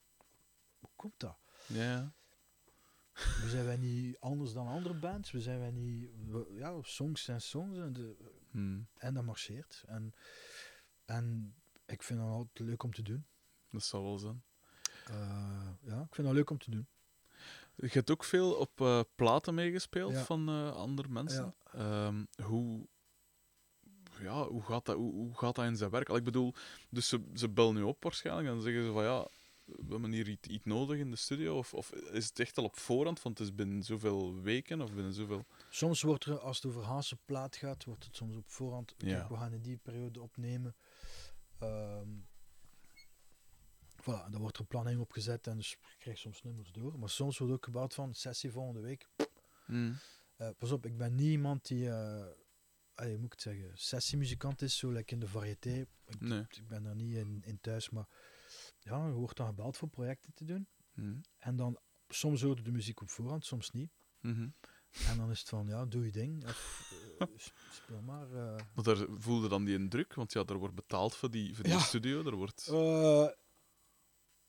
Speaker 2: hoe komt dat?
Speaker 1: Ja.
Speaker 2: We zijn wij niet anders dan andere bands, we zijn wij niet, we- ja, songs zijn songs en, de,
Speaker 1: Hm.
Speaker 2: en dat marcheert. En, en ik vind dat altijd leuk om te doen.
Speaker 1: Dat zal wel zijn.
Speaker 2: Eh, ja, ik vind dat leuk om te doen.
Speaker 1: Je hebt ook veel op eh, platen meegespeeld
Speaker 2: Ja.
Speaker 1: van eh, andere mensen. Ehm, hoe, ja, hoe, gaat dat, hoe, hoe gaat dat in zijn werk? Al, Ik bedoel, dus ze, ze bellen nu op waarschijnlijk en dan zeggen ze van ja, we hebben hier iets, iets nodig in de studio. Of, of is het echt al op voorhand, want het is binnen zoveel weken of binnen zoveel...
Speaker 2: Soms wordt er, als het over Haanse plaat gaat, wordt het soms op voorhand. Kijk, we gaan in die periode opnemen. Ehm voilà, dan wordt er een planning opgezet en dus je krijgt soms nummers door. Maar soms wordt ook gebouwd van sessie volgende week.
Speaker 1: Mm.
Speaker 2: Eh, pas op, ik ben niet iemand die, allee, hoe moet ik het zeggen, sessiemuzikant is, zo lekker in de variété. Ik,
Speaker 1: Nee.
Speaker 2: ik ben daar niet in, in thuis, maar ja, je wordt dan gebeld voor projecten te doen.
Speaker 1: Mm.
Speaker 2: En dan, soms hoorde de muziek op voorhand, soms niet.
Speaker 1: Mhm.
Speaker 2: En dan is het van, ja, doe je ding. Of, speel maar. eh.
Speaker 1: Maar daar voelde dan die indruk, want ja, er wordt betaald voor die, voor die
Speaker 2: Ja.
Speaker 1: studio. Er wordt...
Speaker 2: Eh,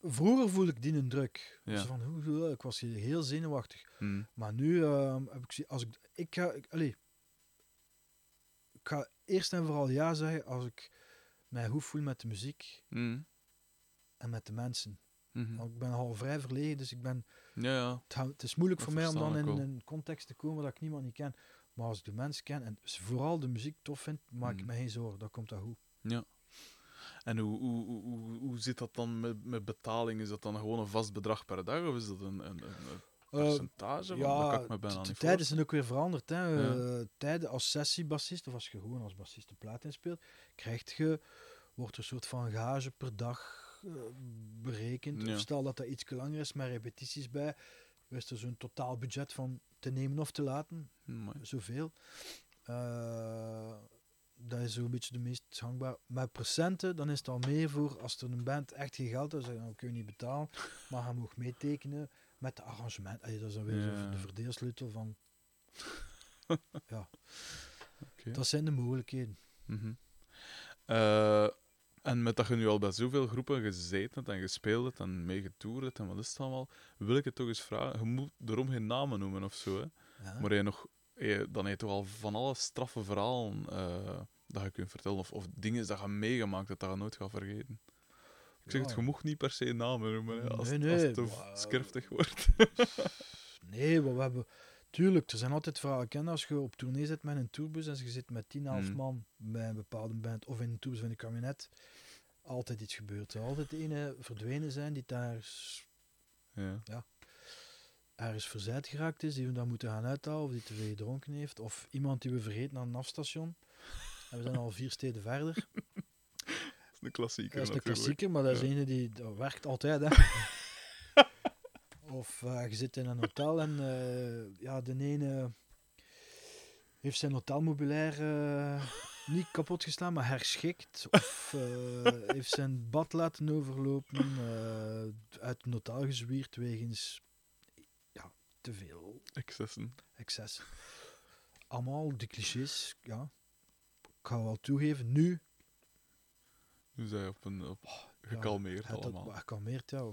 Speaker 2: vroeger voelde ik die een druk.
Speaker 1: Ja.
Speaker 2: Van, hoe, ik was hier heel zenuwachtig.
Speaker 1: Mm.
Speaker 2: Maar nu ehm, heb ik zie- als ik, ik ga, ik, ik ga eerst en vooral ja zeggen als ik mij goed voel met de muziek
Speaker 1: Mm.
Speaker 2: en met de mensen. Want ik ben al vrij verlegen, dus ik ben,
Speaker 1: Ja, ja.
Speaker 2: het, is moeilijk
Speaker 1: Dat
Speaker 2: voor mij om dan in
Speaker 1: wel.
Speaker 2: een context te komen dat ik niemand niet ken. Maar als ik de mensen ken en vooral de muziek tof vind, maak ik
Speaker 1: Mhm.
Speaker 2: me geen zorgen. Dat komt dat goed.
Speaker 1: En hoe, hoe, hoe, hoe, zit dat dan met, met betaling? Is dat dan gewoon een vast bedrag per dag of is dat een, een, een een
Speaker 2: Eh,
Speaker 1: percentage? Me bijna
Speaker 2: de- tijden zijn ook weer veranderd. Hè.
Speaker 1: Ja.
Speaker 2: Eh, tijden als sessiebassist, of als je gewoon als bassist de plaat inspeelt, krijg je wordt er een soort van gage per dag eh, berekend.
Speaker 1: Ja.
Speaker 2: Of stel dat dat iets langer is, met repetities bij, is er zo'n totaal budget van te nemen of te laten,
Speaker 1: Amai.
Speaker 2: zoveel. Eh, dat is zo'n beetje de meest gangbaar. Met procenten, dan is het al meer voor als er een band echt geen geld heeft, dan zeggen, "Nou, kun je niet betalen, maar hij mag meetekenen met de arrangement. Allee, dat is dan weer
Speaker 1: Ja.
Speaker 2: de verdeelsleutel van. ja, dat zijn de mogelijkheden.
Speaker 1: Mhm. Eh, en met dat je nu al bij zoveel groepen gezeten hebt en gespeeld hebt en mee getoerd hebt en wat is het allemaal, wil ik het toch eens vragen. Je moet erom geen namen noemen of zo, hè.
Speaker 2: Ja.
Speaker 1: Maar je nog, je, dan heb je toch al van alle straffe verhalen eh, dat je kunt vertellen, of, of dingen dat je meegemaakt hebt dat je nooit gaat vergeten. Ik zeg
Speaker 2: Ja.
Speaker 1: het, je mocht niet per se namen noemen, hè, als,
Speaker 2: Nee,
Speaker 1: als
Speaker 2: nee,
Speaker 1: het te
Speaker 2: maar-
Speaker 1: wordt.
Speaker 2: Nee, maar we hebben... Tuurlijk, er zijn altijd verhalen. Ken als je op tournee zit met een tourbus en je zit met 10, 11
Speaker 1: Mm.
Speaker 2: man bij een bepaalde band of in een tourbus van een kabinet, altijd iets gebeurt. Er altijd ene verdwenen zijn die daar s-
Speaker 1: ja.
Speaker 2: ergens verzet geraakt is, die we dan moeten gaan uithalen, of die te veel gedronken heeft, of iemand die we vergeten aan een afstation. En we zijn al vier steden verder.
Speaker 1: Dat is een klassieker
Speaker 2: Dat is een klassieker, maar dat is
Speaker 1: Ja.
Speaker 2: ene die dat werkt altijd. Hè. of eh, je zit in een hotel en eh, ja, de ene heeft zijn hotelmobiliair eh, niet kapot geslaan, maar herschikt. Of heeft zijn bad laten overlopen, uit een hotel gezwierd wegens ja, te veel
Speaker 1: Excessen.
Speaker 2: excess. Allemaal die clichés, ja. Ik ga wel toegeven, nu
Speaker 1: Nu zijn op een op, gekalmeerd
Speaker 2: Het
Speaker 1: allemaal.
Speaker 2: dat gekalmeerd, ja.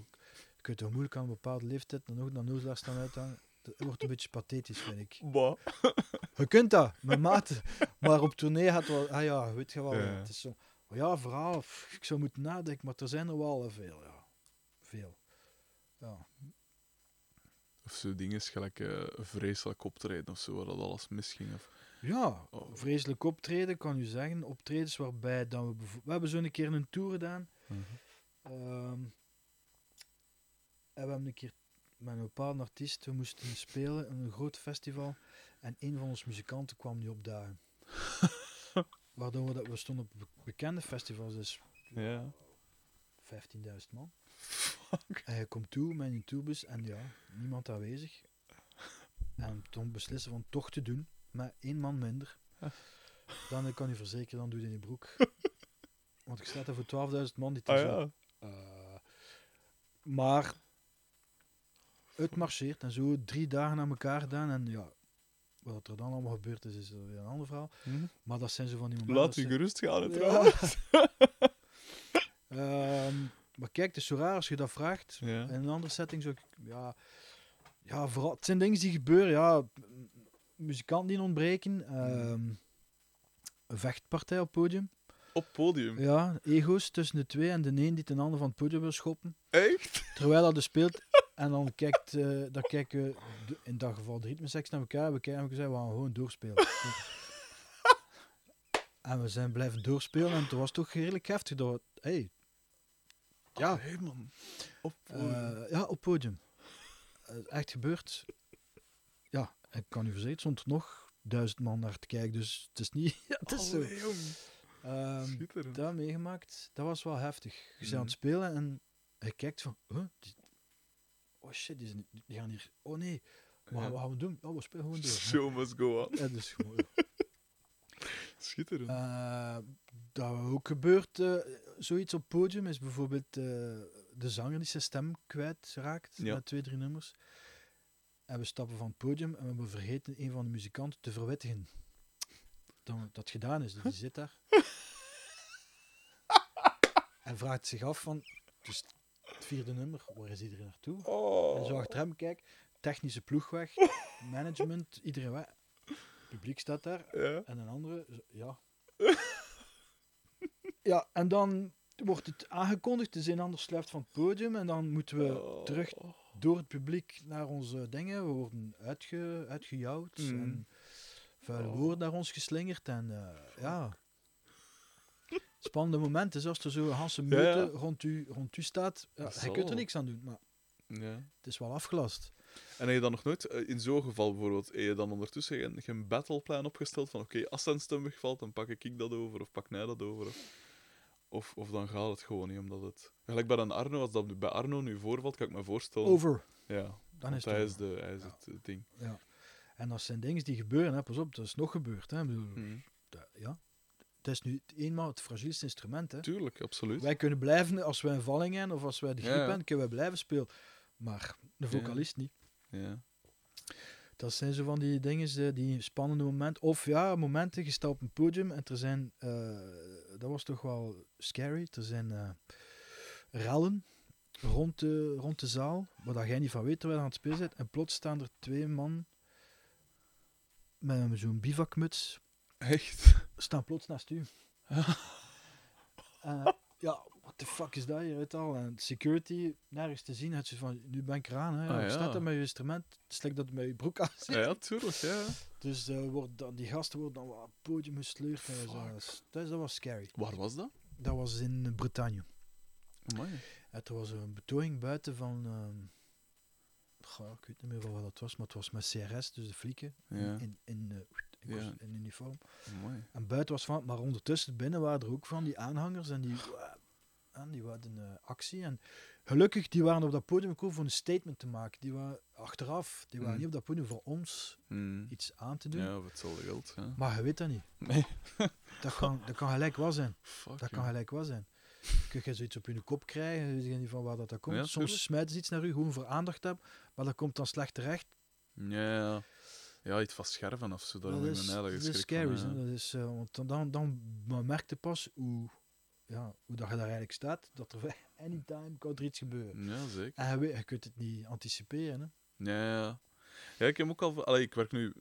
Speaker 2: Je kunt toch moeilijk aan een bepaalde leeftijd dan ook naar nozelaar staan uithangen. Dat wordt een beetje pathetisch, vind ik.
Speaker 1: Bah.
Speaker 2: Je kunt dat, met mate. Maar op tournee gaat wel... Ah ja, weet je wel.
Speaker 1: Ja.
Speaker 2: Het is zo... oh ja, verhaal. pff, Ik zou moeten nadenken, maar er zijn er wel veel, ja. Veel. Ja.
Speaker 1: Of zo dingen gelijk eh, vreselijk optreden of zo, waar dat alles misging. Of...
Speaker 2: Ja,
Speaker 1: Oh.
Speaker 2: vreselijk optreden, kan u zeggen. Optredens waarbij dan we... We hebben zo een keer een tour gedaan. Ehm, en we hebben een keer met een bepaalde artiest, we moesten spelen in een groot festival. En een van onze muzikanten kwam niet opdagen. Waardoor we, dat, we stonden op be- bekende festivals, dus
Speaker 1: Ja.
Speaker 2: 15.000 man. En je komt toe met een tourbus en ja, niemand aanwezig. En toen beslissen van toch te doen, met één man minder. Dan kan je verzekeren, dan doe je in je broek. Want je staat er voor 12.000 man die te
Speaker 1: Ah ja.
Speaker 2: eh, maar het marcheert en zo drie dagen aan elkaar gedaan. En ja, wat er dan allemaal gebeurd is, is weer een ander verhaal.
Speaker 1: Hm?
Speaker 2: Maar dat zijn zo van die momenten.
Speaker 1: Laat u
Speaker 2: ze-
Speaker 1: gerust gaan,
Speaker 2: Ja.
Speaker 1: trouwens.
Speaker 2: Ehm, maar kijk, het is zo raar als je dat vraagt.
Speaker 1: Ja.
Speaker 2: In een andere setting zou ik... Ja, ja vooral, het zijn dingen die gebeuren. Ja, muzikanten die ontbreken. ehm, een vechtpartij op podium.
Speaker 1: Op podium.
Speaker 2: Ja, ego's tussen de twee en de een die ten ander van het podium wil schoppen.
Speaker 1: Echt?
Speaker 2: Terwijl dat er speelt. En dan kijkt, eh, dan kijken de- in dat geval de ritmeseks naar elkaar. We kijken en we zeggen, we gaan gewoon doorspelen. en we zijn blijven doorspelen. En het was toch redelijk heftig. Dat we, hey, ja,
Speaker 1: Hé, man. Op podium.
Speaker 2: eh, ja, op podium. Eh, echt gebeurd. Ja, ik kan u verzekeren, stond er nog duizend man naar te kijken. Dus het is niet... Ja, het is zo.
Speaker 1: Allee, jong.
Speaker 2: Ehm,
Speaker 1: Schitterend.
Speaker 2: dat meegemaakt, dat was wel heftig. Je bent aan
Speaker 1: Mhm.
Speaker 2: het spelen en je kijkt van, huh, die- oh shit, die, zijn, die gaan hier, oh nee, wat,
Speaker 1: Ja.
Speaker 2: wat gaan we doen? Oh, we spelen gewoon door.
Speaker 1: Show must go on.
Speaker 2: Ja, dus gewoon,
Speaker 1: Schitterend.
Speaker 2: Eh, dat ook gebeurt, eh, zoiets op podium, is bijvoorbeeld eh, de zanger die zijn stem kwijtraakt
Speaker 1: Ja.
Speaker 2: met twee, drie nummers. En we stappen van het podium en we hebben vergeten een van de muzikanten te verwittigen. Dan dat gedaan is, dus die zit daar. en vraagt zich af van, dus het vierde nummer, waar is iedereen naartoe? En
Speaker 1: Oh.
Speaker 2: zo achter hem kijk, technische ploeg weg, management, iedereen weg. Het publiek staat daar
Speaker 1: Ja.
Speaker 2: en een andere, zo- ja. ja, en dan wordt het aangekondigd, dus een ander sluift van het podium en dan moeten we
Speaker 1: Oh.
Speaker 2: terug door het publiek naar onze dingen. We worden uitge, uitgejouwd
Speaker 1: Mm.
Speaker 2: en vuile
Speaker 1: Oh.
Speaker 2: woorden naar ons geslingerd en eh, ja. Spannende momenten, zoals er zo een Hanse
Speaker 1: Ja,
Speaker 2: rond, u, rond u staat. Ja, je kunt er niks aan doen, maar
Speaker 1: Ja.
Speaker 2: het is wel afgelast.
Speaker 1: En heb je dan nog nooit, eh, in zo'n geval bijvoorbeeld, heb je dan ondertussen geen, battleplan opgesteld van oké, als zijn stem wegvalt, dan pak ik dat over, of pak jij dat over? Of, Of, of dan gaat het gewoon niet, omdat het... Gelijk bij een Arno, als dat bij Arno nu voorvalt, kan ik me voorstellen...
Speaker 2: Over.
Speaker 1: Ja,
Speaker 2: Dan is het
Speaker 1: hij is, de, hij is
Speaker 2: Ja.
Speaker 1: het eh, ding.
Speaker 2: Ja. En dat zijn dingen die gebeuren, hè. pas op, dat is nog gebeurd. Hè. Ik bedoel,
Speaker 1: Mhm.
Speaker 2: ja. Het is nu eenmaal het fragielste instrument. Hè.
Speaker 1: Tuurlijk, absoluut.
Speaker 2: Wij kunnen blijven, als wij een valling hebben of als wij de griep
Speaker 1: ja.
Speaker 2: hebben, kunnen wij blijven spelen. Maar de vocalist niet.
Speaker 1: Ja.
Speaker 2: Dat zijn zo van die dingen, die spannende momenten. Of ja, momenten, je staat op een podium en er zijn, eh, dat was toch wel scary, er zijn eh rellen rond de, rond de zaal, waar dat jij niet van weet terwijl je aan het spelen bent. En plots staan er twee man met zo'n bivakmuts,
Speaker 1: Echt?
Speaker 2: staan plots naast u. Eh, ja, what the fuck is dat hier, weet je al? En security, nergens te zien, het is van, nu ben ik eraan, hè.
Speaker 1: Ah, ja.
Speaker 2: staat er met je instrument, het like dat het met je broek aan zit.
Speaker 1: Ja, tuurlijk, ja.
Speaker 2: Dus eh, wordt dan, die gasten worden dan op het podium gesleurd. en zo. Dat, dat, dat was scary.
Speaker 1: Waar was dat?
Speaker 2: Dat was in Bretagne.
Speaker 1: Amai.
Speaker 2: Er was een betoging buiten van... goh, ik weet niet meer wat dat was, maar het was met CRS, dus de flieken,
Speaker 1: Ja.
Speaker 2: in, in, eh, in,
Speaker 1: Ja.
Speaker 2: in uniform.
Speaker 1: Amai.
Speaker 2: En buiten was van, maar ondertussen binnen waren er ook van die aanhangers en die, en die hadden eh, actie. En gelukkig, die waren op dat podium gekomen voor een statement te maken. Die waren achteraf, die waren
Speaker 1: Mm.
Speaker 2: niet op dat podium voor ons
Speaker 1: Hmm.
Speaker 2: iets aan te doen.
Speaker 1: Ja, of hetzelfde geld.
Speaker 2: Maar je weet dat niet.
Speaker 1: Nee.
Speaker 2: Dat kan, dat kan gelijk wel zijn.
Speaker 1: Fuck,
Speaker 2: Dat kan gelijk wel zijn. Kun je zoiets op je kop krijgen, je weet niet van waar dat, dat komt.
Speaker 1: Ja,
Speaker 2: Soms smijten ze iets naar u, gewoon voor aandacht hebben, maar dat komt dan slecht terecht.
Speaker 1: Ja, ja. Ja, iets van scherven of zo. Daar
Speaker 2: dat is,
Speaker 1: mijn eigen
Speaker 2: dat is scary.
Speaker 1: van,
Speaker 2: hè.
Speaker 1: ja.
Speaker 2: Dat is, eh, want dan, dan, merk je pas hoe, ja, hoe dat je daar eigenlijk staat, dat er anytime kan er iets gebeuren.
Speaker 1: Ja, zeker.
Speaker 2: En je, kunt het niet anticiperen. Hè.
Speaker 1: Ja, ja. Ja, ik heb ook al... Allee, ik werk nu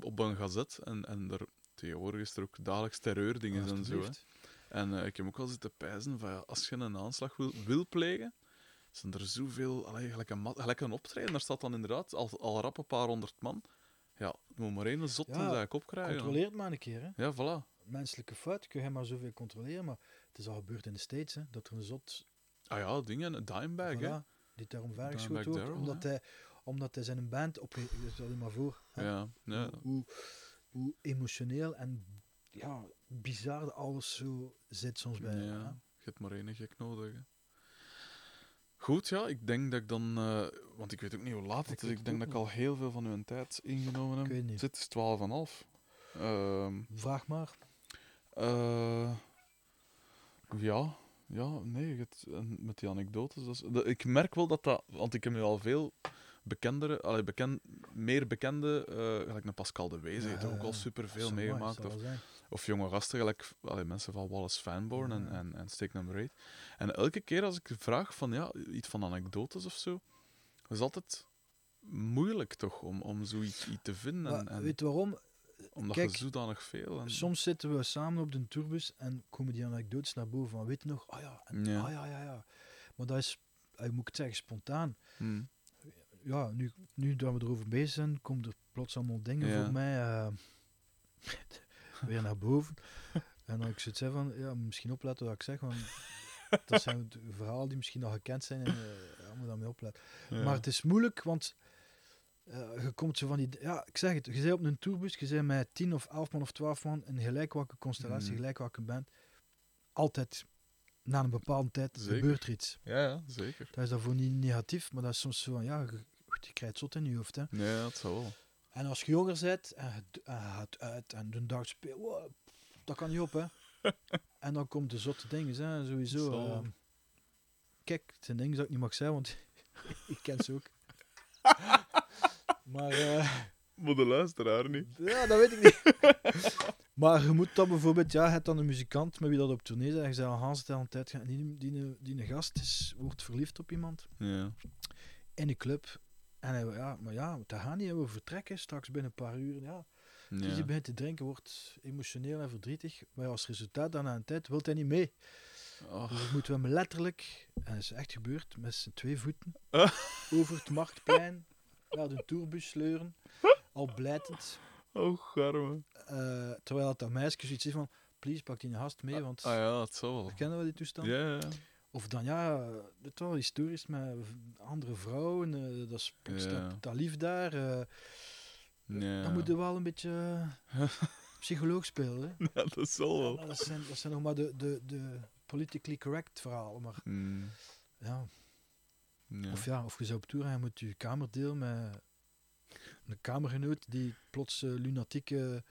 Speaker 1: op een gazet en, en er, tegenwoordig is er ook dagelijks terreurdingen en zo. Hè. En eh, ik heb ook al zitten pijzen van, ja, als je een aanslag wil, wil plegen, zijn er zoveel... Allee, gelijk, een, gelijk een optreden, daar staat dan inderdaad al, al rap een paar honderd man. Ja, moet maar één zot
Speaker 2: Ja,
Speaker 1: in zijn kop krijgen. hè.
Speaker 2: Controleer het maar een keer. Hè.
Speaker 1: Ja, voilà.
Speaker 2: Menselijke fout kun je maar zoveel controleren, maar het is al gebeurd in de States, hè, dat er een zot
Speaker 1: Ah ja, dingen, een dimebag, hè.
Speaker 2: Voilà, die daar omver
Speaker 1: Dimebag
Speaker 2: geschoten wordt,
Speaker 1: Darrell,
Speaker 2: omdat
Speaker 1: hè?
Speaker 2: hij, omdat hij zijn band op. Stel je maar voor. hè,
Speaker 1: Ja, ja.
Speaker 2: Hoe, hoe, hoe emotioneel en ja, bizar alles zo zit soms bij.
Speaker 1: ja.
Speaker 2: hè.
Speaker 1: Je hebt maar één gek nodig, hè. Goed, ja, ik denk dat ik dan... eh, want ik weet ook niet hoe laat het is. Ik denk dat ik al heel veel van uw tijd ingenomen heb.
Speaker 2: Ik weet niet.
Speaker 1: Het is 12,5. Ehm
Speaker 2: Vraag maar.
Speaker 1: eh, ja, ja, nee, het, en met die anekdotes. Dat is, dat- ik merk wel dat dat... Want ik heb nu al veel bekendere, allee, bekend, meer bekende, eh, gelijk een Pascal de Wees, heeft ook al superveel meegemaakt. Of. Of jonge gasten, gelijk allee, mensen van Wallace Fanborn en, en, en Steak Number 8. En elke keer als ik vraag van ja, iets van anekdotes of zo, dat is altijd moeilijk toch om, om zoiets iets te vinden. En,
Speaker 2: Maar
Speaker 1: en-
Speaker 2: weet waarom?
Speaker 1: omdat
Speaker 2: kijk,
Speaker 1: je zodanig veel. En,
Speaker 2: Soms zitten we samen op de tourbus en komen die anekdotes naar boven. Van, weet je nog? Ah ja, en,
Speaker 1: Ja.
Speaker 2: ah ja, ja, ja. Maar dat is, eh, moet ik het zeggen, spontaan.
Speaker 1: Hm.
Speaker 2: ja, nu, nu dat we erover bezig zijn, komen er plots allemaal dingen
Speaker 1: Ja.
Speaker 2: voor mij eh, weer naar boven. En dan ik zoiets zeg van, ja, misschien opletten wat ik zeg, want dat zijn verhalen die misschien al gekend zijn en eh ja, moet daarmee opletten.
Speaker 1: Ja.
Speaker 2: Maar het is moeilijk, want eh, je komt zo van die... Ja, ik zeg het, je bent op een tourbus, je bent met 10 of 11 man of 12 man, in gelijk welke constellatie,
Speaker 1: Mhm.
Speaker 2: gelijk welke band. Altijd, na een bepaalde tijd,
Speaker 1: Zeker.
Speaker 2: gebeurt er iets.
Speaker 1: ja, ja, zeker.
Speaker 2: Dat is daarvoor niet negatief, maar dat is soms zo van, ja, je, je krijgt zot in je hoofd, hè.
Speaker 1: Ja, dat zou wel.
Speaker 2: En als je jonger bent en je gaat uit en de dag speelt, wow, dat kan niet op, hè. en dan komt de zotte dingen, hè, sowieso. Ehm. kijk, het zijn dingen dat ik niet mag zeggen, want ik ken ze ook. maar eh,
Speaker 1: Maar de luisteraar niet.
Speaker 2: ja, dat weet ik niet. maar je moet dan bijvoorbeeld, ja, je hebt dan een muzikant met wie dat op tournee is en je zei al Hans het al een tijd gaan, die, die, die, die gast is, wordt verliefd op iemand
Speaker 1: Ja.
Speaker 2: in een club. En hij, ja, maar ja, dat gaat niet, we vertrekken straks binnen een paar uur, ja. Dus die begint te drinken, wordt emotioneel en verdrietig. Maar als resultaat dan na een tijd wil hij niet mee.
Speaker 1: Oh,
Speaker 2: Dus moeten we hem letterlijk, en dat is echt gebeurd, met zijn twee voeten
Speaker 1: Ah.
Speaker 2: over het marktplein naar de tourbus sleuren. Al blijtend.
Speaker 1: oh garme.
Speaker 2: eh, terwijl dat, dat meisje zoiets is van, please pak die gast mee, want
Speaker 1: Ah ja, het zou wel.
Speaker 2: kennen we die toestand?
Speaker 1: Ja, ja.
Speaker 2: Of dan ja, het wel historisch met andere vrouwen, eh, dat is
Speaker 1: Ja.
Speaker 2: dat, lief daar. eh,
Speaker 1: ja.
Speaker 2: Dan moet je wel een beetje eh, psycholoog spelen. Hè?
Speaker 1: Ja, dat zal wel.
Speaker 2: Dat, zijn, dat zijn nog maar de, de, de politically correct verhaal. Maar
Speaker 1: Mm,
Speaker 2: ja,
Speaker 1: ja.
Speaker 2: Of ja, of je zou op tour gaan, je moet je kamer delen met een kamergenoot die plots eh, lunatieke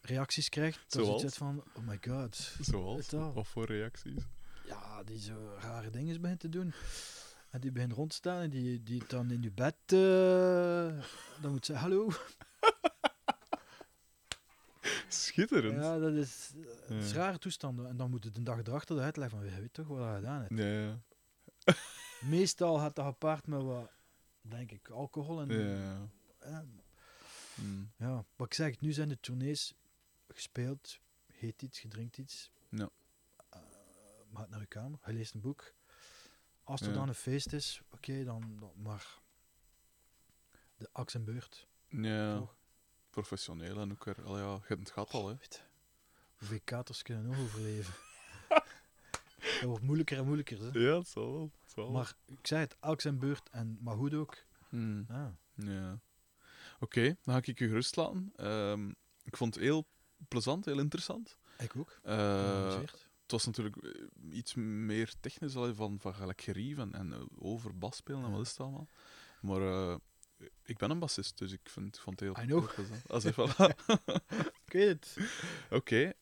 Speaker 2: reacties krijgt. Dat iets van, oh my god.
Speaker 1: Zoals? Wat voor reacties?
Speaker 2: Ja, die zo rare dingen begint te doen. En die begint rond te staan en die, die dan in je bed... eh, dan moet ze, hallo.
Speaker 1: Schitterend.
Speaker 2: Ja, dat is, dat is
Speaker 1: Ja.
Speaker 2: rare toestanden. En dan moet het de dag erachter de uitleggen van, je weet toch wat je gedaan hebt.
Speaker 1: Ja, ja.
Speaker 2: Meestal gaat dat gepaard met wat, denk ik, alcohol en...
Speaker 1: ja.
Speaker 2: ja,
Speaker 1: Mm.
Speaker 2: Ja, wat ik zeg, nu zijn de tournees gespeeld, heet iets, je drinkt iets.
Speaker 1: Ja.
Speaker 2: Eh, maak naar je kamer, hij leest een boek. Als er
Speaker 1: Ja.
Speaker 2: dan een feest is, oké, dan, dan maar de aks en beurt.
Speaker 1: Ja,
Speaker 2: Toch?
Speaker 1: professioneel en ook er. Al ja, je hebt het gehad al, hè?
Speaker 2: Je, Hoeveel katers kunnen nog overleven? dat wordt moeilijker en moeilijker. Hè?
Speaker 1: Ja, het zal wel. Het zal wel.
Speaker 2: Maar ik zei het, aks en beurt, en, maar goed ook.
Speaker 1: Mm.
Speaker 2: Ja.
Speaker 1: Ja. Oké, dan ga ik je gerust laten. Ehm, ik vond het heel plezant, heel interessant.
Speaker 2: Ik ook.
Speaker 1: Eh, het was natuurlijk eh, iets meer technisch van, van gelijk gerief en, eh, over bas spelen en wat is het allemaal. Maar ik ben een bassist, dus ik vind, vond het heel,
Speaker 2: I know.
Speaker 1: plezant. Ah, voilà.
Speaker 2: Ik weet het.
Speaker 1: Oké,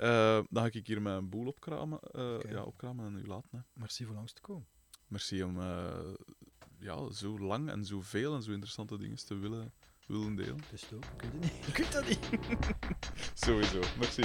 Speaker 1: dan ga ik hier mijn boel opkramen, ja, opkramen en u laten. Hè.
Speaker 2: Merci voor langs te komen.
Speaker 1: Merci om ja, zo lang en zoveel en zo interessante dingen te willen, willen delen.
Speaker 2: Dus ook. Ik weet het niet. Ik weet dat niet.
Speaker 1: Sowieso, merci.